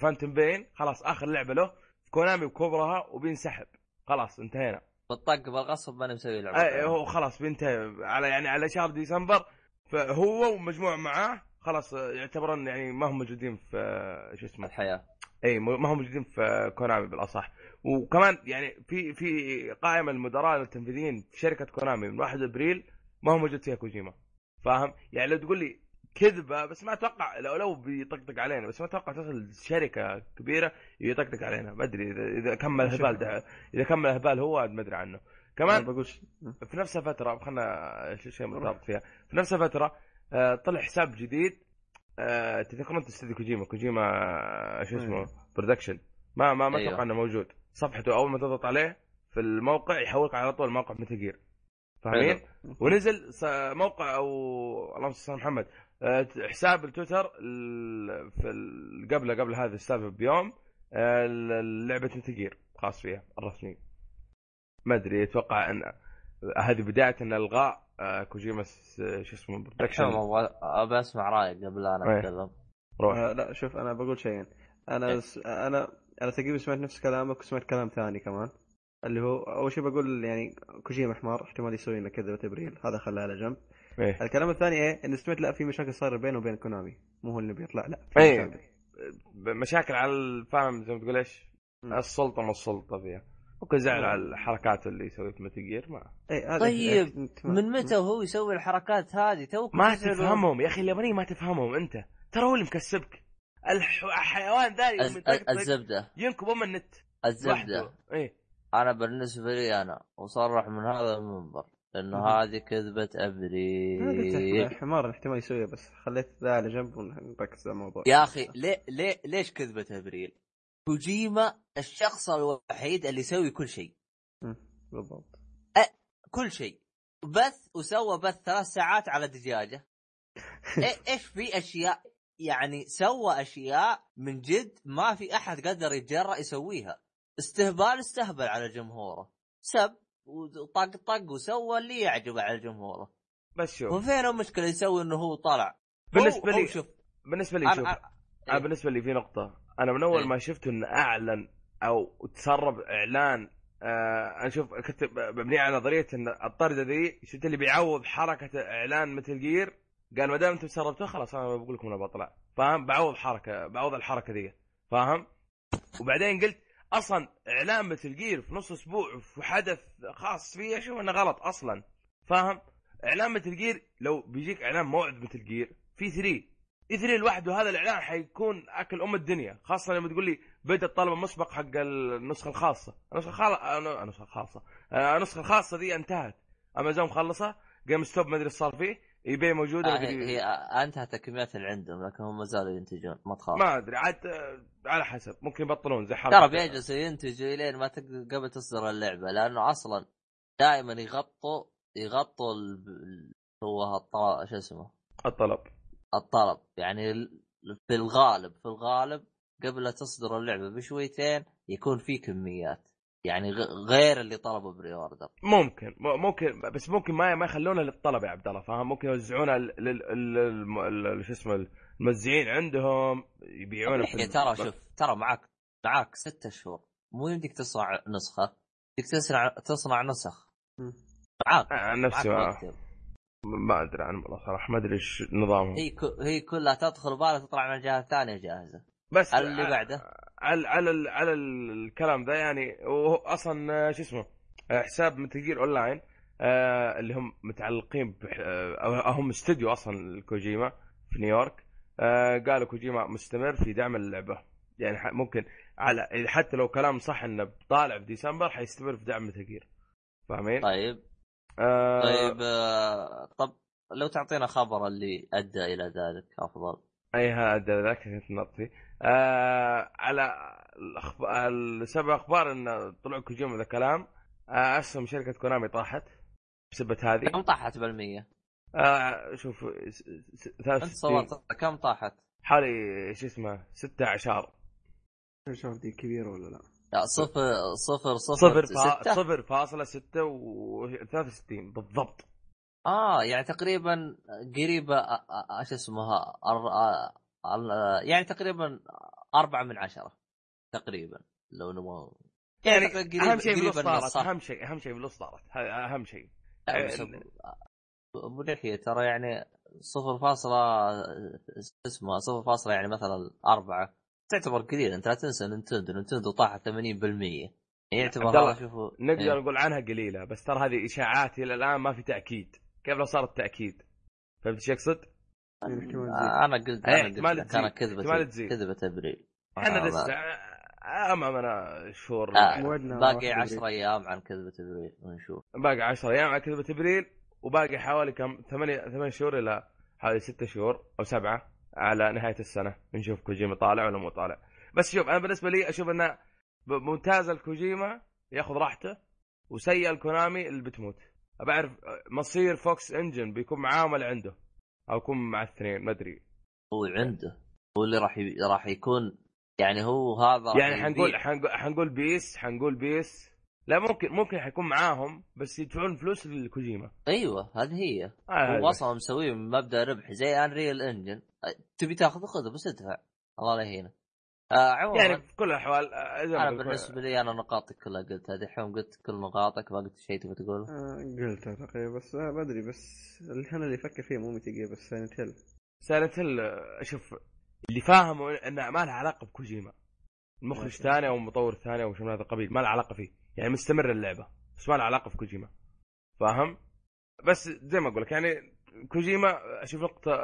Phantom Pain خلاص آخر لعبة له. كونامي بكبرها وبينسحب. خلاص انتهينا. بالطق بالغصب ماني مسوي لعبة. آه هو خلاص بينتهي. على يعني على شهر ديسمبر. فهو ومجموعة معاه خلاص يعتبرون يعني ما هم موجودين في آه، شو اسمه؟ الحياة. أي ما هم موجودين في كونامي بالأصح. وكمان يعني في في قائمة المدراء التنفيذيين في شركة كونامي من 1 أبريل ما هو موجود فيها كوجيما. فاهم؟ يعني لو تقول لي كذبة بس ما أتوقع لو لو بيطقطق علينا بس ما أتوقع تصل شركة كبيرة يطقطق علينا. ما أدري إذا إذا كمل. هبال ده إذا كمل هبال هو ما أدري عنه. كمان بقول في نفس الفترة خلنا شيء مرتبط فيها. في نفس الفترة آه، طلع حساب جديد آه، تذكرون استوديو كوجيما؟ كوجيما آه، شو اسمه؟ أيوه. production ما ما ما أيوه. أتوقع إنه موجود. صفحته أول ما تضغط عليه في الموقع يحولك على طول موقع Metal Gear فاهمين؟ ونزل موقع أو اللهم صل على محمد آه، حساب التويتر ال- في ال- قبل قبل هذه السالفه بيوم لعبه Metal Gear خاص فيها الرسمي ما أدري أتوقع أن هذه بداية أن الغاء آه، كوجيما شو اسمه production أبى أسمع رأيك قبل لا أنا إيه. أتكلم. روح. آه لا شوف أنا بقول شيئين. أنا إيه. س... أنا أنا تقريبا سمعت نفس كلامك وسمعت كلام ثاني كمان اللي هو أول شيء بقول يعني كوجيما حمار احتمال يسوي لنا كذا ابريل هذا خلاه على جنب إيه الكلام الثاني إيه ان سمعت لا في مشاكل صايرة بينه وبين كونامي مو هو اللي بيطلع لا في إيه. مشاكل. مشاكل على الفاهم زي ما تقول إيش. السلطة ما السلطة فيها ممكن زعل. على الحركات اللي يسويها في Metal Gear ما هذا طيب، إيه، ما- من متى وهو يسوي الحركات هذه توك ما. تفهمهم يا أخي اليابانيين ما تفهمهم أنت ترى هو اللي مكسبك الحيوان ذا الزبدة. ينكب ام النت الزبدة. إيه. أنا بالنسبة لي أنا وصرح من هذا المنبر انه. هذه كذبة ابريل حمار احتمال يسويها بس خليت ذا على جنب ونركز على الموضوع. يا أخي ليه ليه ليش كذبة ابريل؟ كوجيما الشخص الوحيد اللي يسوي كل شيء. بالضبط. كل شيء. بث وسوى بث ثلاث ساعات على دجاجة. إيش في أشياء يعني سوى أشياء من جد ما في أحد قدر يتجرأ يسويها. استهبال استهبل على جمهوره. سب وطق طق وسوى اللي يعجبه على جمهوره. بس شوف. وفين المشكلة يسوي إنه هو طلع؟ بالنسبة لي شوف. بالنسبة لي أنا- شوف. أنا- أنا بالنسبة لي في نقطة. أنا من أول إيه. ما شفت إنه أعلن أو تسرب إعلان آه أنا شوف كنت ب- مبني على نظرية إن الطرده ذي شفت اللي بيعوض حركة إعلان مثل جير قال ما دام أنتم سربتوه خلاص أنا بقول لكم أنا بطلع. فاهم؟ بعوض حركة بعوض الحركة ذي فاهم؟ وبعدين قلت أصلا اعلان مثل جير في نص أسبوع في حدث خاص فيه أشوف إنه غلط أصلا. فاهم؟ اعلان مثل جير لو بيجيك اعلان موعد مثل جير في 3 E3 لوحده هذا الإعلان حيكون أكل أم الدنيا. خاصة لما تقول لي بدا الطلب المسبق حق النسخة الخاصة. النسخة الخاصة النسخة الخاصة. النسخة الخاصة دي انتهت. أمازون مخلصة GameStop ما أدري صار فيه. eBay موجودة آه هي, هي انتهت الكميات اللي عندهم لكن هم ما زالوا ينتجون ما تخاف. ما أدري عاد آه، على حسب ممكن يبطلون زي حركه ترى بيجلسوا ينتجوا إلين ما تقدر قبل تصدر اللعبة لأنه أصلا دائما يغطوا يغطوا هو. شو اسمه؟ الطلب. الطلب. يعني في الغالب في الغالب قبل لا تصدر اللعبة بشويتين يكون في كميات. يعني غير اللي طلبوا pre-order ممكن ممكن بس ممكن ما ما يخلونها للطلب يا عبد الله فاهم؟ ممكن يوزعونها لل شو اسمه الموزعين عندهم يبيعونها هي ترى شوف ترى معك معك ستة شهور. مو يمديك تصنع نسخة يمديك تصنع تصنع نسخ. معاك عن معك نفسي ما, أدري عنهم والله صراحة ما أدري إيش نظامهم. هي ك... هي كلها تدخل بالها تطلع من الجهه الثانية جاهزة. بس اللي ع- بعده. على على على الكلام ذا يعني. وهو أصلا آه، شو اسمه آه، حساب Metal Gear Online آه، اللي هم متعلقين آه، هم استوديو أصلا كوجيما في نيويورك. آه، قالوا كوجيما مستمر في دعم اللعبة. يعني ممكن على حتى لو كلام صح إنه طالع في ديسمبر حيستمر في دعم متل جير فاهمين؟ طيب. آه، طيب آه، طب لو تعطينا خبر اللي أدى إلى ذلك أفضل. أي هذا ذاك كنت نطفي. آه على الاخبار السبب أخبار إن طلع كوجيما ذا كلام آه أسهم شركة كونامي طاحت بسبه هذه. كم طاحت بالمية؟ آه شوف س- س- أنت 63 صورت كم طاحت؟ حوالي شو اسمه 16 شوف دي كبيرة ولا لا. لا صفر صفر صفر, صفر فاصلة ستة و 63 بالضبط. آه يعني تقريبا قريبة إيش اسمها يعني تقريبا أربعة من عشرة تقريبا لو نبغى يعني أهم شيء من صارت. أهم شيء أهم شيء فلوس صارت هذا أهم شيء ابو لحية ترى يعني صفر فاصلة اسمها صفر فاصلة يعني مثلا أربعة تعتبر قليل أنت لا تنسى نينتندو نينتندو طاح 80% يعني يعتبر شوفوا نقدر إيه. نقول عنها قليلة بس ترى هذه إشاعات إلى الآن ما في تأكيد كيف لو صارت تأكيد فهمت إيش يقصد؟ آه، أنا قلت إيه، أنا أنا تزيد، كذبه. كذبه أبريل. إحنا آه، لسه ما- امامنا شهور آه، باقي واحد 10 أيام عن كذبة أبريل ونشوف باقي 10 أيام على كذبة أبريل وباقي حوالي كم؟ ثمانية ثمان شهور إلى حوالي ستة شهور أو سبعة على نهاية السنة. نشوف كوجيما طالع ولا مو طالع. بس شوف أنا بالنسبة لي أشوف إنه ممتاز الكوجيما ياخذ راحته وسيء الكونامي اللي بتموت. بعرف مصير Fox Engine بيكون معاه ولا عنده؟ أو يكون مع الاثنين ما أدري. هو عنده. هو اللي راح ي... راح يكون يعني هو هذا يعني حنقول. حنقول حنقول PES حنقول PES. لا ممكن ممكن حيكون معاهم بس يدفعون فلوس لكوجيما. أيوه هذه هي. آه هو. أصلا مسويه من مبدأ ربح زي Unreal Engine تبي تاخذه؟ خذه بس ادفع. الله لا يهينه آه عموما يعني في كل الأحوال آه، أنا قلت- بالنسبة لي أنا نقاطي كلها قلتها. دحين قلت كل نقاطك ما قلت شيء تبي تقوله؟ آه، قلتها تقريبا بس آه، ما أدري بس اللي أنا اللي أفكر فيه مو Gear بس Silent Hill Silent Hill شوف اللي فاهمه إنه ما لها علاقة بكوجيما. المخرج. ثاني أو مطور ثاني أو شيء من هذا القبيل ما لها علاقة فيه. يعني مستمر اللعبة بس ما لها علاقة في كوجيما فاهم؟ بس زي ما أقول لك يعني كوجيما أشوف نقطه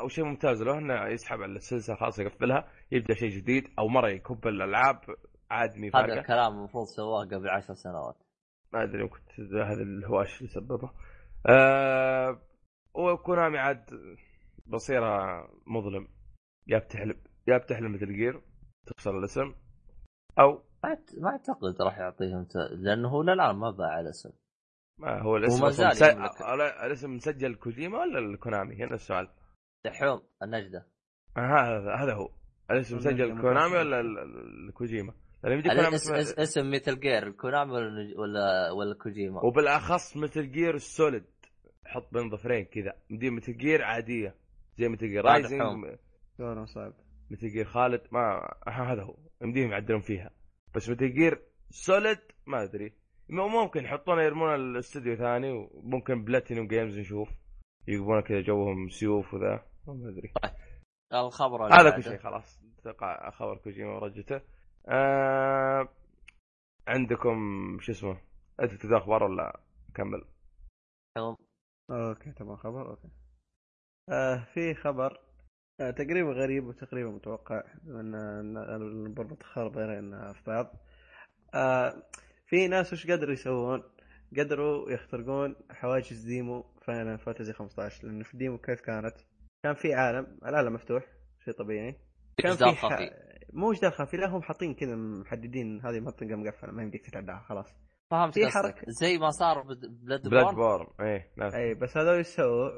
أو شيء ممتاز له إنه يسحب على السلسلة خلاص يقفلها يبدأ شيء جديد أو مرة يكب الألعاب عادي مي هذا الكلام المفروض سواه قبل عشر سنوات. ما أدري ممكن هذا الهواش اللي سببه. آه وكونامي عاد بصيرها مظلم. يا بتحلم يا بتحلم مثل جير تخسر الاسم أو ما أعتقد راح يعطيهم ت... لأنه هو للآن ما باع الاسم ما هو الاسم وما أصلاً زال مس- يملك. لا، الاسم مسجل كوجيما ولا الكونامي؟ هنا السؤال. دحوم النجدة. آه هذا هذا هو. الاسم مسجل كونامي. ولا ال- ال- الكوجيما لأن يمدي كونامي اس... اسمه- اس... اسم ميتال جير كونامي ولا. ولا ولا كوجيما وبالأخص مثل جير سوليد حط بين ظفرين كذا. مدي مثل جير عادية. زي مثل جير هذا رايزنج. دورهم صعب. مثل جير خالد ما هذا هو. يمديهم يعدلون فيها. بس مثل جير سوليد ما أدري. ممكن يحطونه يرمون الاستوديو ثاني وممكن بلاتينوم جيمز نشوف يقبون كذا جوهم سيوف وذا ما ادري الخبر هذا. كل شيء خلاص أتوقع خبر كوجيما ورجته آه عندكم شو اسمه انت تبدا أخبار ولا كمل حوم. okay تمام خبر okay آه في خبر آه تقريبا غريب وتقريبا متوقع بما ان برضه تخربين في بعض آه في ناس وش قدروا يسوون؟ قدروا يخترقون حواجز demo Final Fantasy 15 لأنه في demo كيف كانت؟ كان في عالم العالم مفتوح شيء طبيعي كان في ح... خفي. مو جدار خفي لا هم حاطين كذا محددين هذه منطقة مقفلة ما يمديك تتعداها خلاص فهمت في حركة. زي ما صار Blood Bloodborne borne إيه نعم اي بس هذول إيش سووا؟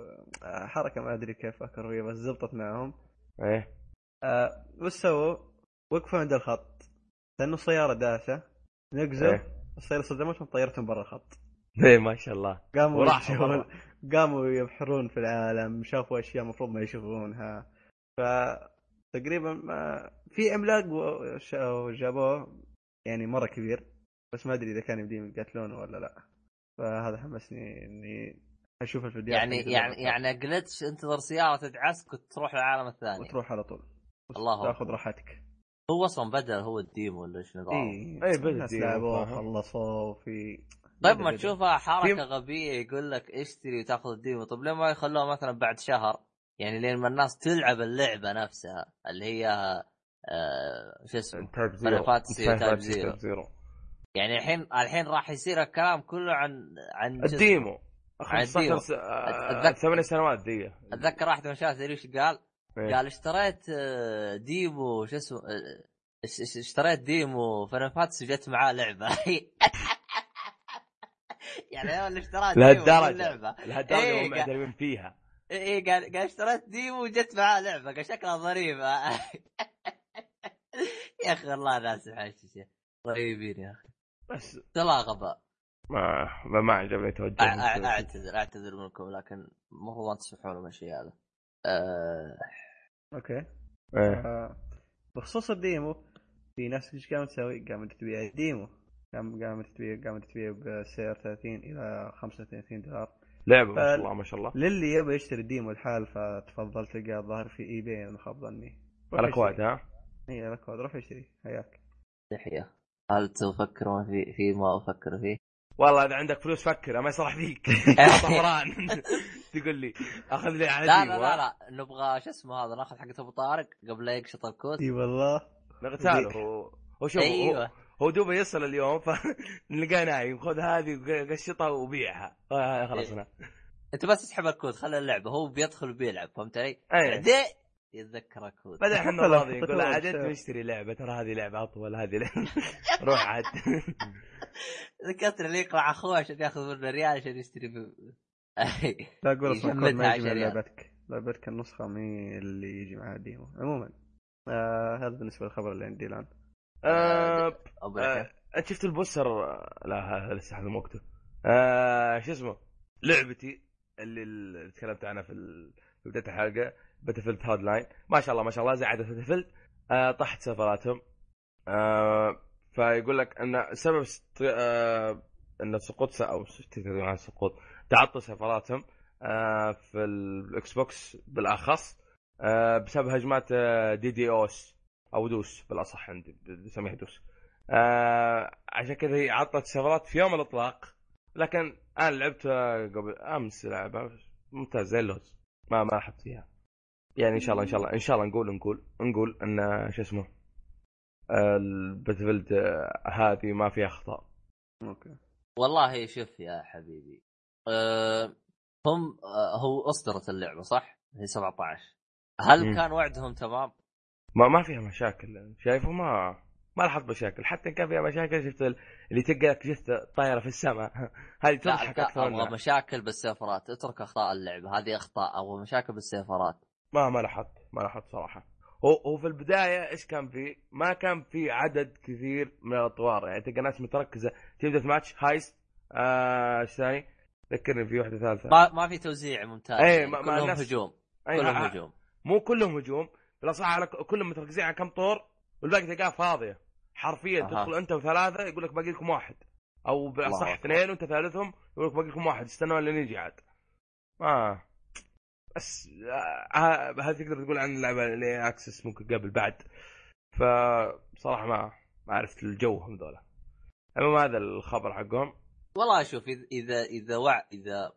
آه، حركة ما أدري كيف فيها بس زبطت معهم إيه آه وش سووا؟ وقفوا عند الخط لأنه السيارة داسه نقزوا إيه. السياره صدمتهم طيرتهم برا الخط. إيه ما شاء الله. قاموا برا. قاموا يبحرون في العالم شافوا أشياء المفروض ما يشوفونها. ف تقريبا ما في عملاق وش- وجابوه يعني مرة كبير. بس ما أدري إذا كان يمديهم يقاتلونه ولا لا. فهذا حمسني إني أشوف الفيديوهات يعني يعني يعني جلتش انتظر سيارة تدعسك وتروح للعالم الثاني. وتروح على طول. الله تاخذ. راحتك. هو أصلا بدأ هو الديمو ولا إيش نظامه اي إيه، لعبوه فاهم. خلصوه في طيب ما. تشوفها حركة غبية يقول لك اشتري وتاخذ ال demo طيب ليه ما يخلوها مثلا بعد شهر يعني لين ما الناس تلعب اللعبة نفسها اللي هي آه شو اسمه Type Zero Type Zero. يعني الحين الحين راح يصير الكلام كله عن عن. ال demo عن ال demo. 15 س- آه، أتذكر- ثمان سنوات دي أتذكر واحد من الشباب تدري إيش قال؟ إيه. قال اشتريت آه، demo شو اسمه آه، اش- اش- اشتريت demo Final Fantasy جت معاه لعبة. يعني هو اللي لهالدرجة. اللعبة. لهالدرجة إيه، هم معترفين فيها. اي إيه، قال قال اشتريت demo وجت معاه لعبة. قال شكلها ظريفة. يا أخي والله ناس محششة. رهيبين يا أخي. بس لا غباء. ما ما, عجبني توجه أعتذر أعتذر منكم لكن المفروض ما تسمحون من الشيء هذا. آه، okay. إيه. آه، بخصوص ال demo في ناس إيش قامت تسوي؟ قامت تبيع ال demo. قام قامت تبيع قامت تبيع بسعر 30 إلى 35 دولار. لعبة ما شاء الله ما شاء الله. للي يبغى يشتري ال demo الحال فتفضل تلقاه الظاهر في eBay أنا خاب ظني الاكواد ها؟ اي لك كود روح اشتري. حياك تحية. هل تفكر ما في في ما أفكر فيه؟ والله إذا عندك فلوس فكر ما يصلح فيك. طفران تقول لي أخذ لي على لا لا لا لا. نبغى شو اسمه هذا ناخذ حقة أبو طارق قبل لا يقشط الكود إي والله. نغتاله. هو هو شوف هو, أيوه. هو دوبه يصل اليوم فنلقاه نايم. خذ هذه قشطها وبيعها. آه، خلصنا أنت بس اسحب الكود خلي اللعبة. هو بيدخل وبيلعب فهمت علي؟ اي بعدين يتذكر الكود بعدين إحنا راضي يقول له عاد انت. نشتري لعبة ترى هذه لعبة أطول هذه لعبة. روح عاد. ذكرتني اللي يقرأ أخوه عشان ياخذ منه ريال عشان يشتري ب... لا أقول أصلا ما يجي. لعبتك. لعبتك النسخة مي اللي يجي معها demo عموما آه هذا بالنسبة للخبر اللي عندي الآن. آه، ابو آه، يحيى انت شفت ال poster؟ لا هذا لسه هذا مو وقته آه، شو اسمه؟ لعبتي اللي اللي تكلمت عنها في بداية الحلقة. Battlefield Hardline ما شاء الله ما شاء الله زعدت Battlefield آه طاحت سيرفراتهم. آه فيقول لك إن سبب است... آه إن سقوط. أو تتكلم عن سقوط تعطل سيرفراتهم آه في ال Xbox بالأخص آه بسبب هجمات آه، DDoS أو DoS بالأصح عندي بسميها DoS. آه عشان كذا هي عطلت السيرفرات في يوم الإطلاق. لكن أنا لعبت قبل أمس لعبة ممتاز زي اللوز ما ما لاحظت فيها يعني إن شاء الله إن شاء الله إن شاء الله نقول نقول نقول إن شو اسمه ال Battlefield هذه ما فيها اخطاء okay والله شوف يا حبيبي أه هم أه هو أصدرت اللعبة صح؟ هي 17 هل مم. كان وعدهم تمام؟ ما ما فيها مشاكل شايفه ما ما لاحظت مشاكل حتى كان فيها مشاكل شفت ال- اللي تلقاك شفت طايرة في السماء هذه تضحك لا أكثر أبغى منها. مشاكل بالسيرفرات اترك أخطاء اللعبة هذه أخطاء أبغى مشاكل بالسيرفرات ما ما لاحظت ما لاحظت صراحة. هو هو في البداية إيش كان في؟ ما كان في عدد كثير من الأطوار. يعني تلقى ناس متركزة. تبدأ match Heist آه، إيش ثاني؟ ذكرني في واحدة ثالثة. ما ما في توزيع ممتاز. إيه، يعني ما- كلهم الناس- هجوم. أي كلهم لا، هجوم. مو كلهم هجوم. بالأصح على كلهم متركزين على كم طور والباقي تلقاها فاضية. حرفيا أها. تدخل أنت وثلاثة يقول لك باقي لكم واحد. أو بالأصح. اثنين وأنت ثالثهم يقول لك باقي لكم واحد. استنوا لين يجي عاد. ما بس آه، ه- هذه تقدر تقول عن اللعبة اللي اكسس ممكن قبل بعد. فبصراحه ما ما عرفت الجو هم ذولا. المهم هذا الخبر حقهم. والله شوف إذا- إذا إذا وع إذا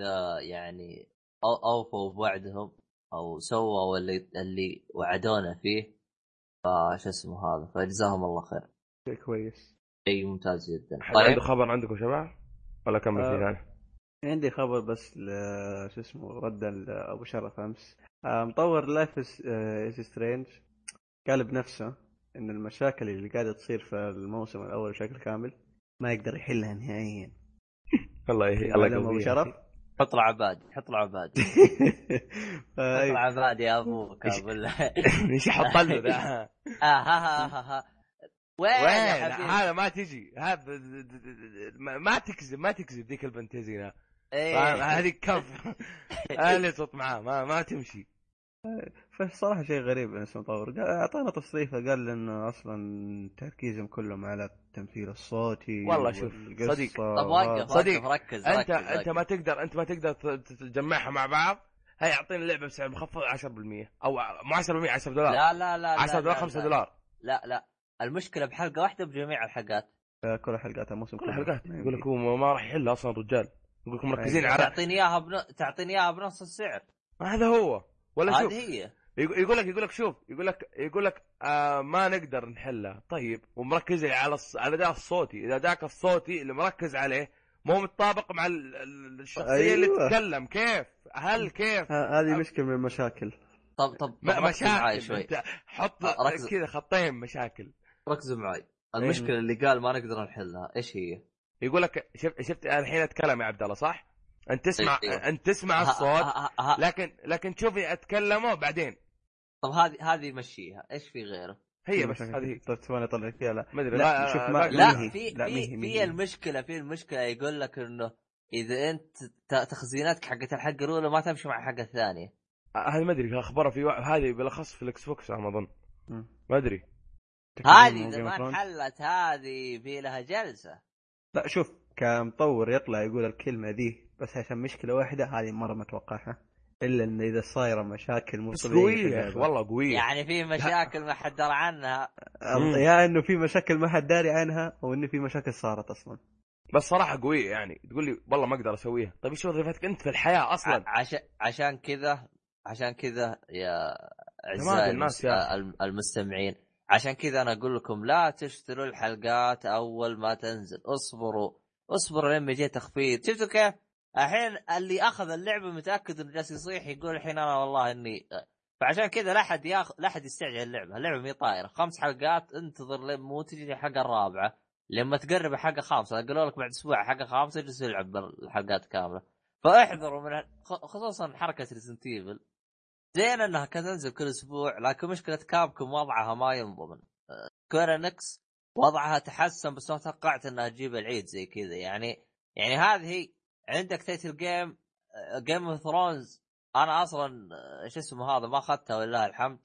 إذا يعني أو- أوفوا بوعدهم أو سووا اللي اللي وعدونا فيه فش اسمه هذا فجزاهم الله خير. شيء كويس. شيء ممتاز جدا. طيب عنده خبر عندكم شباب؟ ولا كمل في آه. ثاني؟ عندي خبر بس ل شو اسمه ردا لابو شرف أمس. آه، مطور Life Is Strange قال بنفسه إن المشاكل اللي قاعدة تصير في الموسم الأول بشكل كامل ما يقدر يحلها نهائيا. الله يه... الله معلومة أبو يقويه شرف؟ حط له عباد حط له عباد حط فأي- له عباد يا أبوك إيش يحط له ذا آه ها ها ها ها وين هذا ما تجي. هذا ما ما تكذب ما تكذب ذيك البنت زينة. إيه. هذه كف. أنا اللي صوت معاه ما ما تمشي. فالصراحه شيء غريب ان اسمه مطور قال- أعطانا تصريفه قال انه أصلا تركيزهم كلهم على التمثيل الصوتي والله شوف، صديق. طب وقف صديق، وقف ركز انت ركز أنت ما تقدر أنت ما تقدر تجمعها مع بعض هي يعطيني اللعبة بسعر مخفض 10% أو مو 10% 10 دولار. لا لا لا 10 دولار لا، 5 لا. دولار. لا لا. المشكلة بحلقة واحدة بجميع الحلقات. آه، كل حلقات الموسم كل. حلقات. يقول لك. هو ما راح يحل أصلا رجال. يقول لك مركزين أيوة. على تعطيني إياها بن... تعطيني إياها بنص السعر. هذا هو. ولا شوف. هذه هي. يقول لك يقول لك شوف. يقول لك يقول لك آه ما نقدر نحلها طيب ومركز على الص... على الاداء الصوتي. إذا اداك الصوتي اللي مركز عليه مو متطابق مع ال- ال- الشخصية أيوة. اللي تتكلم. كيف؟ هل كيف؟ هذه مشكلة من المشاكل. طب طب, مشاكل. شوي. حط. كذا خطين مشاكل. ركزوا معي المشكلة اللي قال ما نقدر نحلها. إيش هي؟ يقول لك شفت شفت الحين أتكلم يا عبد الله صح؟ أنت تسمع أيوة. أنت تسمع الصوت لكن لكن تشوفي أتكلمه بعدين طب هذه هذه مشيها إيش في غيره؟ هي بس هذه هي طيب ثواني اطلع لك فيها لا ما أدري لا، شوف ما- لا. في في. المشكلة في المشكلة يقول لك إنه إذا أنت تخزيناتك حقت الحلقة الأولى ما تمشي مع الحلقة الثانية هذه ما أدري اخبارها في هذه بالأخص في ال Xbox على ما اظن. ما ادري هذه إذا ما. انحلت هذه في لها جلسة لا شوف كمطور يطلع يقول الكلمة ذي بس عشان مشكلة واحدة هذه مرة ما أتوقعها إلا إن إذا صايرة مشاكل مو قوية. والله قوية. يعني في مشاكل ما حد درى عنها. يا إنه في مشاكل ما حد داري عنها أو إنه في مشاكل صارت أصلا. بس صراحة قوية يعني. تقول لي والله ما أقدر أسويها. طيب إيش وظيفتك أنت في الحياة أصلا؟ عشان عشان كذا عشان كذا يا أعزائي المس... الم- المستمعين عشان كذا أنا أقول لكم لا تشتروا الحلقات أول ما تنزل. اصبروا. اصبروا لما يجي تخفيض. شفتوا كيف؟ الحين اللي أخذ اللعبة متأكد إنه جالس يصيح يقول الحين أنا والله اني فعشان كذا لا أحد ياخذ لا أحد يستعجل اللعبة، اللعبة مي طايرة، خمس حلقات انتظر لين مو تجي الحلقة الرابعة، لما تقرب الحلقة خامسه قالوا لك بعد أسبوع حلقه خامسه اجلس العب الحلقات كاملة. فاحذروا من خصوصا حركة Resident Evil زين انها كانت تنزل كل أسبوع لكن مشكلة Capcom وضعها ما ينضمن. كورنكس وضعها تحسن بس ما توقعت انها تجيب العيد زي كذا. يعني يعني هذه عندك Telltale Games Game of Thrones أنا أصلا آه، شو اسمه هذا ما أخذتها ولله الحمد.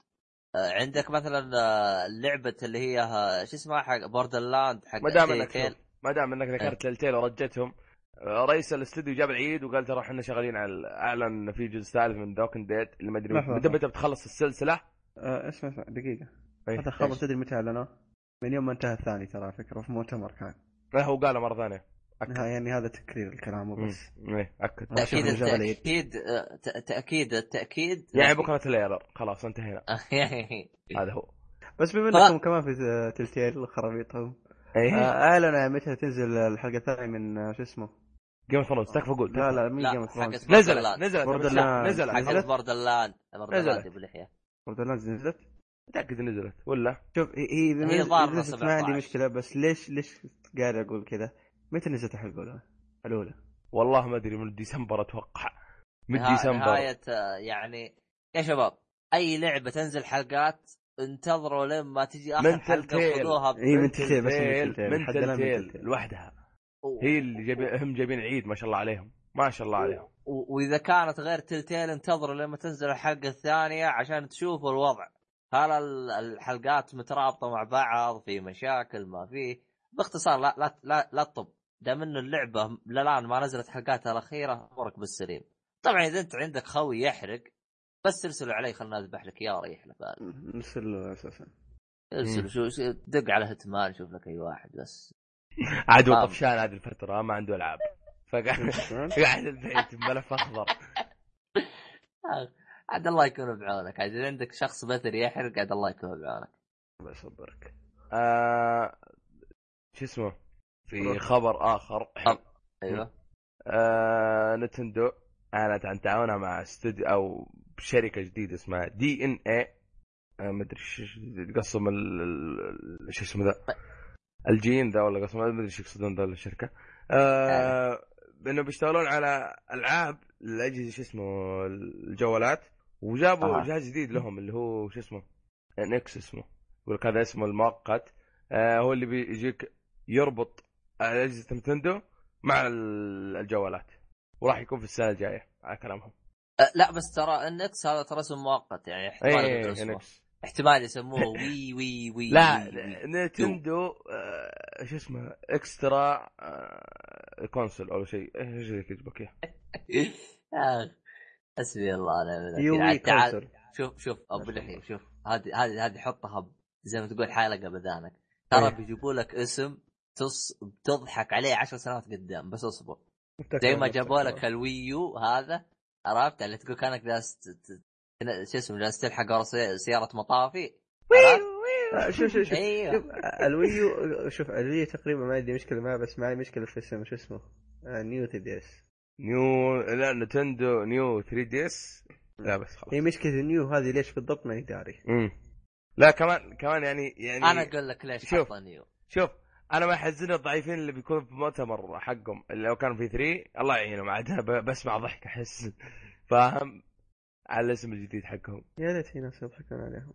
آه، عندك مثلا آه، لعبة اللي هي شو اسمها حق Borderlands حق ما دام إنك. ما دام إنك ذكرت Telltale ورجتهم آه، رئيس الاستوديو جاب العيد وقال ترى إحنا شغالين على اعلن إن في جزء ثالث من The Walking Dead اللي ما أدري متى. متى بتخلص السلسلة؟ آه اسمع اسمع دقيقة. إيه، هذا إيش؟ تدري متى إعلنوه؟ من يوم ما انتهى الثاني ترى فكرة في مؤتمر كان. لا هو قاله مرة ثانية. ها، يعني هذا تكرير الكلام. وبس. إيه أكد. تأكيد. التأكيد ت- تأكيد التأكيد. يعني بكرة trailer خلاص انتهينا. هذا هو. بس بما إنكم كمان في Telltale خرابيطهم إيه. آه، اعلنوا متى تنزل الحلقة الثانية من آه، شو اسمه؟ Game of Thrones تكفى قول لا لا مين جيم اوف ثرونز نزلت. نزلت نزلت حق نزلت؟ Borderland Borderland نزلت. ابو لحية Borderlands نزلت متأكد نزلت ولا شوف هي هي إذا هي نزلت- نزلت ما عندي 17. مشكلة بس ليش ليش قاعد أقول كذا؟ متى نزلت الحلقة الأولى؟ الأولى والله ما أدري من ديسمبر أتوقع من ديسمبر نهاية آه، يعني يا شباب أي لعبة تنزل حلقات انتظروا لين ما تجي آخر. وخذوها ب... إيه، من تلتيل، بس من تلتيل. لوحدها هي اللي جايبين هم جايبين عيد ما شاء الله عليهم. ما شاء الله عليهم. و- وإذا كانت غير تلتيل انتظروا لما تنزل الحلقة الثانية عشان تشوفوا الوضع. هل ال- الحلقات مترابطة مع بعض في مشاكل ما فيه باختصار لا لا لا, لا تطب. دام انه اللعبة للان ما نزلت حلقاتها الأخيرة امرك بالسليم. طبعا إذا أنت عندك خوي يحرق بس ارسلوا علي خلنا اذبح لك إياه له بال نرسل له أساسا. ارسل شو- دق على هتمان شوف لك أي واحد بس. عاد هو آه. طفشان هذه الفترة ما عنده ألعاب. فقاعد قاعد البيت بملف أخضر. عاد الله يكون بعونك. عاد إذا عندك شخص مثلي يحرق عاد الله يكون بعونك. الله يصبرك. آه شو اسمه؟ في خبر آخر. أيوه. آه Nintendo أعلنت عن تعاونها مع استوديو أو شركة جديدة اسمها DeNA ما أدري إيش ال- شو اسمه ذا؟ الجين ذا ولا قصهم ما أدري إيش يقصدون ذا الشركة. آه إنه بيشتغلون على ألعاب لأجهزة شو اسمه الجوالات وجابوا آه. جهاز جديد لهم اللي هو شو اسمه NX اسمه يقول هذا اسمه المؤقت. آه هو اللي بيجيك يربط أجهزة Nintendo مع ال- الجوالات وراح يكون في السنة الجاية على كلامهم. أه لا بس ترى ال NX هذا ترى اسم مؤقت يعني احتمال إيه إيه. NX احتمال يسموه Wii Wii Wii لا Wii Wii. Nintendo آه شو اسمه extra آه console أو شيء. إيش كذا يجيبك إياه. آه، حسبي الله عاد تعال شوف شوف أبو لحية. شوف هذه هذه هذه حطها زي ما تقول حلقة بذانك. ترى إيه. بيجيبوا لك اسم تص... بتضحك عليه عشر سنوات قدام بس اصبر. زي ما جابوا لك ال Wii U هذا عرفت؟ اللي تقول كانك جالس شو اسمه جالس تلحق ورا سي- سيارة مطافي؟ آه، شوف شوف شوف. أيوه. شوف آه، ال Wii U شوف ال Wii U تقريبا ما عندي مشكلة معه بس معي مشكلة في اسمه شو اسمه؟ آه، New 3 DS New لا Nintendo New 3 DS لا بس خلاص. هي مشكلة ال New هذه ليش بالضبط ماني داري. امم لا كمان كمان يعني يعني أنا أقول لك ليش شوف. New. شوف أنا ما يحزنني الضعيفين اللي بيكونوا في المؤتمر حقهم اللي لو كان E 3 الله يعينهم عاد بسمع ضحك أحس. فاهم؟ على الاسم الجديد حقهم يا ليت في ناس يضحكون عليهم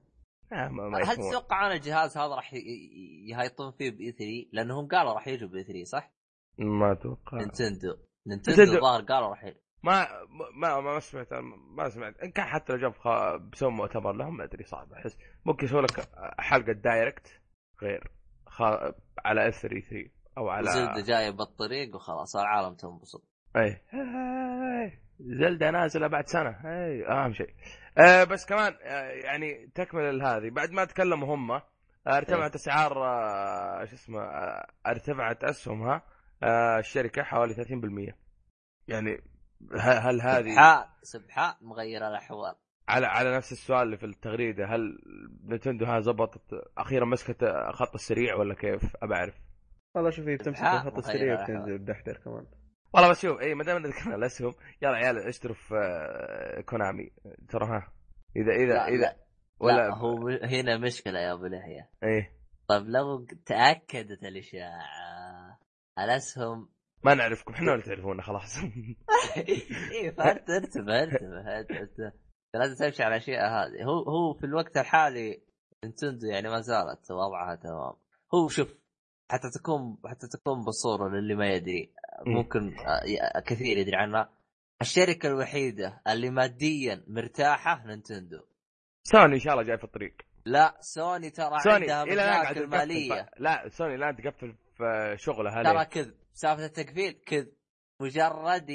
آه ما, ما هل. تتوقع أن الجهاز هذا راح ي- ي- يهيطون فيه ب E 3 لأنهم قالوا راح يجوا ب E 3 صح؟ ما أتوقع Nintendo Nintendo. الظاهر قالوا راح. ما ما ما, ما سمعت ما سمعت إن كان حتى لو جاب خ... بسوي مؤتمر لهم ما أدري صعب أحس ممكن يسوي لك حلقة Direct غير خ... على E 3 3 أو على Zelda جاية بالطريق وخلاص العالم تنبسط اي إيه. Zelda نازلة بعد سنة. اي أهم شيء. آه بس كمان آه يعني تكمل هذه بعد ما تكلموا هم آه، ارتفعت أسعار آه شو اسمه آه ارتفعت اسهمها آه الشركة حوالي 30% يعني هل هذه سبحان سبحان مغير الأحوال. على على نفس السؤال اللي في التغريدة هل نتندو ها زبطت أخيرا مسكت خط السريع ولا كيف؟ ابى أعرف. والله شوفي بتمسك سبحان الخط السريع وتنزل بدحدر كمان. والله بس شوف اي ما دام ذكرنا الأسهم يلا عيال اشتروا في آه، كونامي. ترى ها اذا اذا لا اذا لا, ولا لا هو هنا مشكلة يا أبو لحيه إيه. طيب لو تأكدت الاشاعه الأسهم؟ ما نعرفكم إحنا ولا تعرفونا خلاص. اي فانت انتبه انتبه انت انت لازم تمشي على الاشياء هذه. هو هو في الوقت الحالي نينتندو يعني ما زالت وضعها تمام. هو شوف حتى تكون حتى تكون بصورة للي ما يدري. ممكن آه، كثير يدري عنها. الشركة الوحيدة اللي ماديا مرتاحة Nintendo. Sony إن شاء الله جاي في الطريق. لا سوني ترى سوني عندها مشاكل مالية. ف... لا سوني الآن تقفل في شغلها ترى؟ كذب. سالفة التقفيل كذب. مجرد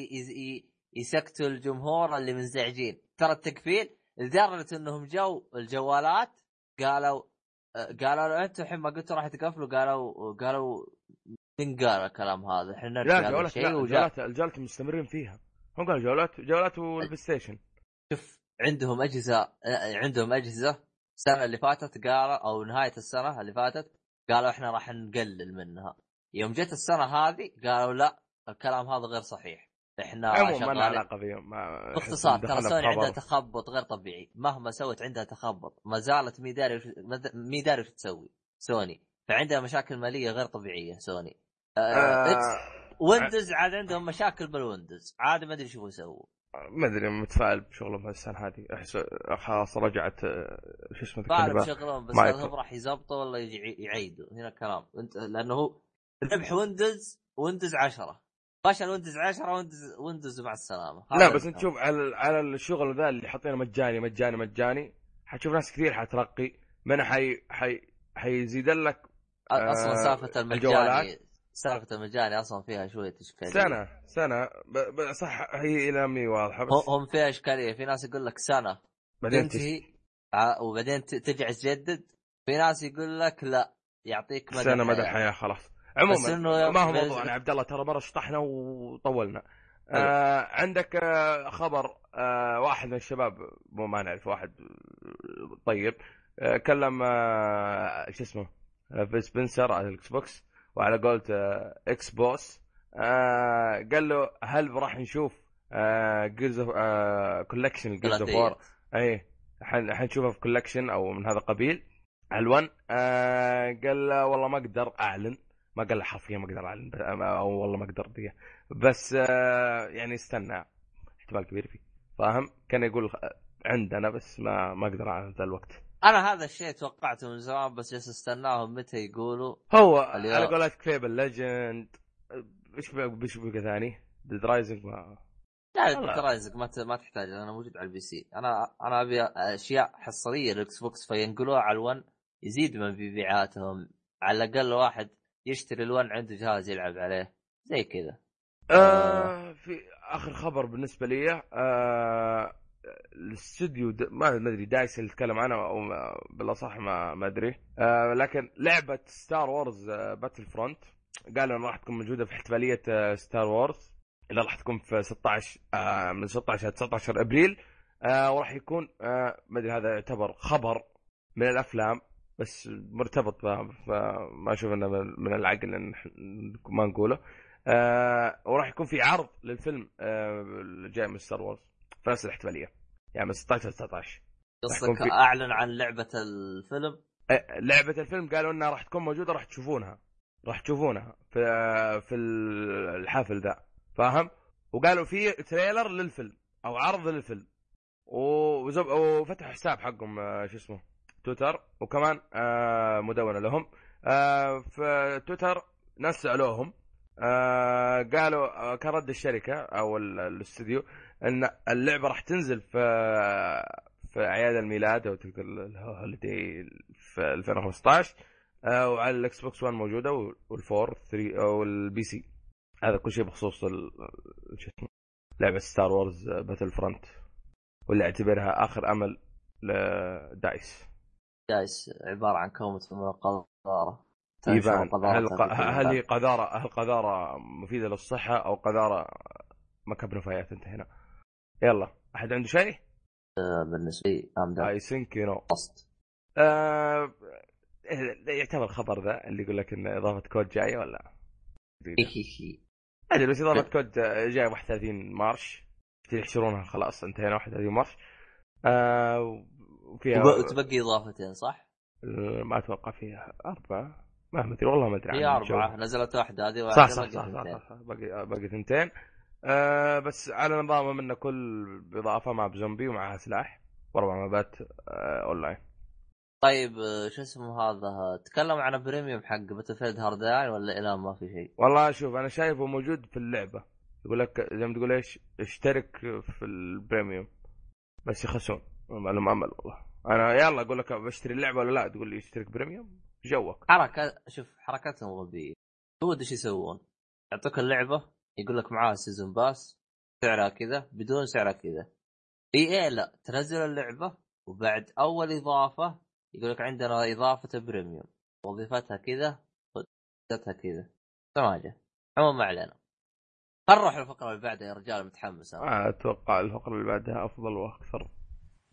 يسكتوا الجمهور اللي منزعجين ترى التقفيل لدرجة إنهم جو الجوالات قالوا آه، قالوا أنتم الحين ما قلتوا راح تقفلوا قالوا قالوا من قال الكلام هذا. إحنا نرجع لا جوالات لا الجوالات الجوالات مستمرين فيها. هم قالوا جوالات جوالات وال PlayStation شوف عندهم أجهزة عندهم أجهزة. السنة اللي فاتت قالوا أو نهاية السنة اللي فاتت قالوا إحنا راح نقلل منها. يوم جت السنة هذه قالوا لا الكلام هذا غير صحيح. إحنا عموما ما لنا علاقة فيهم باختصار ترى سوني. عندها تخبط غير طبيعي. مهما سوت عندها تخبط. ما زالت مي داري مي داري تسوي سوني. فعندها مشاكل مالية غير طبيعية Sony. Windows عاد عندهم مشاكل بال Windows. عاد ما أدري شو يسووا. ما أدري متفائل بشغلهم السنة هذه. أحس خلاص رجعت آه، شو اسمه ذيك طالب اللعبة. شغلهم بس مايكرو. هم راح يزبطوا ولا يعيدوا؟ هنا الكلام. أنت لأنه هو ربح Windows Windows 10 فشل Windows 10 Windows Windows مع السلامة. لا بس. انت شوف على على الشغل ذا اللي حاطينه مجاني مجاني مجاني. حتشوف ناس كثير حترقي. منها حي حي حيزيد لك أصلا آه، سالفة المجاني. سالفة المجاني أصلا فيها شوية إشكالية. سنة سنة. ب... ب... صح هي إلى مي واضحة بس هم- فيها إشكالية. في ناس يقول لك سنة. بعدين تنتهي ع- وبعدين ت- ترجع تجدد في ناس يقول لك لا يعطيك مدى سنة مدى الحياة. الحياة خلاص. عموما إنه ما هو بس- موضوع أنا عبد الله ترى مرة شطحنا وطولنا. آه عندك آه خبر آه واحد من الشباب مو ما نعرف واحد آه، طيب آه كلم آه شو اسمه آه سبنسر على ال Xbox. وعلى قولة آه Xbox آه قال له هل راح نشوف آه Gears of آه collection Gears of. War اي حن- حنشوفها في collection أو من هذا القبيل على ال One آه قال له والله ما أقدر أعلن. ما قال له حرفيا ما أقدر أعلن أو والله ما أقدر دي بس آه يعني استنى احتمال كبير فيه. فاهم؟ كان يقول عندنا بس ما ما أقدر أعلن ذا الوقت. أنا هذا الشيء توقعته من زمان بس جالس أستناهم متى يقولوا هو. على قولتك Fable Legends إيش بقى ثاني؟ Dead Rising ما لا. ترى Ryse ما ما تحتاج أنا موجود على ال PC أنا أنا أبي أشياء حصرية لل Xbox فينقلوها على ال One يزيد من مبيعاتهم على الأقل واحد يشتري ال One عنده جهاز يلعب عليه زي كذا آه في آخر خبر بالنسبة لي آه الاستوديو. ما أدري DICE اللي يتكلم عنه أو بالأصح ما ما أدري. آه لكن لعبة Star Wars آه Battlefront قالوا انها راح تكون موجودة في احتفاليه آه Star Wars اللي راح تكون في 16 آه من 16 ل 19 أبريل. آه وراح يكون آه ما أدري هذا يعتبر خبر من الأفلام بس مرتبط فما أشوف إنه من العقل إحنا ما نقوله. آه وراح يكون في عرض للفيلم آه الجاي من Star Wars في نفس الاحتفالية. يعني من 16 ل 19 يكون قصدك في- أعلن عن لعبة الفيلم؟ آه، لعبة الفيلم قالوا إنها راح تكون موجودة راح تشوفونها. راح تشوفونها في في الحفل ذا. فاهم؟ وقالوا في trailer للفيلم أو عرض للفيلم. وزب... وفتحوا حساب حقهم آه، شو اسمه تويتر. وكمان آه، مدونة لهم. في تويتر ناس سألوهم قالوا كان رد الشركة أو ال- الاستوديو إن اللعبة راح تنزل في في أعياد الميلاد أو تلك ال- ال holiday في 2015 آه، وعلى ال Xbox 1 موجودة والفور 3 وال PC هذا كل شيء بخصوص شو اسمه لعبة Star Wars Battlefront واللي أعتبرها آخر أمل لدايس جايس عبارة عن كومة من القذاره يبان تنشر هل كل هل هي. قذارة هل قذارة مفيدة للصحة أو قذارة مكب نفايات انت هنا يلا أحد عنده شيء؟ آه، بالنسبة لي اي ثينك يو نو يعتبر خبر ذا اللي يقول لك إن إضافة كود جاية ولا؟ أدري بس إضافة COD جاية 31 March يحشرونها خلاص انتهينا 31 March آه وفيها وتبقي إضافتين صح؟ ما أتوقع فيها أربعة ما أدري والله ما أدري هي أربعة. نزلت واحدة هذه صح واحدة صح صح, صح, اثنتين. صح, صح باقي باقي ثنتين آه بس على نظام منه كل اضافه مع بزومبي ومعها سلاح واربع مابات آه أونلاين. طيب آه، شو اسمه هذا؟ تكلم عن premium حق Battlefield Hardline ولا إلى ما في شيء؟ والله شوف أنا شايفه موجود في اللعبة. يقول لك زي ما تقول إيش؟ اشترك في ال premium. بس يخسون ما لهم امل والله. أنا يلا أقول لك بشتري اللعبة ولا لا؟ تقول لي اشترك premium؟ joke. حركة شوف حركتهم غبية. هو إيش يسوون؟ يعطوك اللعبة يقول لك معاها season pass سعرها كذا بدون سعرها كذا. إي إي لا تنزل اللعبة وبعد أول إضافة يقول لك عندنا إضافة premium وظيفتها كذا وظيفتها كذا. سماجه عموما ما علينا. خل نروح للفقرة اللي بعدها يا رجال متحمس أنا. ما أتوقع الفقرة اللي بعدها أفضل وأكثر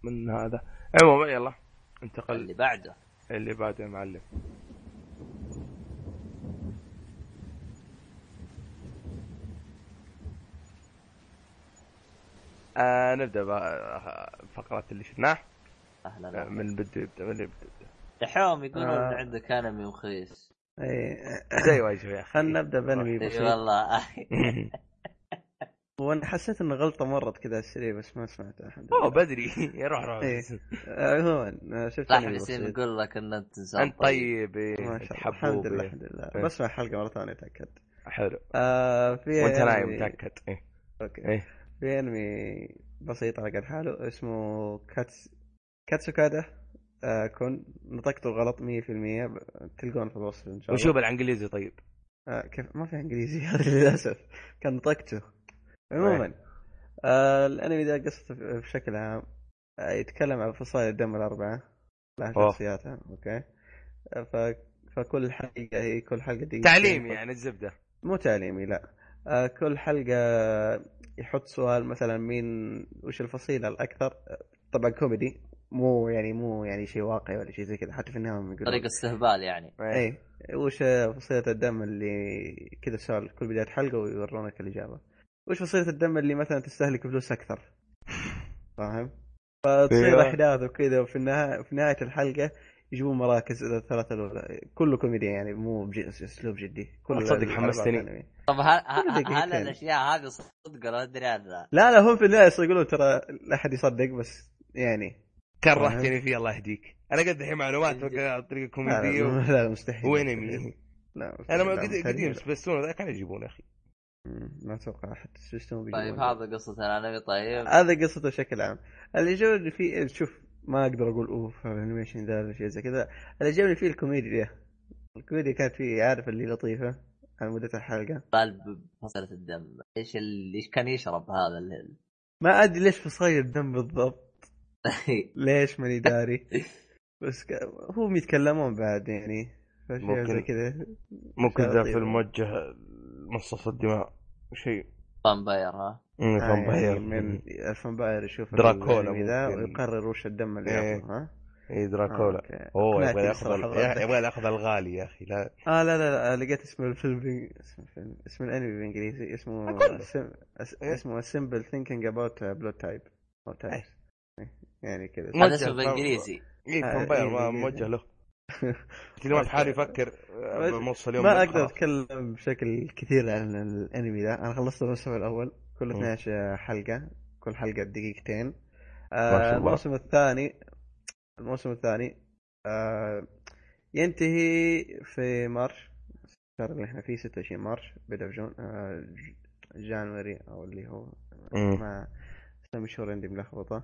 من هذا. عموما يلا انتقل اللي بعده. اللي بعده يا معلم. آه نبدأ بفقرات اللي شفناه أهلا آه،. من بده يبدأ من بده يبدا دحوم يقولون آه. عندك انمي مخيس إي زي واجهه يا أخي خلنا نبدأ بأنمي بسيط. والله. وأنا حسيت انه غلطة مرت كذا السريع بس ما سمعتها الحمد أوه لله بدري. يا روح روح. آه، عموما آه، شفت أنمي حسين بسيط. نقول لك إن أنت إنسان أنت طيب. إيه، ما شاء الله. الحمد لله. الحمد لله. بسمع الحلقة مرة ثانية أتأكد. حلو. آه في وأنت نايم متأكد. إيه أوكي. إيه في انمي بسيط على قد حاله اسمه كاتس كاتسوكادا. آه كون نطقته غلط 100% ب- تلقون في الوصف إن شاء الله. وشو بالإنجليزي طيب؟ آه كيف؟ ما في إنجليزي هذا للأسف. كان نطقته. عموما آه الأنمي ده قصته بشكل عام آه يتكلم عن فصائل الدم الأربعة. لها. شخصياتها okay. آه ف... فكل حلقة هي كل حلقة دقيقتين. تعليمي يعني الزبدة. مو تعليمي لا. آه كل حلقة يحط سؤال مثلا مين وش الفصيلة الأكثر طبعا كوميدي مو يعني مو يعني شيء واقعي ولا شيء زي كذا حتى في يقولون طريقة استهبال يعني إيه. اي وش فصيلة الدم اللي كذا سؤال كل بداية حلقة ويورونك الإجابة وش فصيلة الدم اللي مثلا تستهلك فلوس أكثر فاهم؟ فتصير أيوة. أحداث وكذا وفي النهاية في نهاية الحلقة يجيبون مراكز الثلاثة الأولى. كله كوميدي يعني مو أسلوب جدي. كل تصدق الألعاب حمستني. الأنمي. طب هل هل, الأشياء هذه صدق ولا أدري عنها؟ لا لا هم في النهاية يصير يقولون ترى لا أحد يصدق بس يعني. كرهتني فيه الله يهديك. أنا قد الحين معلومات لا, كوميدية و... لا, لا مستحيل. وانمي لا مستحيل. مستحيل. قديم سبيستون ذا كانوا يجيبون يا أخي. مم، ما أتوقع حتى سيستم طيب هذا قصة الانمي طيب. هذا قصته بشكل عام. اللي يعجبني فيه شوف ما أقدر أقول أوف الانيميشن ذا ولا شيء زي كذا. اللي يعجبني فيه الكوميديا الكوميديا كانت فيه عارف اللي لطيفة على مدة الحلقة. قلب فصلة الدم. إيش اللي إيش كان يشرب هذا الليل ما أدري ليش فصاير الدم بالضبط. ليش ماني داري. بس ك... هم يتكلمون بعد يعني فشيء ممكن. زي كذا. ممكن ذا. فيلم موجه مصاص الدماء شيء. فامباير ها؟ فامباير يعني من الفامباير يشوف دراكولا ذا. ويقرر وش الدم اللي إيه. ياخذه ها اي آه، دراكولا okay. أوه يبغى ياخذ. يبغى ياخذ الغالي يا أخي لا آه لا لا لا لقيت اسم الفيلم بي... اسم الفيلم اسم الأنمي بالإنجليزي اسمه. سم... أس... إيه. اسمه simple thinking about blood type or types إيه. إيه، يعني كذا هذا اسمه بالإنجليزي اي آه، vampire ما إيه، موجه. له ما في حالي يفكر آه، ما- بنص اليوم ما أقدر. أتكلم بشكل كثير عن الأنمي ذا أنا خلصت الموسم الأول مم. 12 حلقة كل حلقة دقيقتين آه. الموسم الثاني الموسم الثاني آه ينتهي في March الشهر اللي إحنا فيه 26 March بدا في June آه January أو اللي هو. ما اسامي الشهور عندي ملخبطة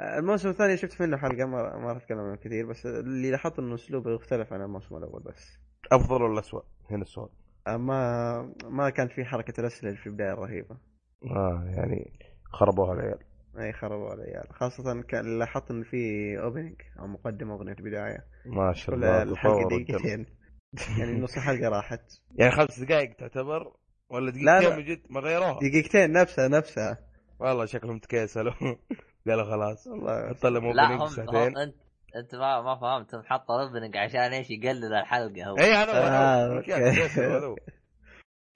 الموسم الثاني شفت منه حلقة ما ما راح أتكلم عنه كثير بس اللي لاحظت إنه أسلوبه يختلف عن الموسم الأول بس أفضل ولا اسوء؟ هنا السؤال ما ما كان في حركة اللي في البداية الرهيبة آه يعني خربوها العيال. أي خربوا العيال. خاصة كان لاحظت إن في opening أو مقدمة أغنية بداية ما شاء الله الحلقة. دقيقتين. يعني نص الحلقة راحت. يعني خمس دقائق تعتبر؟ ولا لا، دقيقتين لا. من جد ما غيروها دقيقتين نفسها نفسها. والله شكلهم تكيسلوا. قالوا خلاص. والله حط لهم لا opening ساعتين انت أنت ما ما فهمت. هم حطوا opening عشان إيش يقلل الحلقة هو. اي أنا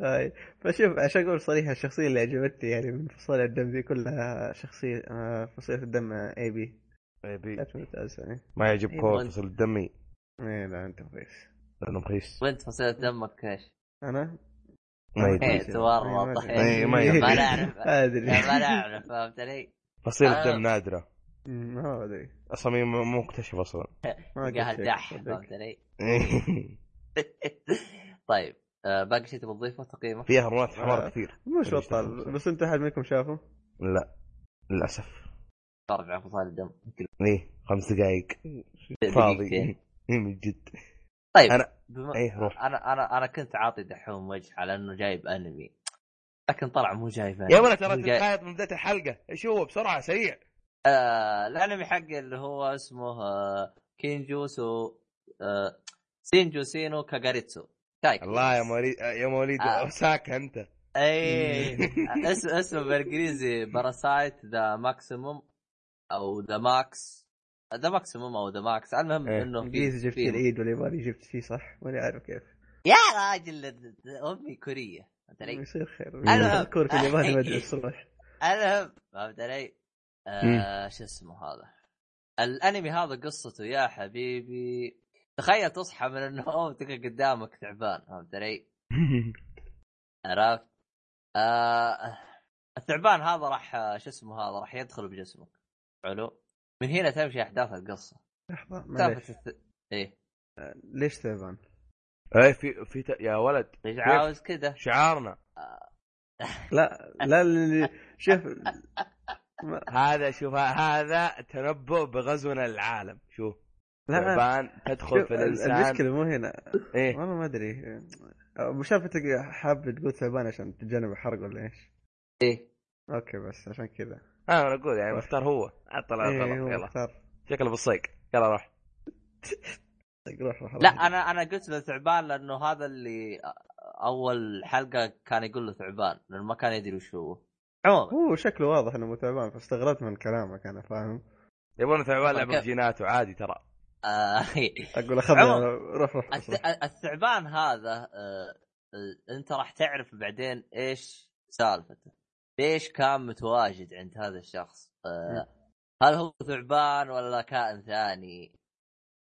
هذول. هاي فشوف عشان أقول صريحة الشخصية اللي عجبتني يعني من فصائل الدم دي كلها شخصية آه، فصيلة الدم اي بي إيه بي. كانت يعني ما إيه، يعجبكم وأنت- فصل الدمي إيه؟ لا أنت كويس لأنه رخيص وأنت فصيلة دمك إيش؟ أنا؟ ما إيه، يدري تورط إيه، ما يدري. ما نعرف. ما ادري ما نعرف فهمت علي؟ فصيلة آه. دم نادرة. أمم، ما أدري. أصلا مو مكتشف أصلا. ما قلت قاعد دح. فهمت علي؟ طيب. آه، باقي شيء تبغى تضيفه؟ تقييمه؟ فيها هرمونات حمار آه. كثير. مش بطال بس أنت أحد منكم شافه؟ لا للأسف. على فصائل الدم. إيه خمس دقائق فاضي. إيه، من جد. طيب أنا- بما... إيه روح. أنا أنا أنا كنت عاطي دحوم وجه على إنه جايب أنمي. لكن طلع مو جايب أنمي. يا ولد ترى تتقايض من بداية الحلقة. إيش هو؟ بسرعة سريع. آه الأنمي حقه اللي هو اسمه آه كينجوسو آه سينجو سينو كاغاريتسو. تايك الله يا مواليد يا مواليد آه. اوساكا أنت. أي أسم اسمه بالانجليزي باراسايت ذا ماكسيموم أو ذا ماكس ذا ماكسيموم أو ذا ماكس المهم إيه. إنه في إنجليزي جبت في- العيد والياباني جبت فيه صح؟ ماني عارف كيف. يا راجل أمي كورية. فهمت علي؟ يصير خير. المهم. كورة الياباني ما أدري روح المهم فهمت علي؟ آه شو اسمه هذا؟ الأنمي هذا قصته يا حبيبي. تخيل تصحى من النوم تلقى قدامك تعبان فهمت علي؟ عرفت؟ آه الثعبان هذا راح آه، شو اسمه هذا راح يدخل بجسمك. حلو؟ من هنا تمشي أحداث القصة. لحظة معليش. سالفه الث... إيه. ليش ثعبان؟ إيه في في ت- يا ولد إيش عاوز كذا شعارنا. لا لا اللي- شوف هذا شوف هذا تنبؤ بغزونا للعالم شوف. لا. ثعبان تدخل في الإنسان. المشكلة مو هنا. إيه. والله ما أدري. انت حاب تقول ثعبان عشان تتجنب الحرق ولا إيش؟ إيه. أوكي بس عشان كذا. آه، أنا أقول يعني مختار هو. طلع إيه، غلط يلا. مختار. شكله بالصيق. يلا روح. طيب، روح روح. لا. أنا أنا قلت له ثعبان لأنه هذا اللي أول حلقة كان يقول له ثعبان لأنه ما كان يدري وش هو. عموما. هو شكله واضح إنه مو ثعبان فاستغربت من كلامك أنا فاهم. يبون ثعبان لعبة كيف؟ بجيناته عادي ترى. أقول اخذنا. روح روح الثعبان هذا آه، آه، أنت راح تعرف بعدين إيش سالفته. ليش كان متواجد عند هذا الشخص؟ آه، هل هو ثعبان ولا كائن ثاني؟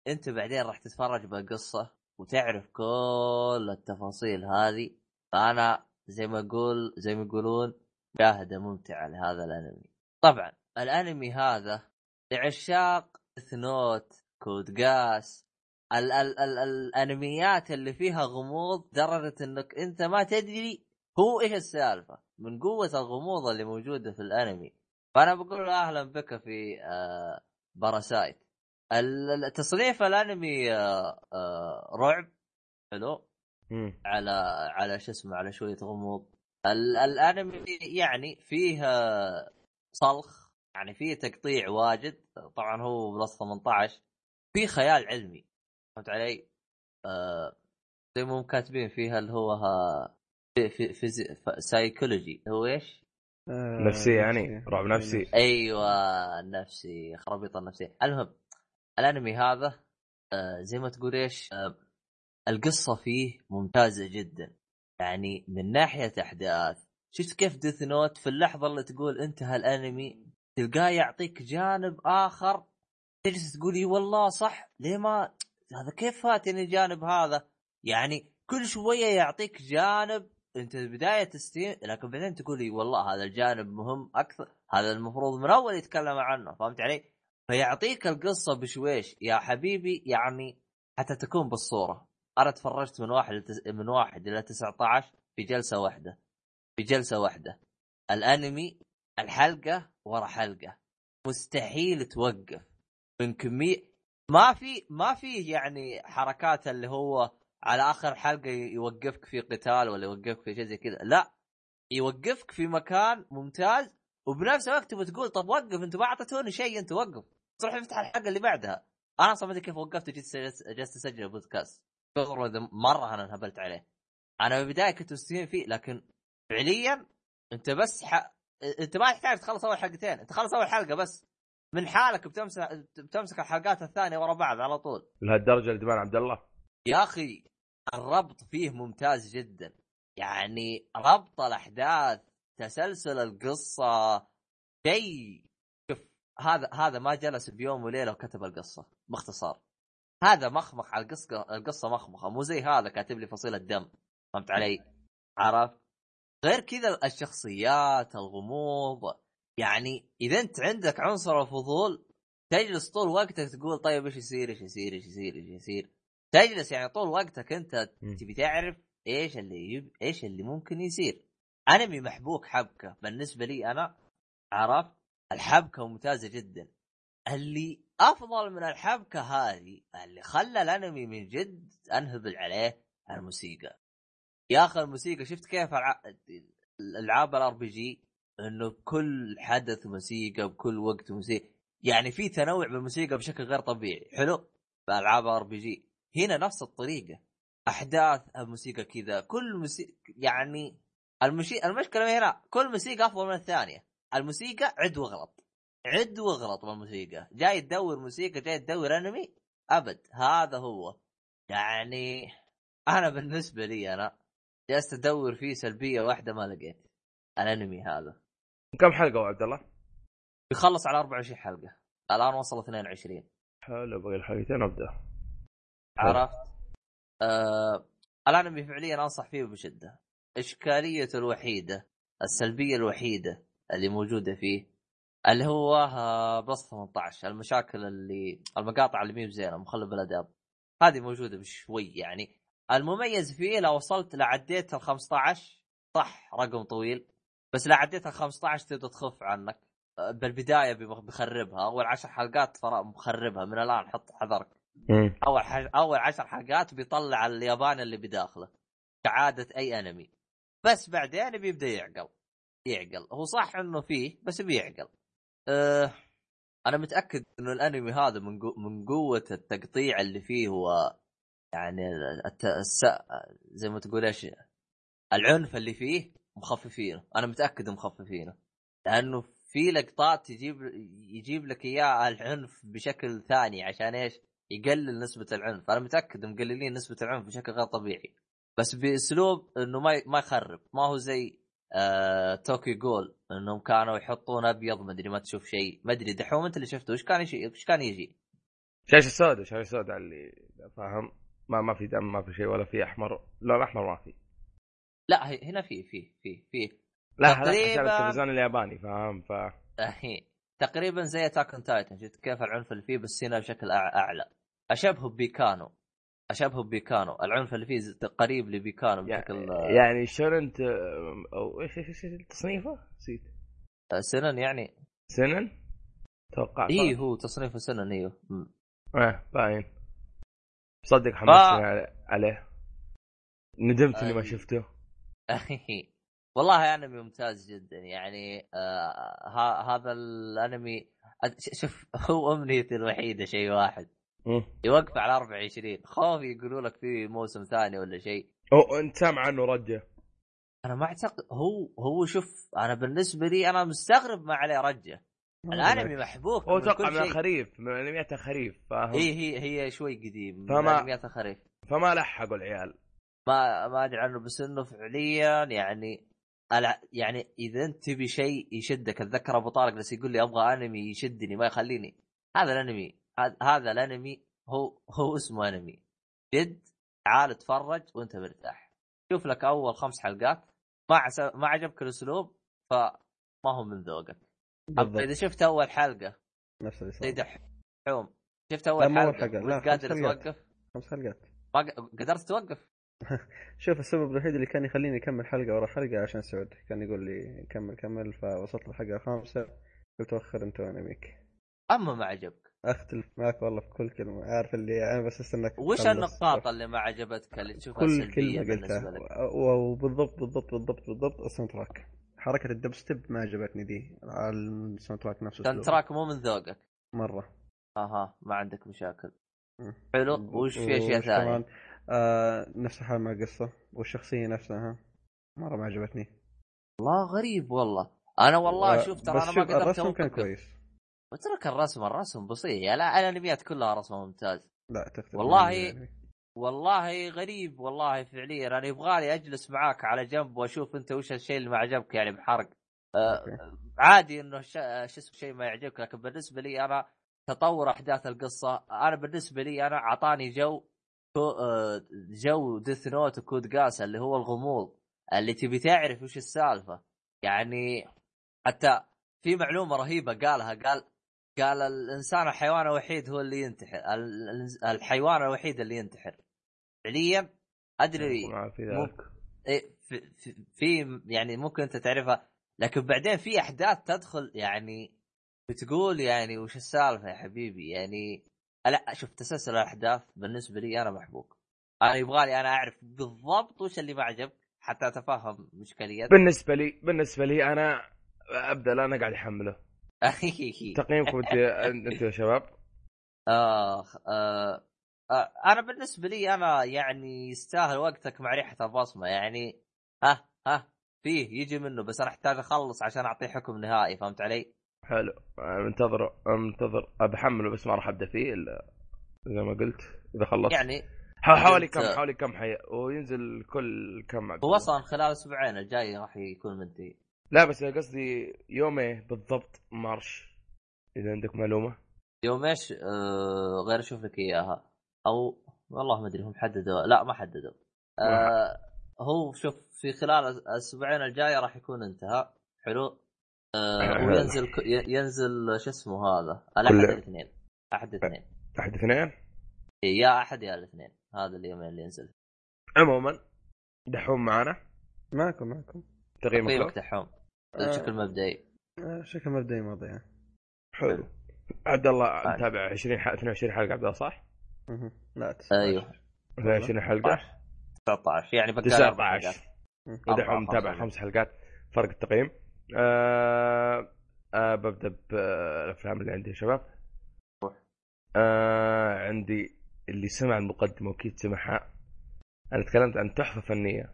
أنت بعدين راح تتفرج بالقصة وتعرف كل التفاصيل هذه. فأنا زي ما أقول زي ما يقولون مشاهدة ممتعة لهذا الأنمي. طبعا الأنمي هذا لعشاق Death Note Code Geass ال ال ال الأنميات اللي فيها غموض درجة إنك أنت ما تدري هو إيش السالفة من قوة الغموض اللي موجودة في الأنمي. فأنا بقول أهلا بك في آه Parasyte ال- ال- تصنيف الأنمي آه آه رعب. حلو. على على شو اسمه على شوية غموض. ال- الأنمي يعني فيه آه، صلخ يعني فيه تقطيع واجد. طبعا هو plus 18 في خيال علمي فهمت علي؟ آه زي ما هم كاتبين فيها اللي هو ها في في في سايكولوجي هو إيش؟ آه، نفسي يعني رعب نفسي. أيوه النفسي خرابيط النفسية. المهم الأنمي هذا آه زي ما تقول إيش؟ آه القصة فيه ممتازة جدا. يعني من ناحية أحداث شفت كيف Death Note في اللحظة اللي تقول انتهى الانمي تلقاه يعطيك جانب آخر تجلس تقول إي والله صح؟ ليه ما هذا كيف فاتني الجانب هذا؟ يعني كل شوية يعطيك جانب أنت بداية تستيم لكن بعدين تقول إي والله هذا الجانب مهم أكثر هذا المفروض من أول يتكلم عنه فهمت علي؟ فيعطيك القصة بشويش يا حبيبي يعني حتى تكون بالصورة. أنا تفرجت من واحد لتس... من واحد إلى 19 في جلسة واحدة في جلسة واحدة. الأنمي الحلقة ورا حلقة. مستحيل توقف. من كميه ما في ما في يعني حركات اللي هو على آخر حلقة يوقفك في قتال ولا يوقفك في شيء زي كذا. لا يوقفك في مكان ممتاز وبنفس الوقت تبغى تقول طب وقف انت ما أعطيتوني شيء انت وقف. تروح تفتح الحلقة اللي بعدها. أنا أصلا ما أدري كيف وقفت وجيت جلست أسجل بودكاست مرة أنا انهبلت عليه. أنا في البداية كنت مستمتع فيه لكن فعليا أنت بس ح... أنت ما تحتاج تخلص أول حلقتين. أنت خلص أول حلقة بس. من حالك بتمسك بتمسك الحلقات الثانية ورا بعض على طول. لهالدرجه الدمان عبد الله. يا أخي الربط فيه ممتاز جدا. يعني ربط الأحداث تسلسل القصة شيء. شوف هذا هذا ما جلس بيوم وليلة وكتب القصة باختصار. هذا مخمخ على القصة القصة مخمخة مو زي هذا كاتب لي فصيلة دم. فهمت علي؟ عرفت؟ غير كذا الشخصيات الغموض يعني اذا انت عندك عنصر الفضول تجلس طول وقتك تقول طيب إيش يصير إيش يصير إيش يصير إيش يصير تجلس يعني طول وقتك انت. تبي تعرف إيش اللي يب... إيش اللي ممكن يصير انمي محبوك حبكه بالنسبة لي أنا عرفت الحبكه ممتازه جدا اللي افضل من الحبكه هذه اللي خلى الانمي من جد انهبل عليه الموسيقى يا أخي الموسيقى شفت كيف الع... الالعاب ال RPG إنه كل حدث موسيقى بكل وقت موسيقى. يعني في تنوع بالموسيقى بشكل غير طبيعي. حلو؟ بألعاب RPG هنا نفس الطريقة. أحداث الموسيقى كذا. كل موسيقى يعني المشي... المشكلة هنا؟ كل موسيقى أفضل من الثانية. الموسيقى عد وأغلط. عد وأغلط بالموسيقى جاي تدور موسيقى جاي تدور أنمي؟ أبد. هذا هو. يعني أنا بالنسبة لي أنا جالس أدور فيه سلبية واحدة ما لقيت. الأنمي هذا. كم حلقة أبو عبد الله؟ بيخلص على 24 حلقة. الآن وصل 22 حلو باقي الحلقتين أبدأ. عرفت؟ آه الانمي فعليا أنصح فيه بشدة. اشكاليته الوحيدة السلبية الوحيدة اللي موجودة فيه اللي هو آه، plus 18 المشاكل اللي المقاطع اللي مي بزينه مخلة بالاداب هذه موجودة بشوي يعني. المميز فيه لو وصلت لعديت ال 15 صح رقم طويل. بس لو عديت ال 15 تبدأ تخف عنك. آه، بالبداية بيخربها أول عشر حلقات مخربها. من الآن حط حذرك. مم. أول حاج... أول عشر حلقات بيطلع الياباني اللي بداخله. كعادة أي أنمي. بس بعدين بيبدأ يعقل. يعقل. هو صح إنه فيه بس بيعقل. أه... أنا متأكد إنه الأنمي هذا من قو... من قوة التقطيع اللي فيه هو يعني الت... الس... زي ما تقول إيش؟ العنف اللي فيه مخففينه. أنا متأكد مخففينه. لأنه في لقطات تجيب يجيب لك إياه العنف بشكل ثاني عشان إيش؟ يقلل نسبة العنف، أنا متأكد مقللين نسبة العنف بشكل غير طبيعي. بس بأسلوب إنه ما ما يخرب، ما هو زي آه Tokyo Ghoul. إنهم كانوا يحطون أبيض ما أدري ما تشوف شيء، ما أدري دحوم أنت اللي شفته. إيش كان يجي إيش كان يجي؟ شاشه سوداء شاشه سوداء اللي فاهم؟ ما ما في دم ما في شيء ولا في أحمر. لا الأحمر ما في. لا هنا في في في في لا تقريباً. التلفزيون الياباني فاهم ف تقريبا زي Attack on Titan شفت كيف العنف اللي فيه بس هنا بشكل أعلى أشبهه ببيكانو أشبهه ببيكانو العنف اللي فيه قريب لبيكانو بشكل يعني, شورنت أو إيش إيش تصنيفه؟ نسيت آه، سنن يعني سنن؟ توقع اي هو تصنيفه سنن أيوه م. إيه باين صدق حمسني عليه- عليه ندمت إني ما. شفته والله انمي ممتاز جدا. يعني آه ها هذا الأنمي شوف هو أمنيتي الوحيدة شيء واحد. يوقف على 24 خوف يقولوا لك في موسم ثاني ولا شيء. أو أنت سامع عنه رجه أنا ما أعتقد هو هو شوف أنا بالنسبة لي أنا مستغرب ما عليه رجه الأنمي محبوك هو كل من الخريف من انميات الخريف فاهم؟ هي هي هي شوي قديم من فما- انميات الخريف فما لحقوا العيال. ما ما أدري عنه بس إنه فعليا يعني يعني إذا أنت تبي شيء يشدك أتذكر أبو طارق بس يقول لي أبغى أنمي يشدني ما يخليني. هذا الأنمي هذا- الأنمي هو هو اسمه أنمي. جد تعال اتفرج وأنت مرتاح. شوف لك أول خمس حلقات ما عس... ما عجبك الأسلوب فما هو من ذوقك. إذا شفت أول حلقة نفس اللي صار. دحوم شفت أول حلقة حلقة، لا، قادر. توقف؟ خمس حلقات. ما قدرت توقف؟ شوف السبب الوحيد اللي كان يخليني أكمل حلقة ورا حلقة عشان سعود. كان يقول لي كمل كمل فوصلت الحلقة الخامسه قلت وخر أنت وانميك أما ما عجبك. أختلف معك والله في كل كلمة. عارف اللي أنا بس أستناك وش. النقاط اللي ما عجبتك اللي تشوفها كل كلمة قلتها. وبالضبط بالضبط بالضبط بالضبط ال soundtrack حركة الدب ستيب ما عجبتني دي. على ال soundtrack نفسه كان track مو من ذوقك. مرة. أها ما عندك مشاكل. حلو. وش في أشياء ثانية؟ آه نفس الحال مع القصة والشخصية نفسها. مرة ما عجبتني. والله غريب والله. أنا والله شوف ترى أنا ما قدرت الرسم كان. كويس. اترك الرسم الرسم بسيط. لا الأنميات كلها رسمها ممتاز. لا تختلف والله- يعني. والله غريب والله فعليا. أنا يبغالي أجلس معاك على جنب وأشوف أنت وش الشيء اللي ما عجبك يعني بحرق. آه. عادي إنه ش- شو اسمه شيء ما يعجبك. لكن بالنسبة لي أنا تطور أحداث القصة. أنا بالنسبة لي أنا أعطاني جو جو Death Note و Code Geass اللي هو الغموض اللي تبي تعرف وش السالفة. يعني حتى في معلومة رهيبة قالها قال قال الإنسان الحيوان الوحيد هو اللي ينتحر ال- الحيوان الوحيد اللي ينتحر. فعليا أدري ذلك. إيه، في, في, في يعني ممكن أنت تعرفها لكن بعدين في أحداث تدخل يعني بتقول يعني وش السالفة يا حبيبي؟ يعني لا شوف تسلسل الأحداث بالنسبة لي أنا محبوك. أنا يبغالي أنا أعرف بالضبط وش اللي ما عجبك حتى اتفهم اشكاليات بالنسبة لي بالنسبة لي أنا أبدأ أنا قاعد أحمله. تقييمكم أنت أنت يا شباب؟ آخ آه آه أنا بالنسبة لي أنا يعني يستاهل وقتك مع ريحة البصمة. يعني ها ها فيه يجي منه بس أنا أحتاج أخلص عشان أعطيه حكم نهائي فهمت علي؟ حلو. منتظر منتظر بحمله بس ما راح أبدأ فيه إلا زي ما قلت إذا خلصت. يعني حوالي كم حوالي كم حي وينزل كل كم هو؟ أصلا خلال أسبوعين الجاي راح يكون منتهي. لا بس قصدي يومين بالضبط مارش إذا عندك معلومة. يوم إيش؟ آه غير أشوف لك إياها. أو والله ما أدري هم حددوا. لا ما حددوا. آه هو شوف في خلال الاسبوعين الجايه راح يكون انتهى. حلو. آه. وينزل ك- ينزل شو اسمه هذا الأحد كل- الاثنين أحد الاثنين أحد اثنين إيه، يا أحد يا الاثنين هذا اليومين اللي ينزل عموما دحوم معنا معكم معكم تقييمك تقييمك؟ دحوم آه. بشكل مبدئي آه، شكل مبدئي ماضي يعني. حلو عبد الله آه. متابع 20 حلقه 22 حلقة عبد الله صح؟ لا 19. أيوه 22 حلقة 19 يعني بقى لي أربع 19 حلقات. مهم. ودحوم متابع. خمس حلقات فرق التقييم آه آه ببدأ بالافلام اللي عندي يا شباب. آه عندي اللي سمع المقدمة واكيد سمعها. أنا تكلمت عن تحفة فنية.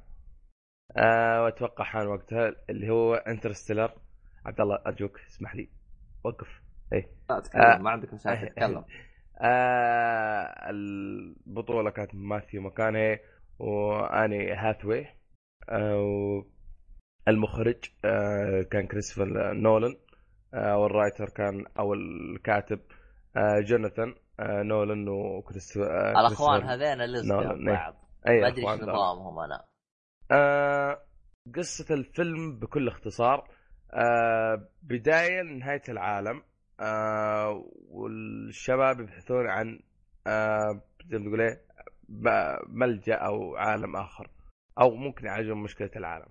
آه وأتوقع حان وقتها اللي هو Interstellar عبد الله أرجوك اسمح لي. وقف. إيه. لا تكلم. آه. ما عندك مشاكل. تكلم. آه البطولة كانت ماثيو ماكونهي وآن هاثاوي. آه المخرج آه كان كريستوفر نولان آه وال writer كان أو الكاتب آه جوناثان نولان وكريستوفر الاخوان هذين اللي نولان، إيه. بعض اي ما أدري إيش. نظامهم أنا قصة الفيلم بكل اختصار بداية لنهاية العالم والشباب يبحثون عن زي ما تقول ب- ملجأ أو عالم آخر أو ممكن يعالجون مشكلة العالم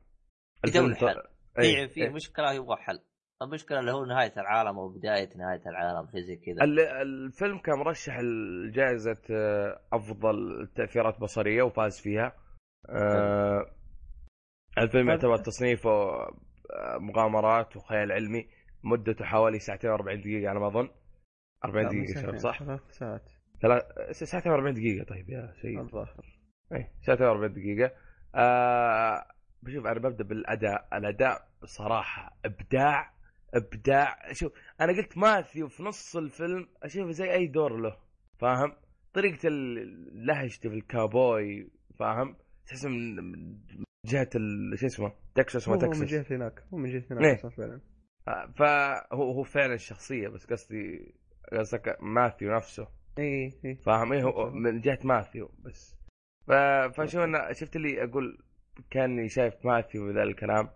يدور الفيلم حل. إيه، في في إيه. مشكلة يبغى حل. المشكلة اللي هو نهاية العالم أو بداية نهاية العالم شيء زي كذا. ال- الفيلم كان مرشح لجائزة آه، أفضل تأثيرات بصرية وفاز فيها. آه، الفيلم. يعتبر تصنيفه آه، مغامرات وخيال علمي. مدته حوالي ساعتين و40 دقيقة على ما أظن. 40 لا، مو دقيقة شباب ساعتين، صح؟ ثلاث ساعات. ثلاث ساعتين و40 دقيقة طيب يا سيد. الظاهر. اي ساعتين و40 دقيقة. آه بشوف أنا ببدا بالأداء، الأداء بصراحة إبداع إبداع شوف أنا قلت ماثيو في نص الفيلم أشوفه زي أي دور له فاهم؟ طريقة ال- لهجته في الكابوي فاهم؟ تحس من ال- شو اسمه؟ تكساس ما هو من تكساس جهة هناك هو من جهة إيه. هناك أصلاً فعلا آه، فهو هو فعلا الشخصية بس قصدي قصدك ماثيو نفسه اي اي فاهم إيه هو من جهة ماثيو بس. فشو أنا شفت اللي أقول كأني شايف ماثيو ذا الكلام.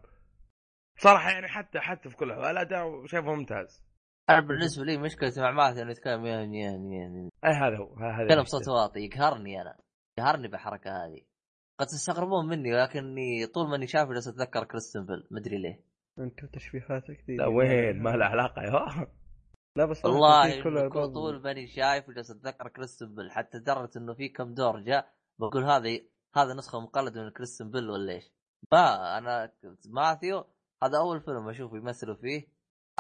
صراحة يعني حتى حتى في كل الأحوال الاداء شايفه ممتاز. أنا بالنسبة لي مشكلتي مع ماثيو إنه يتكلم يعني يعني يعني اي هذا هو هذا يتكلم. بصوت واطي يقهرني أنا. يقهرني بالحركة هذه. قد تستغربون مني ولكني طول ماني شايف جالس أتذكر كريستيان بيل مدري ليه. أنت تشبيهاتك دي لا وين؟ ما له علاقة يا لا بس والله طول ماني شايف وجالس أتذكر كريستن بيل حتى لدرجه إنه في كم دور جاء بقول هذه هذه نسخة مقلدة من كريستن بيل ولا إيش؟ ما أنا ماثيو هذا أول فيلم أشوفه يمثلوا فيه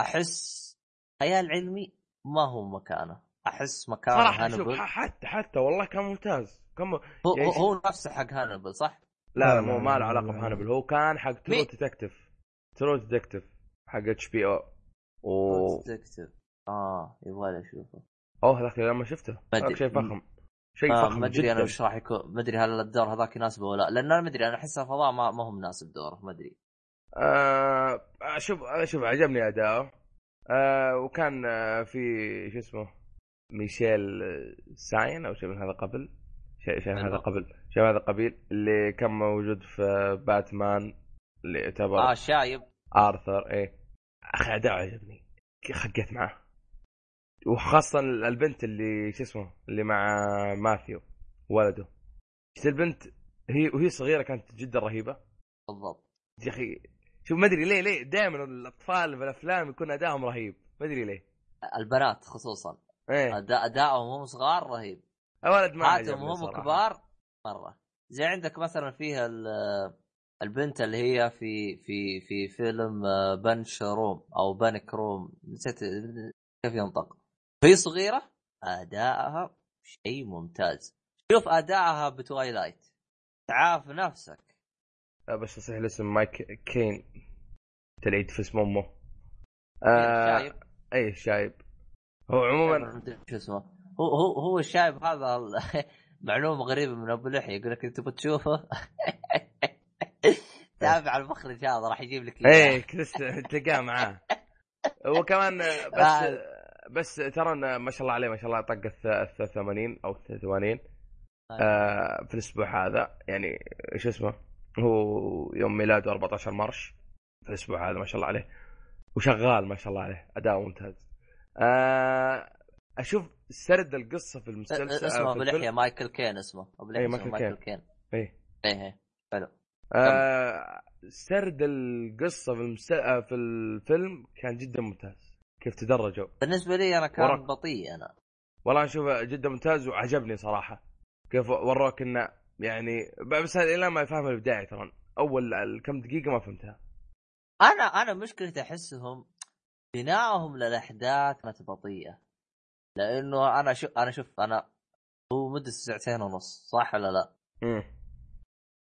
أحس خيال علمي ما هو مكانه أحس مكانه هانبل حتى حتى والله كان ممتاز كان م... هو, يعني هو نفسه حق هانبل صح؟ لا لا مو ما له لا، علاقة لا. بهانبل هو كان حق ترو؟ ديتكتيف ترو ديتكتيف حق HBO و Detective آه يبغى لي أشوفه أوه هذاك لما شفته. هذاك شيء فخم شيء آه فخم ما أدري أنا وش راح يكون ما أدري هل الدور هذاك يناسبه ولا لأ لأن أنا ما أدري أنا أحس الفضاء ما, ما هو مناسب دوره ما أدري. آه شوف شوف عجبني أداؤه. آه وكان آه في شو اسمه مايكل ساين أو شيء من هذا قبل. شيء شيء من هذا أيوة. قبل شيء من هذا قبيل اللي كان موجود في باتمان اللي يعتبر آه شايب. آرثر إيه. أخي اداء عجبني. خقيت معه. وخاصة البنت اللي شو اسمه اللي مع ماثيو ولده. شفت البنت هي وهي صغيرة كانت جدا رهيبة. بالضبط. يا أخي شوف ما أدري ليه ليه دائما الأطفال في الأفلام يكون أدائهم رهيب. ما أدري ليه. البنات خصوصا. إيه. أداء أدائهم هم صغار رهيب. الولد ما عجبني وهم صراحة. كبار مرة. زي عندك مثلا فيها ال- البنت اللي هي في في في فيلم آه، بنش روم أو بنك روم نسيت كيف ينطق. هي صغيرة أدائها شيء ممتاز. شوف أدائها بتوايلايت تعاف نفسك. بس يصيح الاسم مايك كين. تلعيد في اسم امه آه شايب. اي شايب. هو عموما شو اسمه؟ هو هو هو الشايب هذا معلومه غريبه من أبو لحية يقول لك إنت بتشوفه تابع المخرج هذا راح يجيب لك. إيه تلقاه معاه. وكمان بس آه. بس ترى ما شاء الله عليه ما شاء الله طق ال 80 أو 83 آه في الأسبوع هذا يعني شو اسمه هو يوم ميلاده 14 مارش في الأسبوع هذا ما شاء الله عليه. وشغال ما شاء الله عليه أداء ممتاز. آه أشوف سرد القصة في المسلسل اسمه في أبو. لحية مايكل كين اسمه. أبو لحية إيه، مايكل مايكل كين. إيه. إيه إيه حلو. آه سرد القصة في المس... آه، في الفيلم كان جدا ممتاز. كيف تدرجوا؟ بالنسبة لي أنا كان وراك. بطيء أنا. والله اشوفه جدا ممتاز وعجبني صراحة. كيف وروك إنه يعني بس هذا إلى ما فاهم البداية ترى. أول الكم دقيقة ما فهمتها. أنا أنا مشكلتي أحسهم بنائهم للأحداث كانت بطيئة. لأنه أنا شوف أنا شوف أنا هو مدة ساعتين ونص صح ولا لا؟ امم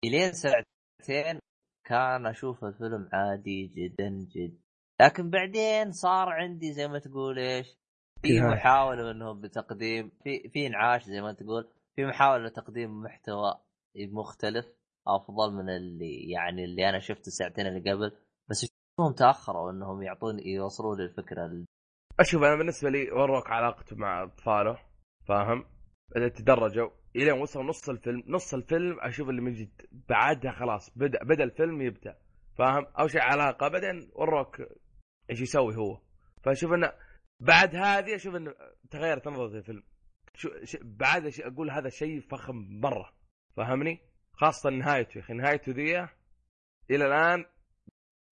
إلين ساعتين كان أشوف الفيلم عادي جدا جدا. لكن بعدين صار عندي زي ما تقول إيش في. محاولة منهم بتقديم في في إنعاش زي ما تقول في محاولة لتقديم محتوى مختلف أفضل من اللي يعني اللي أنا شفته الساعتين اللي قبل بس شفتهم تأخروا إنهم يعطوني يوصلوا لي الفكرة ال- أشوف أنا بالنسبة لي وروك علاقته مع أطفاله فاهم؟ تدرجوا الين وصل نص الفيلم نص الفيلم أشوف اللي من جد بعدها خلاص بدأ بدأ الفيلم يبدأ فاهم؟ أول شيء علاقة بعدين وروك إيش يسوي هو. فأشوف انه بعد هذه أشوف انه تغيرت نظرتي للفيلم. بعد. أقول هذا شيء فخم مرة. فاهمني خاصة نهايته يا أخي. نهايته ذي إلى الآن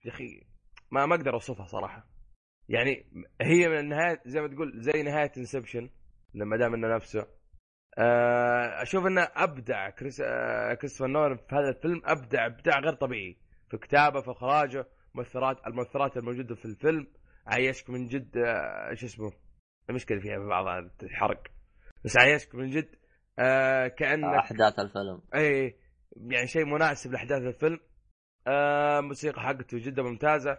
يا أخي ما ما أقدر أوصفها صراحة. يعني هي من النهايه زي ما تقول زي نهاية Inception لما دام إنه نفسه. آه، أشوف إنه أبدع كريس آه، كريستوفر نولان في هذا الفيلم أبدع أبداع غير طبيعي. في كتابه في إخراجه. مؤثرات المؤثرات الموجودة في الفيلم عيشك من جد آه، شو اسمه؟ المشكلة فيها بعضها الحرق بس عيشك من جد آه كأنك أحداث الفيلم. إي يعني شيء مناسب لأحداث الفيلم. آه موسيقى حقته جدا ممتازة.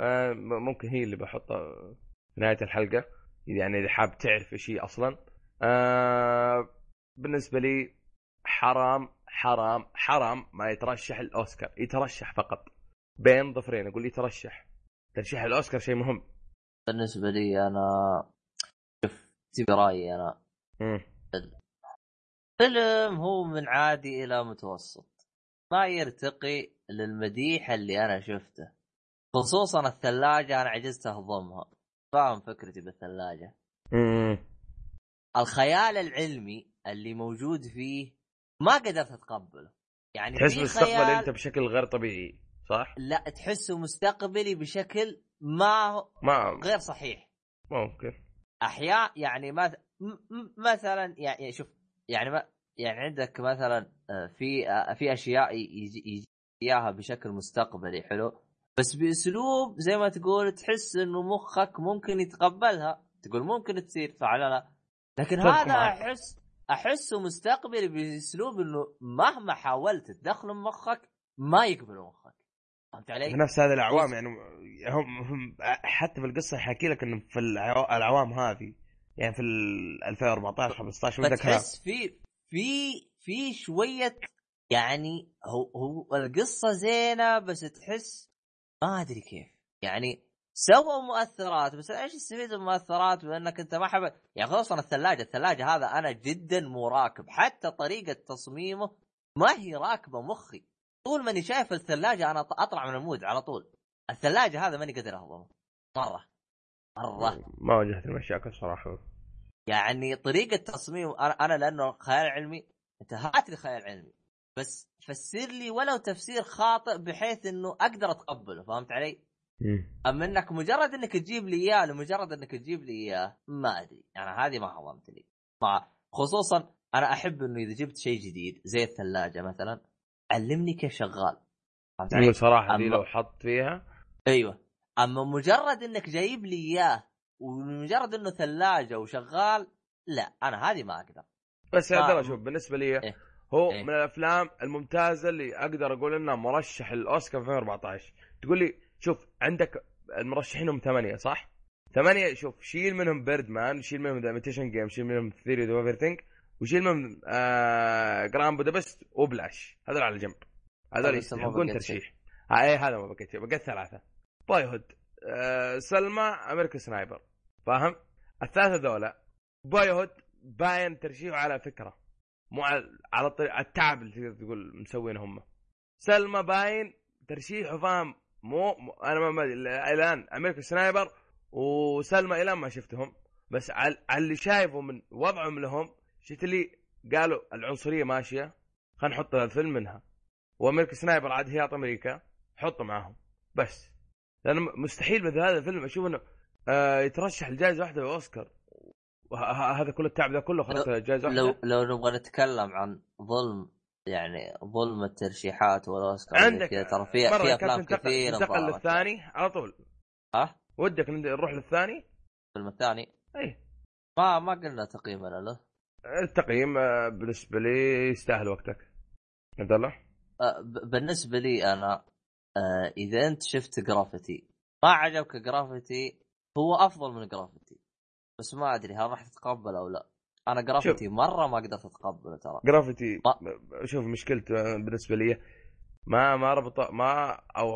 آه ممكن هي اللي بحطها في نهاية الحلقة. يعني إذا حاب تعرف هي أصلا. آه بالنسبة لي حرام حرام حرام ما يترشح الأوسكار. يترشح فقط. بين ظفرين أقول يترشح ترشيح الأوسكار شيء مهم. بالنسبة لي أنا شوف تبي رأيي أنا. مم. فيلم هو من عادي إلى متوسط. ما يرتقي للمديح اللي أنا شفته. خصوصا الثلاجة أنا عجزت أهضمها. فاهم فكرتي بالثلاجة؟ مم. الخيال العلمي اللي موجود فيه ما قدرت أتقبله. يعني تحس في مستقبل خيال أنت بشكل غير طبيعي. صح؟ لا تحسه مستقبلي بشكل ما ما غير صحيح. ممكن. أحياء يعني مث... م- م- مثلا يعني شوف يعني ما يعني عندك مثلا آه، في آه، في أشياء يجي إياها بشكل مستقبلي حلو؟ بس بأسلوب زي ما تقول تحس إنه مخك ممكن يتقبلها. تقول ممكن تصير فعلا لا. لكن اتفق هذا معك. أحس أحسه مستقبلي بأسلوب إنه مهما حاولت تدخله مخك ما يقبل مخك. فهمت علي؟ نفس هذه الأعوام يعني هم, هم حتى في القصة يحكي لك إنه في العو- الأعوام هذه يعني في ال 2014 15 من فتحس في في في شوية يعني هو هو القصة زينة بس تحس ما أدري كيف. يعني سووا مؤثرات بس إيش يستفيد من المؤثرات؟ بأنك أنت ما حب يعني خصوصا الثلاجة الثلاجة هذا أنا جدا مو راكب. حتى طريقة تصميمه ما هي راكبة مخي. طول ماني شايف الثلاجة أنا أطلع من المود على طول. الثلاجة هذا ماني قادر أهضمه. مرة. مرة. ما واجهت المشاكل صراحة. يعني طريقة تصميم أنا أنا لأنه خيال علمي أنت هات لي خيال علمي. بس فسر لي ولو تفسير خاطئ بحيث إنه أقدر أتقبله فهمت علي؟ اما إنك مجرد إنك تجيب لي إياه لمجرد إنك تجيب لي إياه ما أدري. يعني هذه ما هضمت لي مع خصوصا أنا أحب إنه إذا جبت شيء جديد زي الثلاجة مثلا علمني كيف شغال فهمت علي؟ صراحة دي أما- لو حط فيها أيوه أما مجرد إنك جايب لي إياه ومجرد إنه ثلاجة وشغال لا أنا هذه ما أقدر بس يا عبد شوف بالنسبة لي إيه. هو إيه. من الأفلام الممتازة اللي أقدر أقول إنها مرشح الأوسكار في 2014 تقول لي شوف عندك المرشحين هم ثمانية صح؟ ثمانية شوف شيل منهم Birdman شيل منهم The Imitation Game شيل منهم Theory of Everything وشيل منهم آه Grand Budapest و Whiplash. هذول على جنب هذول يستحقون بقيت شيء. ترشيح آه اي هذا ما بقيت بقيت ثلاثة. Boyhood. آه Selma American Sniper. فاهم؟ الثلاثة ذولا. Boyhood باين ترشيحه على فكرة. مو على على الطريق التعب اللي تقدر تقول مسوينه هم. Selma باين ترشيحه فاهم؟ مو, مو أنا ما ما- الآن American Sniper و Selma الان ما شفتهم. بس على اللي شايفه من وضعهم لهم شفت لي قالوا العنصرية ماشية؟ خلينا نحط الفيلم منها. و American Sniper عاد هياط أمريكا حطه معاهم. بس. لأنه مستحيل مثل هذا الفيلم أشوف إنه آه يترشح لجائزة واحدة باوسكار ه- هذا كل التعب ذا كله خلاص جائزة واحدة. لو لو نبغى نتكلم عن ظلم يعني ظلم الترشيحات والأوسكار عندك ترى في في أفلام كثير ننتقل انظلمت. للثاني على طول. ها؟ ودك نروح للثاني؟ الفيلم الثاني؟ اي ما ما قلنا تقييمنا له. التقييم آه، بالنسبة لي يستاهل وقتك. عبد الله؟ ب- بالنسبة لي أنا أه، إذا أنت شفت Gravity ما عجبك Gravity هو أفضل من Gravity. بس ما أدري هل راح تتقبل أو لا. أنا جرافيتي مرة ما قدرت أتقبله ترى. جرافيتي ما- شوف مشكلته آه، بالنسبة لي ما ما ربط ما أو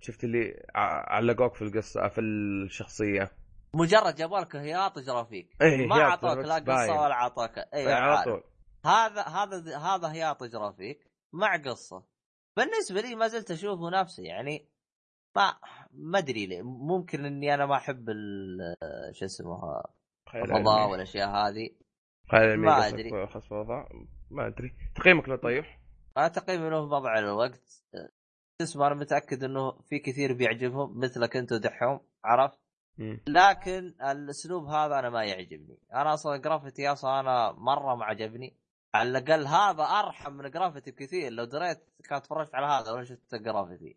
شفت اللي علقوك في القصة في الشخصية. مجرد جابوا لك هياط يجرى فيك إيه، ما أعطوك لا. قصة ولا أعطوك. إيه، أيوه على هذا هذا هذا هياط يجرى فيك مع قصة. بالنسبة لي ما زلت أشوفه نفسه يعني ما ما أدري ليه. ممكن إني أنا ما أحب شو اسمه الفضاء. والأشياء هذه. ما فضاء. ما أدري. تقييمك له طيب أنا تقريبا إنه في وضع الوقت اسمه أنا متأكد إنه في كثير بيعجبهم مثلك أنت ودحوم عرفت. لكن الأسلوب هذا أنا ما يعجبني. أنا أصلا جرافيتي أصلا أنا مرة ما عجبني. على الأقل هذا أرحم من جرافيتي بكثير. لو دريت كان تفرجت على هذا ولا شفت جرافيتي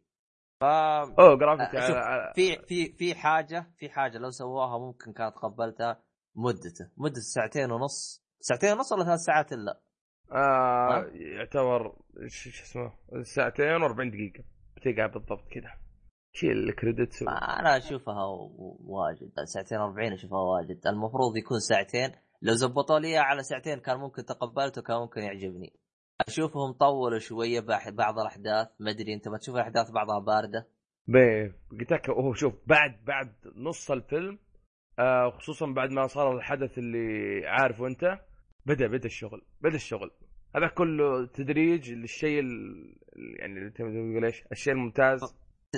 ف أوه جرافيتي على- في في في حاجة في حاجة لو سووها ممكن كانت قبلتها مدته. مدة ساعتين ونص. ساعتين ونص ولا ثلاث ساعات إلا؟ آه؟ يعتبر شو اسمه؟ ساعتين و40 دقيقة. بتقعد بالضبط كذا. شيل ال credits و... أنا أشوفها واجد. ساعتين 40 أشوفها واجد. المفروض يكون ساعتين. لو زبطوا لي على ساعتين كان ممكن تقبلته كان ممكن يعجبني. أشوفهم طولوا شوية بح- بعض الأحداث. ما أدري أنت ما تشوف الاحداث بعضها باردة؟ بيه قلت لك هو شوف بعد بعد نص الفيلم آه خصوصا بعد ما صار الحدث اللي عارفه أنت بدا بدأ الشغل. بدأ الشغل. هذا كله تدريج للشيء يعني تقول إيش؟ الشيء الممتاز.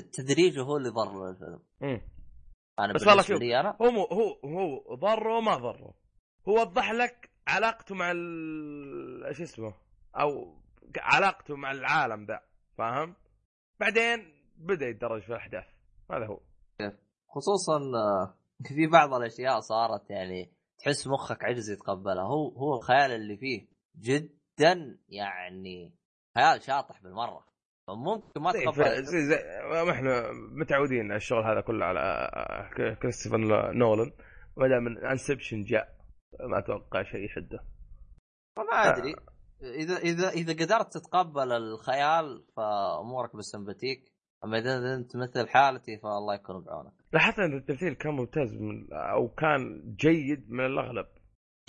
تدريجه هو اللي ضر الفيلم. أنا بس والله شوف. أنا. هو مو هو هو ضره وما ضره. هو وضح لك علاقته مع ال إيش اسمه أو علاقته مع العالم ذا فاهم؟ بعدين بدأ يتدرج في الأحداث. هذا هو. خصوصا آه، في بعض الأشياء صارت يعني تحس مخك عجز يتقبلها. هو هو الخيال اللي فيه جدا يعني خيال شاطح بالمرة. ممكن ما زي, زي ما إحنا متعودين على الشغل هذا كله على كريستوفر نولان. بدا من Inception جاء ما أتوقع شيء يحده ما أدري. إذا إذا إذا قدرت تتقبل الخيال فأمورك بالسمباتيك أما إذا أنت مثل حالتي فالله يكون بعونك. لاحظت أن التمثيل كان ممتاز من أو كان جيد من الأغلب.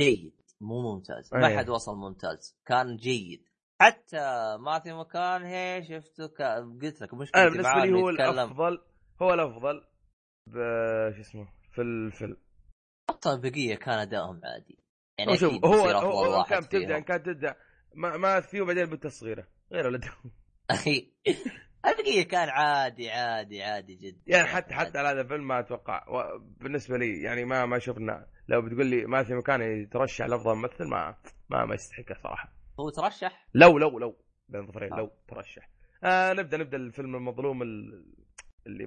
جيد. مو ممتاز. أيه. ما حد وصل ممتاز. كان جيد. حتى ماثيو مكاناهي شفته ك... قلت لك أنا مشكلتي بالنسبة لي هو يتكلم الأفضل هو الأفضل ب شو اسمه في الفيلم حتى البقية كان أدائهم عادي. يعني هو شوف هو هو, هو واحد كان تبدا. كانت تبدأ. ما ما فيه وبعدين بنت صغيره غير ولا أخي البقية كان عادي عادي عادي جدا يعني حتى حتى على هذا الفيلم ما أتوقع بالنسبة لي يعني ما ما شفنا. لو بتقول لي ما في مكان يترشح لأفضل ممثل ما ما ما يستحقه صراحة. هو ترشح؟ لو لو لو. بين الظهرين آه. لو ترشح. آه نبدأ نبدأ الفيلم المظلوم ال- اللي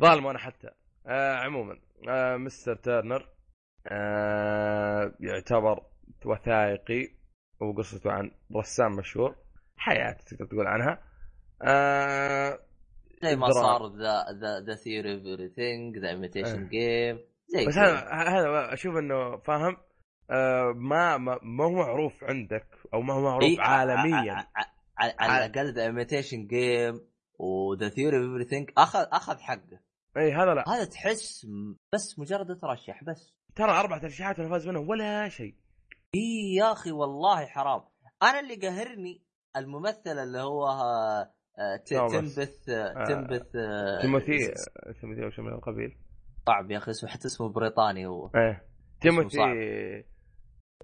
ظالم أنا حتى. آه عموما آه Mr. Turner آه يعتبر وثائقي وقصته عن رسام مشهور. حياة تقدر تقول عنها. آه زي ما. صار ذا ذا ذا ثيوري اوف ذا ايميتيشن جيم زي بس. هذا هذا أشوف إنه فاهم. ما ما ما هو معروف عندك أو ما هو معروف إيه، عالميا. ع- ع- ع- على الاقل The Imitation Game و The Theory of Everything أخذ أخذ حقه. اي هذا لا. هذا تحس بس مجرد ترشح بس. ترى أربع ترشيحات ولا فاز منهم ولا شيء. اي يا أخي والله حرام. أنا اللي قهرني الممثل اللي هو آه، آه،. تنبث آه، تنبث آه، تيموثي تيموثي أو شيء من القبيل. صعب يا أخي حتى اسمه بريطاني هو إيه تيموثي.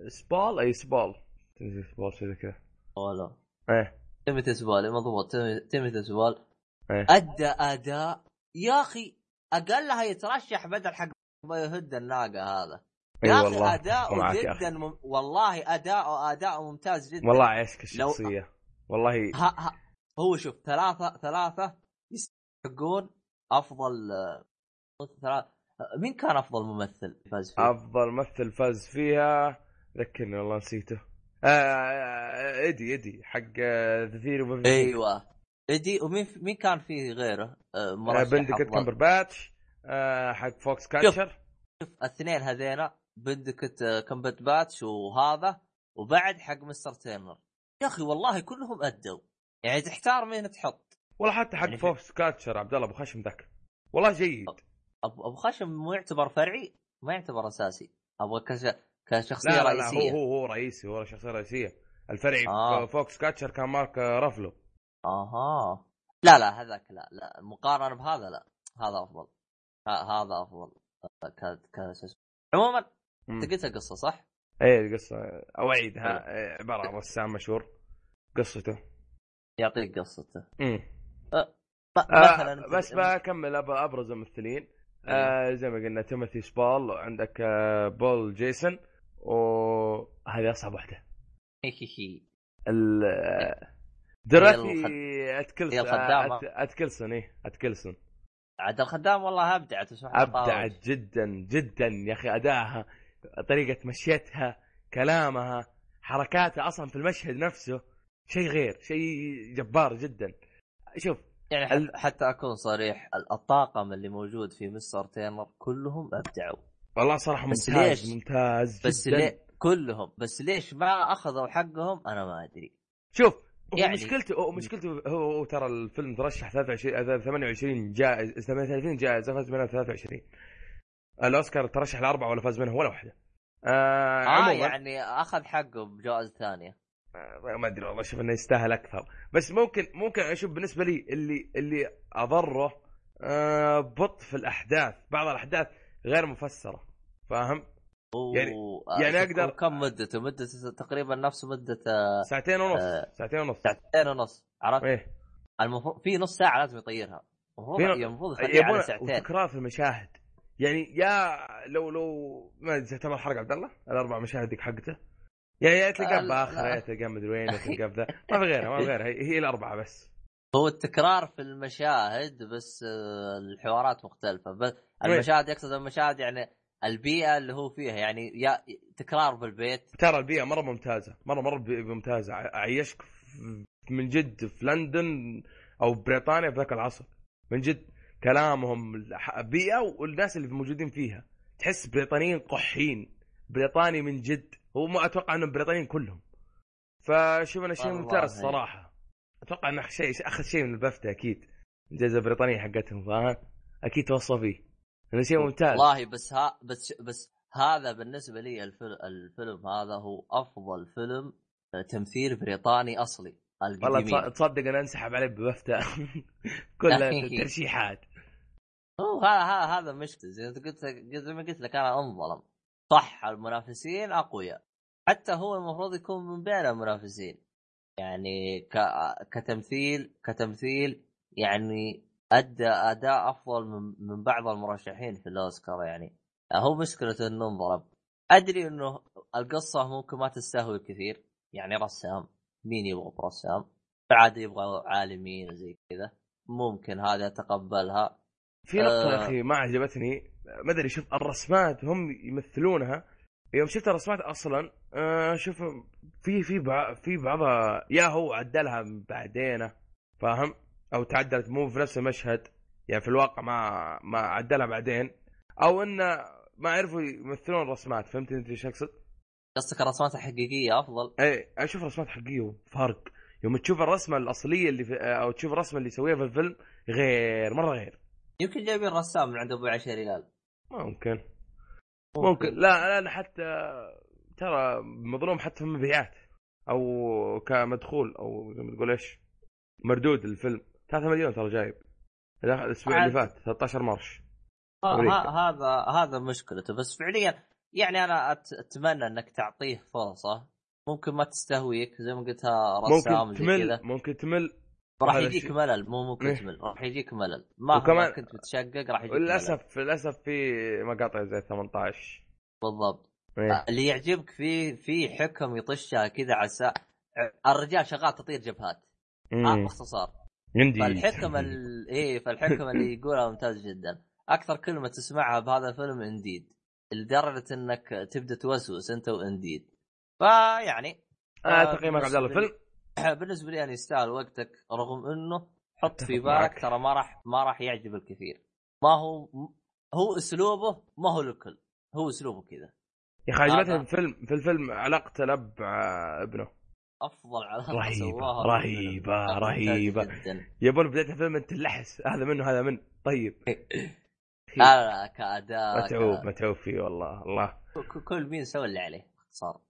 سبال؟ أي سبال. تيموثي سبال شيء زي كذا. ولا إيه. تيموثي سبال مضبوط. تيمو- تيموثي سبال. إيه. أدى أداء. يا أخي اقلها يترشح بدل حق ما يهد الناقة هذا. يا أخي والله. اداؤه جدا. مم... والله اداؤه اداؤه ممتاز جدا. والله عشق لو- الشخصية. والله. ها ها. هو شوف ثلاثة ثلاثة يستحقون أفضل آه، ثلاثة. مين كان أفضل ممثل فاز فيه؟ أفضل ممثل فاز فيها ذكرني والله نسيته. آه آه، إيدي إيدي حق The Theory أيوه. ادي ومين مين كان فيه غيره؟ آه، مرشح بندكت؟ كمبرباتش آه حق Foxcatcher. الاثنين هذينا بندكت آه، كمبرباتش وهذا وبعد حق Mr. Turner يا أخي والله كلهم أدوا. يعني تحتار مين تحط؟ ولا حتى حق يعني Foxcatcher عبد الله أبو خشم ذاك. والله جيد. أبو خشم مو يعتبر فرعي ما يعتبر أساسي. أبغى كش... كشخصية لا لا, لا رئيسية. هو هو هو رئيسي هو شخصية رئيسية. الفرعي آه. آه. Foxcatcher كان مارك رافالو آها. لا لا هذاك لا لا مقارنة بهذا لا هذا أفضل. هذا أفضل. ك ك. عموما. أنت قلت القصة صح؟ إيه القصة. اوعيدها إيه، عبارة عن رسام مشهور. قصته. يعطيك قصته. مم. م- مثلا آه بس بكمل أبرز الممثلين. آه زي ما قلنا تيموثي سبال عندك آه بول جيسون. وهذه أصعب واحدة ال هي اتكلسون. اتكلسون إيه اتكلسون عاد الخدام والله أبدعت سبحان الله ابدعت جدا جدا يا أخي ادائها طريقة مشيتها كلامها حركاتها أصلا في المشهد نفسه شيء غير شيء جبار جدا. شوف يعني ال- حتى أكون صريح ال- الطاقم اللي موجود في مستر تيرنر كلهم أبدعوا. والله صراحة بس ممتاز ليش؟ ممتاز بس ليه؟ كلهم. بس ليش ما أخذوا حقهم؟ أنا ما أدري. شوف يعني- مشكلته هو مشكلته هو, ترى الفيلم ترشح 23 28 جائزه 38 جائزه فاز منها 23 الأوسكار ترشح لاربعه ولا فاز منها؟ ولا واحدة. آه, عموما يعني أخذ حقه بجوائز ثانية. آه، ما أدري والله أشوف إنه يستاهل أكثر. بس ممكن ممكن أشوف بالنسبة لي اللي اللي أضره آه بطء في الأحداث بعض الأحداث غير مفسرة. فاهم؟ يعني-. يعني آه، أقدر- كم مدته؟ مدته تقريبا نفس مدة آه، ساعتين ونص آه. ساعتين ونص. ساعتين ونص. عرفت؟ إيه. المفروض في نص ساعة لازم يطيرها. المفروض في- المفروض يخليها على يبون ساعتين. وتكرار في المشاهد. يعني يا لو لو ما تعتبر حرق عبد الله؟ الأربع مشاهد ديك حقته؟ يا يا تلقاه باخر. يا تلقاه مدري وين يا تلقاه ما في غيرها ما في غيرها هي, هي الأربعة بس. هو التكرار في المشاهد بس آه، الحوارات مختلفة. بس. المشاهد يقصد المشاهد يعني البيئة اللي هو فيها. يعني يا تكرار بالبيت. ترى البيئة مرة ممتازة مرة مرة بي- ممتازة. ع- اعيشك في- من جد في لندن أو بريطانيا في ذاك العصر. من جد كلامهم بيئة والناس اللي موجودين فيها. تحس بريطانيين قحين. بريطاني من جد. هو ما أتوقع إنهم بريطانيين كلهم. فشوف أنا شيء ممتاز هي. أتوقع انه شيء اخذ شيء من البفتة أكيد. الجائزة البريطانية حقتهم فاهم أكيد توصى فيه. هذا شيء ممتاز. والله بس ها بس بس هذا بالنسبة لي الفيلم, الفيلم هذا هو أفضل فيلم تمثيل بريطاني أصلي والله تصدق أنا أنسحب عليه ببفتة. كلها ترشيحات هو هذا هذا هذا مشكلة. زي قلت زي ما قلت لك أنا أنظلم. صح المنافسين أقوياء. حتى هو المفروض يكون من بين المنافسين. يعني ك... كتمثيل كتمثيل يعني أدى أداء أفضل من, من بعض المرشحين في الأوسكار يعني. هو مشكلته إنه انضرب. أدري إنه القصة ممكن ما تستهوي كثير. يعني رسام. مين يبغى رسام بعد يبغى عالمين وزي كذا. ممكن هذا يتقبلها. في نقطة يا آه. أخي ما عجبتني. ما أدري شوف الرسمات هم يمثلونها. يوم شفت الرسمات أصلا آه شوف في في بع- في بعضها يا هو عدلها بعدين فاهم؟ أو تعدلت مو في نفس المشهد يعني في الواقع ما ما عدلها بعدين. أو انه ما عرفوا يمثلون الرسمات فهمت أنت إيش أقصد؟ قصدك الرسمات الحقيقية أفضل؟ اي أشوف رسمات حقيقية وفرق. يوم تشوف الرسمة الأصلية اللي في أو تشوف الرسمة اللي يسويها في الفيلم غير مرة غير. يمكن جايبين رسام من عند أبو عشر ريال ممكن. ممكن. لا أنا حتى ترى مظلوم حتى في المبيعات. أو كمدخول أو زي ما تقول إيش مردود الفيلم. 3 مليون ترى جايب. لا، الأسبوع اللي. فات 13 مارش. ها- هذا هذا مشكلته. بس فعليا يعني أنا أتمنى إنك تعطيه فرصة. ممكن ما تستهويك زي ما قلتها رسام ممكن تمل ممكن تمل. راح هذا يجيك. ملل مو ممكن إيه. تمل راح يجيك ملل. مهما وكمان- كنت بتشقق راح يجيك للاسف للأسف في مقاطع زي 18 بالضبط. إيه. اللي يعجبك فيه في حكم يطشها كذا على السا... الرجال شغال تطير جبهات. آه باختصار عندي فالحكم ال... إيه فالحكم اللي يقولها ممتاز جدا. أكثر كلمة تسمعها بهذا الفيلم إنديد. لدرجة إنك تبدأ توسوس أنت وإنديد. فيعني آه تقييمك عبد الله الفيلم. بالنسبة لي أنا يستاهل وقتك رغم إنه حط في بالك. ترى ما راح ما راح يعجب الكثير. ما هو هو أسلوبه ما هو للكل هو أسلوبه كذا. يا أخي عجبتني في الفيلم في الفيلم علاقة الأب ابنه. أفضل علاقه رهيبة، سواها رهيبة، ممتاز رهيبة. جدا. يبون بداية الفيلم أنت اللحس هذا منه هذا منه. طيب. لا لا كأداء متعوب متعوب فيه والله الله. كل مين سوى اللي عليه باختصار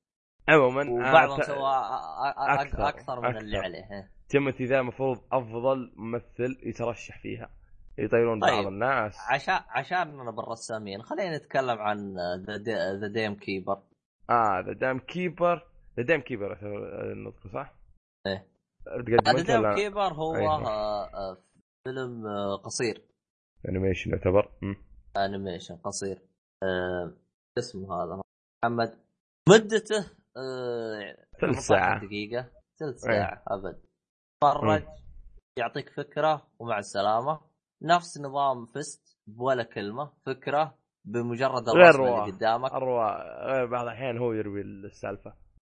عموما وبعضهم آه، سوى أ- أ- أكثر، أكثر من اللي أكثر. عليه إيه. تيموثي ذا المفروض أفضل ممثل يترشح فيها يطيرون طيب. بعض الناس عشان عشان بالرسامين خلينا نتكلم عن The Dam Keeper. آه The Dam Keeper. The Dam Keeper صح؟ تقدم The Dam Keeper هو آه، فيلم قصير. animation يعتبر. animation قصير. اسمه هذا؟ محمد. مدته ثلث 15 ساعة. دقيقة. ثلث أيه. ساعة أبد. تفرج يعطيك فكرة ومع السلامة. نفس نظام Feast ولا كلمة فكرة بمجرد رواة. اللي قدامك. غير بعض الأحيان هو يروي السالفة.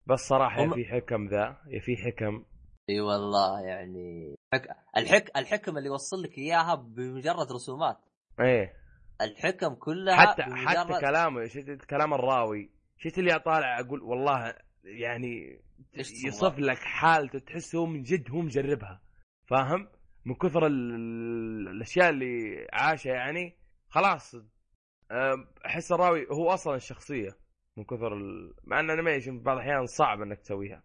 بس صراحة هم- في حكم ذا في حكم. إي والله يعني حك... الحك... الحكم اللي يوصل لك إياها بمجرد رسومات. إيه. الحكم كلها حتى بمجرد... حتى كلامه كلام الراوي. شفت اللي اطالع أقول والله يعني؟ يصف لك حالته تحسه من جد هو مجربها فاهم من كثر ال- ال- الأشياء اللي عاشها يعني خلاص أحس الراوي هو أصلا الشخصية من كثر ال... مع إن animation بعض الأحيان صعب إنك تسويها.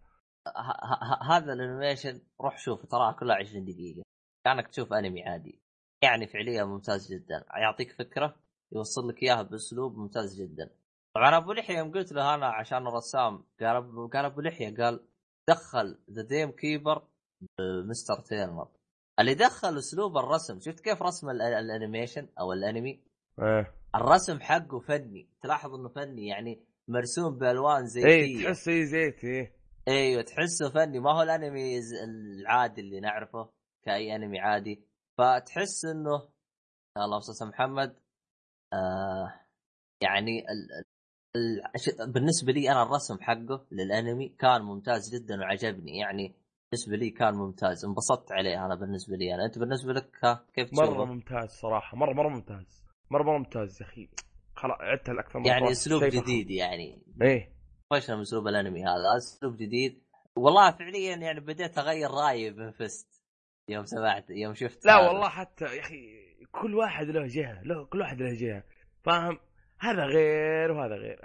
هذا ال animation روح شوف تراها كلها 20 دقيقة كأنك تشوف أنمي عادي يعني فعليا ممتاز جدا يعطيك فكرة يوصل لك إياها بأسلوب ممتاز جدا طبعا أبو لحية يوم قلت له أنا عشان الرسام قال أبو- قال أبو لحية قال دخل The Dam Keeper ب Mr. Turner اللي دخل أسلوب الرسم شفت كيف رسم ال- ال animation أو الانمي؟ إيه. الرسم حقه فني تلاحظ إنه فني يعني مرسوم بألوان إيه زيتيه تحس زي زيت إيه. أيوه تحسه فني. ما هو الانمي العادي اللي نعرفه كأي انمي عادي. فتحس إنه الله أستاذ محمد آه يعني. بالنسبة لي أنا الرسم حقه للأنمي كان ممتاز جدا وعجبني. يعني بالنسبة لي كان ممتاز. انبسطت عليه أنا بالنسبة لي. أنا أنت بالنسبة لك ها كيف مرة تشوفه؟ ممتاز صراحة. مرة مرة ممتاز. مرة مرة ممتاز يا أخي. خلاص عدتها الاكثر من يعني. أسلوب. جديد يعني. إيه. فشل من أسلوب الأنمي هذا. أسلوب جديد. والله فعليا يعني بديت أغير رأيي بفست يوم سمعت يوم شفت لا هذا. والله حتى يا أخي كل واحد له جهة له كل واحد له جهة. فاهم؟ هذا غير وهذا غير.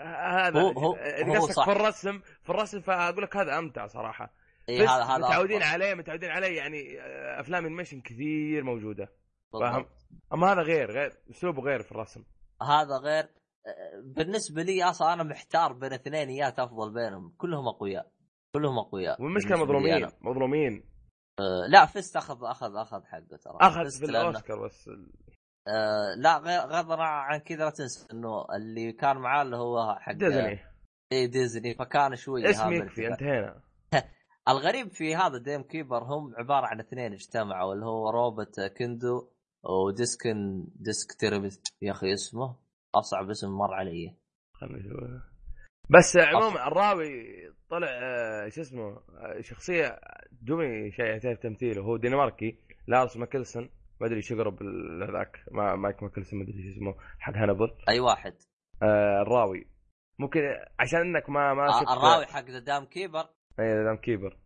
هذا هو- هو- اذا هو صح. في الرسم في الرسم فأقول لك هذا أمتع صراحة. إيه هذا هذا متعودين أفضل. عليه متعودين عليه يعني آه، أفلام انيميشن كثير موجودة. فاهم؟ أما هذا غير غير أسلوبه غير في الرسم. هذا غير بالنسبة لي أصلا أنا محتار بين اثنينيات أفضل بينهم. كلهم أقوياء. كلهم أقوياء والمشكلة مظلومين. مظلومين. آه، لا Feast اخذ اخذ أخذ حقه ترى. أخذ في الاوسكار بس آه لا غير غض عن كذا لا تنسى إنه اللي كان معاه اللي هو حق ديزني. اي ديزني. فكان شوي اسم هذا يكفي. انتهينا. الغريب في هذا Dam Keeper هم عبارة عن اثنين اجتمعوا اللي هو روبرت كوندو وديسكن ديسك تيرابيست. يا أخي اسمه أصعب اسم مر علي. بس عموما الراوي طلع آه، شو اسمه آه، شخصية دومي شيء يعترف تمثيله هو دنماركي لارس ميكلسن ما أدري إيش يقرب هذاك ما مادس ميكلسن ما أدري إيش اسمه. حق هانيبال أي واحد. آه الراوي. ممكن عشان إنك ما ما آه الراوي حق ذا Dam Keeper اي Dam Keeper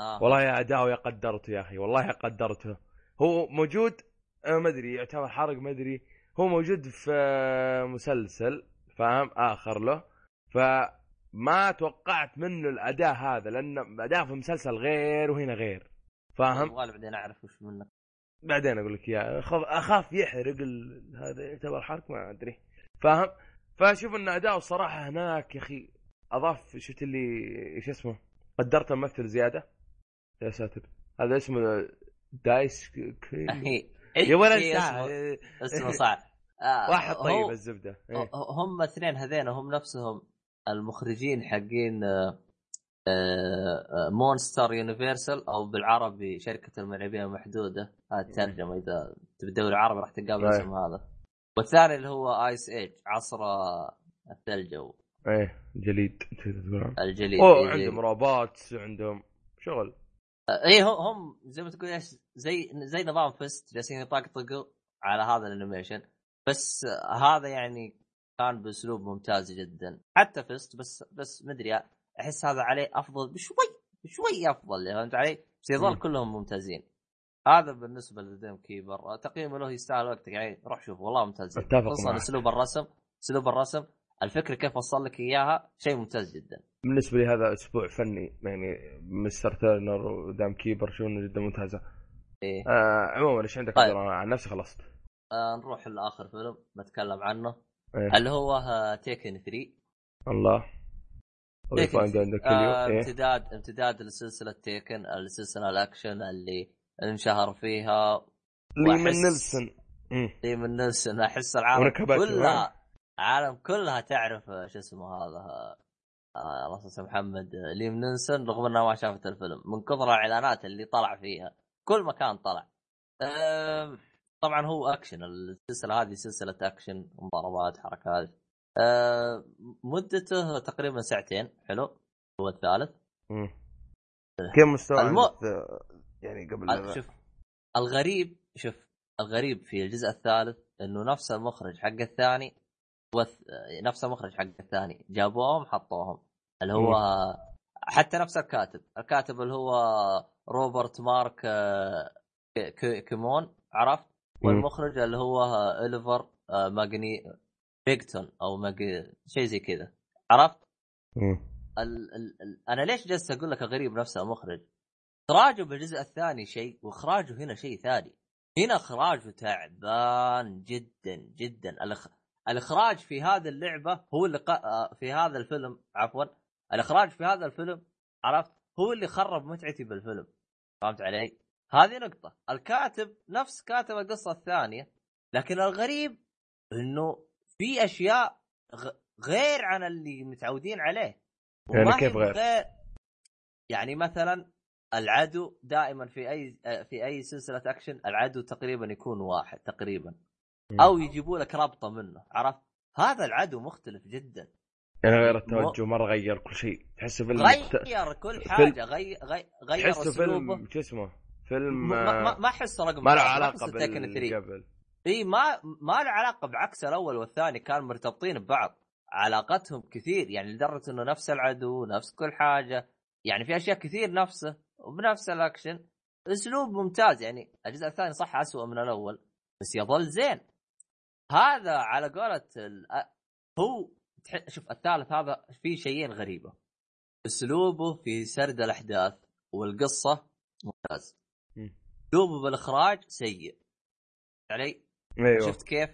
آه. والله يا اداؤه يا قدرته يا أخي والله قدرته. هو موجود ما أدري يعتبر حرق ما أدري. هو موجود في مسلسل فاهم؟ آخر له. فما توقعت منه الاداء هذا لأن اداء في مسلسل غير وهنا غير فاهم؟ بعدين أعرف وش منه بعدين أقول لك إياه. اخاف يحرق ال... هذا يعتبر حرق ما أدري. فاهم؟ فأشوف إن أداؤه الصراحه هناك يا أخي أضاف شفت اللي إيش اسمه؟ قدرت الممثل زيادة. يا ساتر. هذا اسمه دايس كريم. يا ولد. اسمه؟ اسمه صعب آه، واحد طيب الزبدة. إيه. هم اثنين هذين هم نفسهم المخرجين حقين آه، Monsters University أو بالعربي شركة المرعبين المحدودة. هذه الترجمة إذا تبي تدور عربي راح تلقاه بالاسم هذا. والثاني اللي هو Ice Age عصر الثلج أو إيه جليد الجليد أوه إيه، عندهم روبوت عندهم شغل. اي هم هم زي ما تقول إيش زي زي نظام Feast جالسين يطقطقوا على هذا ال animation. بس هذا يعني كان بأسلوب ممتاز جدا. حتى Feast بس بس مدري أحس هذا عليه أفضل بشوي بشوي أفضل فهمت علي؟ بس يظل. كلهم ممتازين. هذا بالنسبة ل Dam Keeper. تقييمه له يستاهل وقتك. يعني روح شوف والله ممتاز أتفق خصوصا. أسلوب الرسم أسلوب الرسم الفكرة كيف وصل لك إياها شيء ممتاز جدا. بالنسبة لي هذا أسبوع فني يعني Mr. Turner و Dam Keeper شو جدا ممتازة. إيه. آه عموما إيش عندك طيب. أنا عن نفسي خلصت. آه نروح لآخر فيلم نتكلم عنه. إيه. اللي هو Taken 3 الله. عندك آه إيه. امتداد امتداد لسلسلة Taken السلسلة الاكشن اللي انشهر فيها ليام نيسون. ليام نيسون أحس العالم كلها العالم كلها تعرف آه، شو اسمه هذا آه الله يسلمك محمد آه، ليم نيسون رغم انها ما شافت الفيلم. من كثر الإعلانات اللي طلع فيها كل مكان طلع. آه طبعا هو اكشن السلسلة هذه سلسلة اكشن مضاربات حركات. آه مدته تقريبا ساعتين حلو؟ هو الثالث. مم. كم مستوى الم- آه، يعني قبل ال- شوف الغريب شوف الغريب في الجزء الثالث إنه نفس المخرج حق الثاني وث... نفس المخرج حق الثاني. جابوهم حطوهم. اللي هو حتى نفس الكاتب. الكاتب اللي هو روبرت مارك آه، كيمن عرفت؟ مم. والمخرج اللي هو اوليفر آه، ميجاتون أو ماج... شيء زي كذا عرفت. ال... ال... ال... أنا ليش جالس أقول لك غريب نفس المخرج؟ إخراجه بالجزء الثاني شيء وإخراجه هنا شيء ثاني. هنا إخراجه تعبان جدا جدا الإخ... الإخراج في هذه اللعبة هو اللي ق... آه، في هذا الفيلم عفوا الإخراج في هذا الفيلم عرفت هو اللي خرب متعتي بالفيلم فهمت علي؟ هذه نقطة، الكاتب نفس كاتب القصة الثانية، لكن الغريب إنه في أشياء. غير عن اللي متعودين عليه. يعني كيف غير؟ يعني مثلا العدو دائما في أي في أي سلسلة أكشن العدو تقريبا يكون واحد تقريبا. أو يجيبوا لك رابطة منه عرفت؟ هذا العدو مختلف جدا. يعني غير التوجه مرة غير كل شيء. تحسه فيلم غير كل حاجة غير غير تحسه فيلم شو اسمه؟ فيلم ما احسه رقم ما له علاقة باللي قبل إي ما ما له علاقة بعكس الأول والثاني كانوا مرتبطين ببعض. علاقتهم كثير يعني لدرجة إنه نفس العدو نفس كل حاجة. يعني في أشياء كثير نفسه وبنفس الأكشن. أسلوب ممتاز يعني الجزء الثاني صح اسوء من الأول بس يظل زين. هذا على قولة هو شوف الثالث هذا فيه شيئين غريبة. أسلوبه في سرد الأحداث والقصة ممتاز. أسلوبه بالإخراج سيء. علي؟ أيوه. شفت كيف؟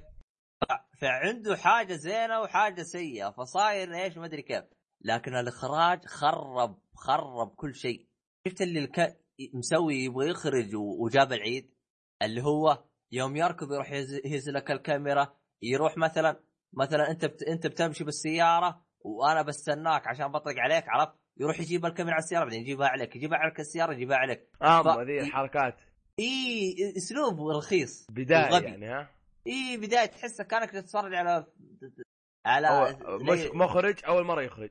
فعنده حاجة زينة وحاجة سيئة فصاير إيش؟ ما أدري كيف. لكن الإخراج خرب خرب كل شيء. شفت اللي الك... مسوي يبغى يخرج وجاب العيد؟ اللي هو يوم يركض يروح يهز لك الكاميرا يروح مثلا مثلا أنت بت... أنت بتمشي بالسيارة وأنا بستناك عشان بطلق عليك عرفت؟ يروح يجيب الكاميرا على السيارة بعدين يجيبها عليك يجيبها عليك السيارة يجيبها عليك. آه ف... ذي الحركات إي اسلوب رخيص. بداية وغبي. يعني ها؟ إي بداية تحسه كانك تتفرج على على مش مخرج أول مرة يخرج.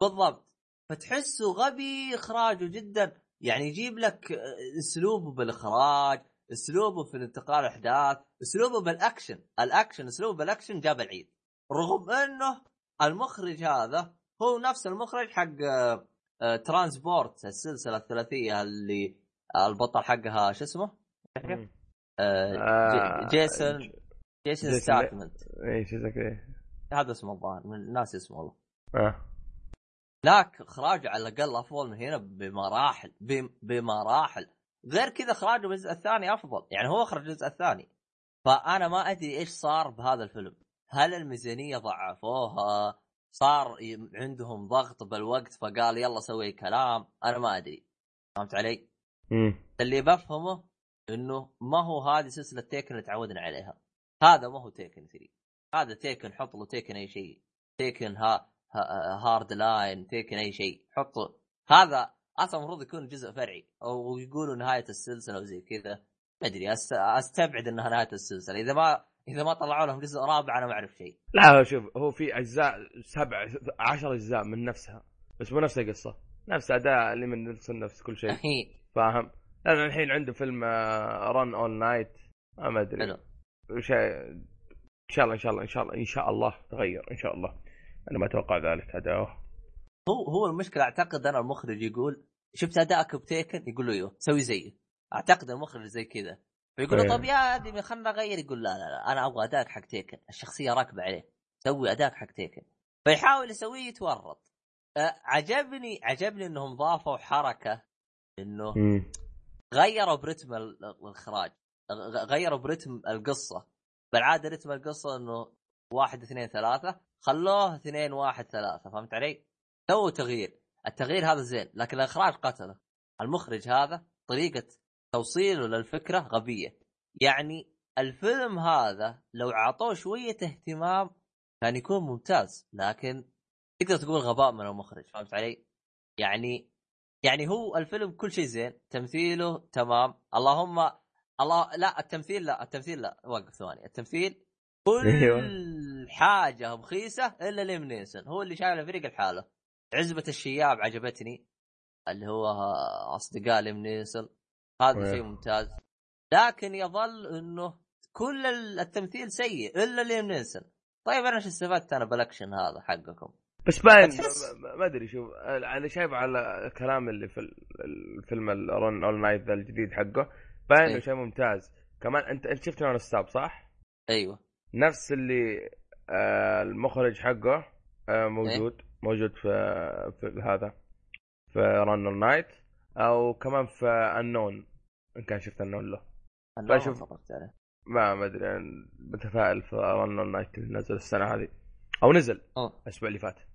بالضبط. فتحسه غبي إخراجه جدا. يعني يجيب لك اسلوبه بالإخراج اسلوبه في الانتقال الأحداث اسلوبه بالأكشن. الأكشن اسلوبه بالأكشن جاب العيد. رغم إنه المخرج هذا هو نفس المخرج حق Transporter السلسلة الثلاثية اللي البطل حقها شو اسمه؟ آه جيسون جيسون ستاثام اي شو اسمه هذا اسمه الظاهر من الناس اسمه والله. آه. هناك اخراجه على الأقل أفضل من هنا بمراحل بمراحل. غير كذا إخراجه بالجزء الثاني أفضل. يعني هو أخرج الجزء الثاني. فأنا ما أدري إيش صار بهذا الفيلم. هل الميزانية ضعفوها؟ صار عندهم ضغط بالوقت فقال يلا سوي كلام؟ أنا ما أدري. فهمت علي؟ اللي بفهمه إنه ما هو هذه سلسلة تيكن اللي تعودنا عليها. هذا ما هو تيكن 3 هذا تيكن حط له تيكن أي شيء. تيكن ها hard line Taken أي شيء. حطوا هذا أصلا المفروض يكون جزء فرعي. أو يقولوا نهاية السلسلة وزي كذا. ما أدري أستبعد إنها نهاية السلسلة. إذا ما إذا ما طلعوا لهم جزء رابع أنا ما أعرف شيء. لا شوف هو في أجزاء سبع عشر أجزاء من نفسها. بس مو نفس القصة. نفس أداء اللي من نفس نفس كل شيء. فاهم؟ لأن الحين عنده فيلم Run All Night ما أدري. حلو. إن شاء الله إن شاء الله إن شاء الله إن شاء الله تغير إن شاء الله. أنا ما أتوقع ذلك اداؤه هو هو المشكلة أعتقد أنا المخرج يقول شفت ادائك بتيكن يقول له أيوه سوي زيه. أعتقد المخرج زي كذا. فيقول له طب يا آدمي خلنا نغير. يقول لا لا لا أنا أبغى ادائك حق تيكن. الشخصية راكبة عليه. سوي ادائك حق تيكن. فيحاول يسويه يتورط. أه عجبني عجبني إنهم ضافوا حركة إنه غيروا برتم الإخراج غيروا برتم القصة. بالعادة رتم القصة إنه واحد اثنين ثلاثة خلوه اثنين واحد ثلاثة فهمت علي؟ تو تغيير. التغيير هذا زين لكن الإخراج قتله. المخرج هذا طريقة توصيله للفكرة غبية. يعني الفيلم هذا لو أعطوه شوية اهتمام كان يكون ممتاز لكن تقدر تقول غباء من المخرج فهمت علي؟ يعني يعني هو الفيلم كل شيء زين تمثيله تمام. اللهم الله لا التمثيل لا التمثيل لا وقف ثواني. التمثيل كل أيوة. حاجة رخيصه إلا ليم نيسون هو اللي شايل الفريق الحاله عزبة الشياب عجبتني اللي هو أصدقاء ليم نيسون هذا شيء ممتاز. لكن يظل إنه كل التمثيل سيء إلا ليم نيسون طيب أنا إيش استفدت أنا بالاكشن هذا حقكم؟ بس باين ما أدري شوف أنا شايف على الكلام اللي في الفيلم ال Run All Night ذا الجديد حقه باين إنه إيه. شيء ممتاز. كمان انت أنت شفت Non-Stop صح؟ أيوه. نفس اللي آه المخرج حقه آه موجود إيه؟ موجود في في هذا في Run All Night أو كمان في انون إن كان شفت انون له. فاشوف ما ما أدري يعني متفائل في Run All Night اللي نزل السنة هذه. أو نزل الأسبوع اللي فات.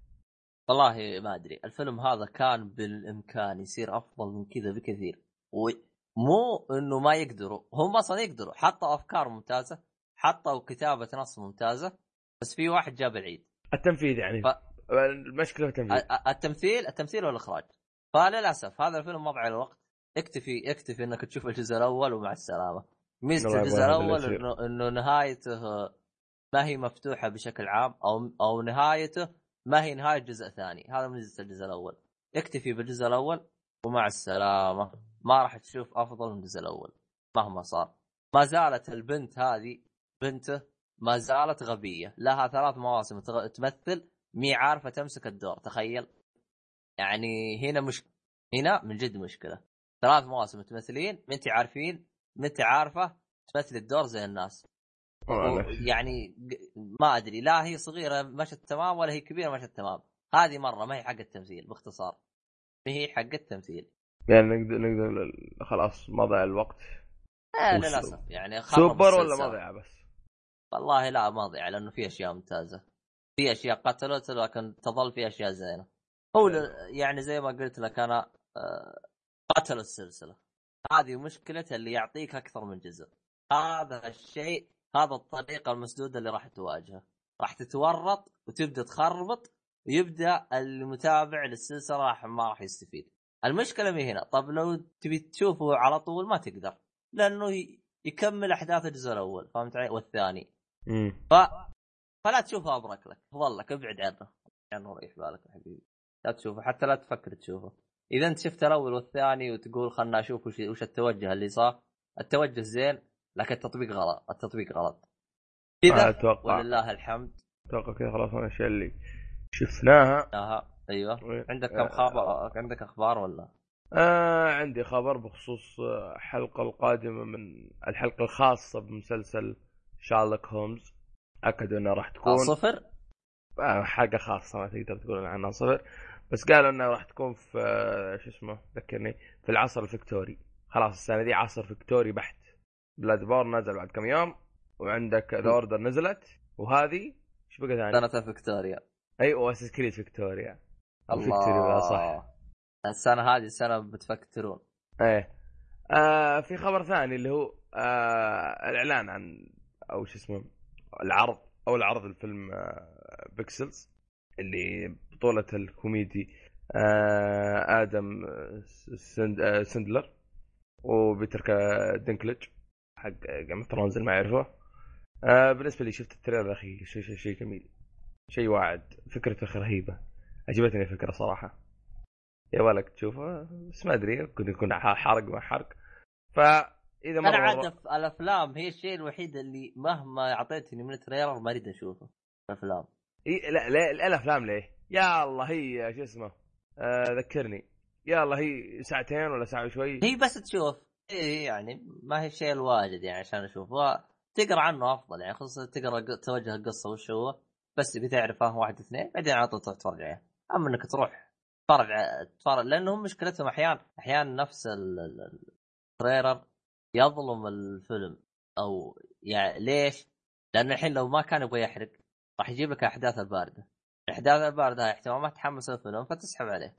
والله ما أدري الفيلم هذا كان بالإمكان يصير أفضل من كذا بكثير ومو إنه ما يقدروا هم أصلا يقدروا حطوا أفكار ممتازة حطوا كتابة نص ممتازة بس في واحد جاب العيد. التنفيذ يعني. ف... المشكلة في التنفيذ. التمثيل التمثيل والإخراج. فللأسف هذا الفيلم مضى على الوقت. اكتفي اكتفي إنك تشوف الجزء الأول ومع السلامة. ميزة الجزء الأول. إنه إنه نهايته ما هي مفتوحة بشكل عام أو أو نهايته ما هي نهاية جزء ثاني هذا ميزه الجزء الأول. اكتفي بالجزء الأول ومع السلامة. ما راح تشوف أفضل من الجزء الأول. مهما صار. ما زالت البنت هذه بنته ما زالت غبية. لها ثلاث مواسم تمثل. مي عارفة تمسك الدور. تخيل. يعني هنا مش هنا من جد مشكلة. ثلاث مواسم تمثلين. ما انت عارفين. ما انت عارفة تمثل الدور زي الناس. يعني ما أدري لا هي صغيرة مشت تمام ولا هي كبيرة مشت تمام. هذه مرة ما هي حق التمثيل باختصار. ما هي حق التمثيل. يعني نقدر نقدر خلاص مضى الوقت. آه للأسف يعني سوبر ولا السلسلة. مضيعة بس؟ والله لا ماضية لأنه في أشياء ممتازة. في أشياء قتلت لكن تظل في أشياء زينة. هو ل- يعني زي ما قلت لك أنا آه، قتل السلسلة. هذه مشكلته اللي يعطيك أكثر من جزء. هذا الشيء هذا الطريقة المسدودة اللي راح تواجهه. راح تتورط وتبدأ تخربط ويبدأ المتابع للسلسلة راح ما راح يستفيد. المشكلة من هنا. طب لو تبي تشوفه على طول ما تقدر لأنه يكمل أحداث الجزء الأول فهمت علي؟ والثاني. امم ف فلا تشوفه أبرك لك. افضل لك ابعد عنه. عنه ريح بالك يا حبيبي. لا تشوفه حتى لا تفكر تشوفه. إذا أنت شفت الأول والثاني وتقول خلنا أشوف وش, وش التوجه اللي صار. التوجه زين لكن التطبيق غلط. التطبيق غلط. كذا أتوقع. ولله الحمد. أتوقع كذا خلاص من الاشياء اللي شفناها. آها. أيوه. عندك كم آه. خبر؟ عندك أخبار ولا؟ آه عندي خبر بخصوص آه، الحلقة القادمة من الحلقة الخاصة بمسلسل شارلوك هومز أكدوا أنها راح تكون. صفر؟ آه حلقة خاصة ما تقدر تقول عنها صفر. بس قالوا أنها راح تكون في آه، شو اسمه ذكرني في العصر الفكتوري خلاص السنة دي عصر فكتوري بحت. Bloodborne نزل بعد كم يوم وعندك The Order نزلت. وهذه إيش بقى ثاني؟ سنة فيكتوريا أيوه Assassin's Creed فيكتوريا الله. صح. السنة هذه سنة بتفكترون إيه. آه في خبر ثاني اللي هو آه الإعلان عن أو شو اسمه العرض أو العرض الفيلم آه Pixels اللي بطولة الكوميدي آه آدم سند آه سندلر وبيتر دينكلج حق Game of Thrones اللي ما يعرفه. آه بالنسبة لي شفت ال trailer أخي شيء شيء شيء جميل. شيء واعد. فكرته رهيبة. عجبتني الفكرة صراحة. يا ولك تشوفه؟ بس ما أدري ممكن يكون حرق ما حرق. فإذا أنا مره عاد الأفلام هي الشيء الوحيد اللي مهما أعطيتني من تريلر ما أريد أشوفه. الأفلام. إيه لا لا لا الأفلام ليه؟ يا الله هي شو اسمه؟ آه ذكرني. يا الله هي ساعتين ولا ساعة وشوي؟ هي بس تشوف. إيه يعني ما هي الشيء الواجد يعني عشان أشوفه. تقرأ عنه أفضل يعني خصوصا تقرأ توجه القصة وش هو. بس تبي تعرف فاهم واحد اثنين بعدين على طول تروح تتفرج عليه أما إنك تروح تتفرج تتفرج لأنهم مشكلتهم أحيانا أحيانا نفس ال- ال- التريلر يظلم الفيلم. أو يعني ليش؟ لأن الحين لو ما كان يبغى يحرق راح يجيب لك الاحداث الباردة. الأحداث الباردة احتمال ما تحمس الفيلم فتسحب عليه.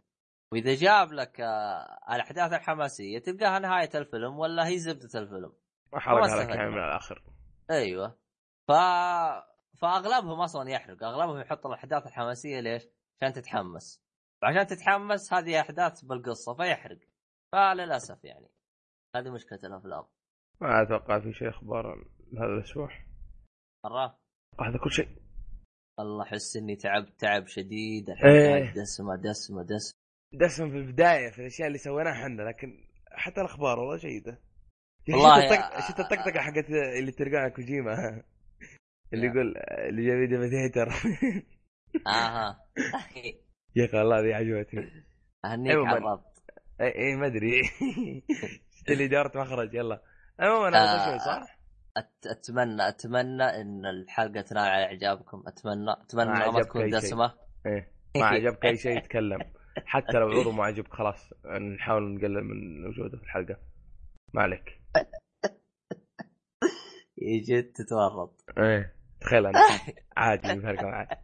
وإذا جاب لك آه، الأحداث الحماسية تلقاها نهاية الفيلم ولا هي زبدة الفيلم. احرقها لك. يعني من الآخر. أيوه. ف فأغلبهم أصلا يحرق. أغلبهم يحط الأحداث الحماسية ليش؟ عشان تتحمس. وعشان تتحمس هذه أحداث بالقصة فيحرق. فللأسف يعني. هذه مشكلة الأفلام. ما أتوقع في شيء أخبار هذا الأسبوع. مرة. هذا كل شيء. والله احس إني تعبت تعب شديد. إيه. الحلقات دسمة دسمة دسمة. دسم في البداية في الأشياء اللي سويناها إحنا لكن حتى الأخبار والله جيده والله شفت الطقطقة حقت اللي ترجع كوجيما اللي. يقول اللي جاي ديميتيتر آها يا أخي والله ذي عجبتني أهنيك عموماً. عربت اي إي ما أدري شفت اللي دارت مخرج يلا عموما هذا آه. صح؟ أتمنى أتمنى إن الحلقة تنال على إعجابكم اتمنى أتمنى ما تكون. دسمة إيه ما عجبك أي شيء يتكلم حتى لو عضو ما عجبك خلاص نحاول نقلل من وجوده في الحلقة. ما عليك. يجي تتورط. إيه تخيل أنا عادي بفرق عادي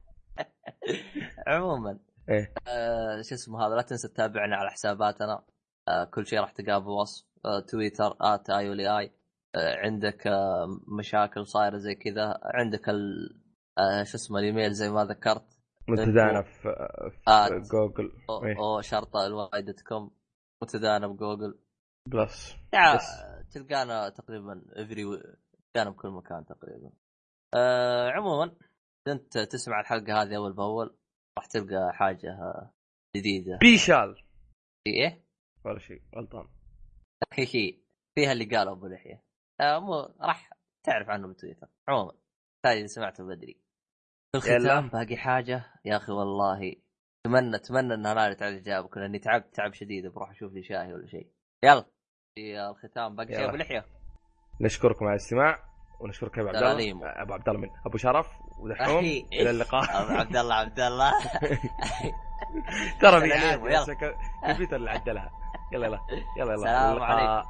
عموما إيه. آه شو اسمه هذا لا تنسى تتابعنا على حساباتنا. آه كل شيء راح تلقاه بوصف. آه تويتر آت آي آي. آه عندك آه مشاكل صايرة زي كذا. عندك ال آه شو اسمه الإيميل زي ما ذكرت. متدانه في, في. جوجل. أو, إيه. أو شرطة الواي دوت كوم. متدانه بجوجل. بلس. بس. تلقانا تقريبا افري تلقانا بكل مكان تقريبا. آه عموما أنت تسمع الحلقة هذه أول بأول راح تلقى حاجة جديدة. بيشال في إيه؟ ولا شيء. غلطان. هي فيها اللي قاله أبو لحية. آه مو راح تعرف عنه بتويتر عموما. هذه سمعته بدري. الختام باقي حاجة يا أخي والله اتمنى أتمنى إنها نالت على اجابك لأني تعبت تعب شديد بروح أشوف لي شاهي ولا شيء يلا في الختام باقي شيء. أبو لحية نشكركم على الاستماع ونشكرك يا أبو عبد. الله أبو عبد الله من أبو شرف ودحوم. إلى اللقاء أبو عبد الله عبد الله ترى في. بس الكمبيوتر اللي عدلها يلا يلا يلا يلا سلام اللقاء. عليكم.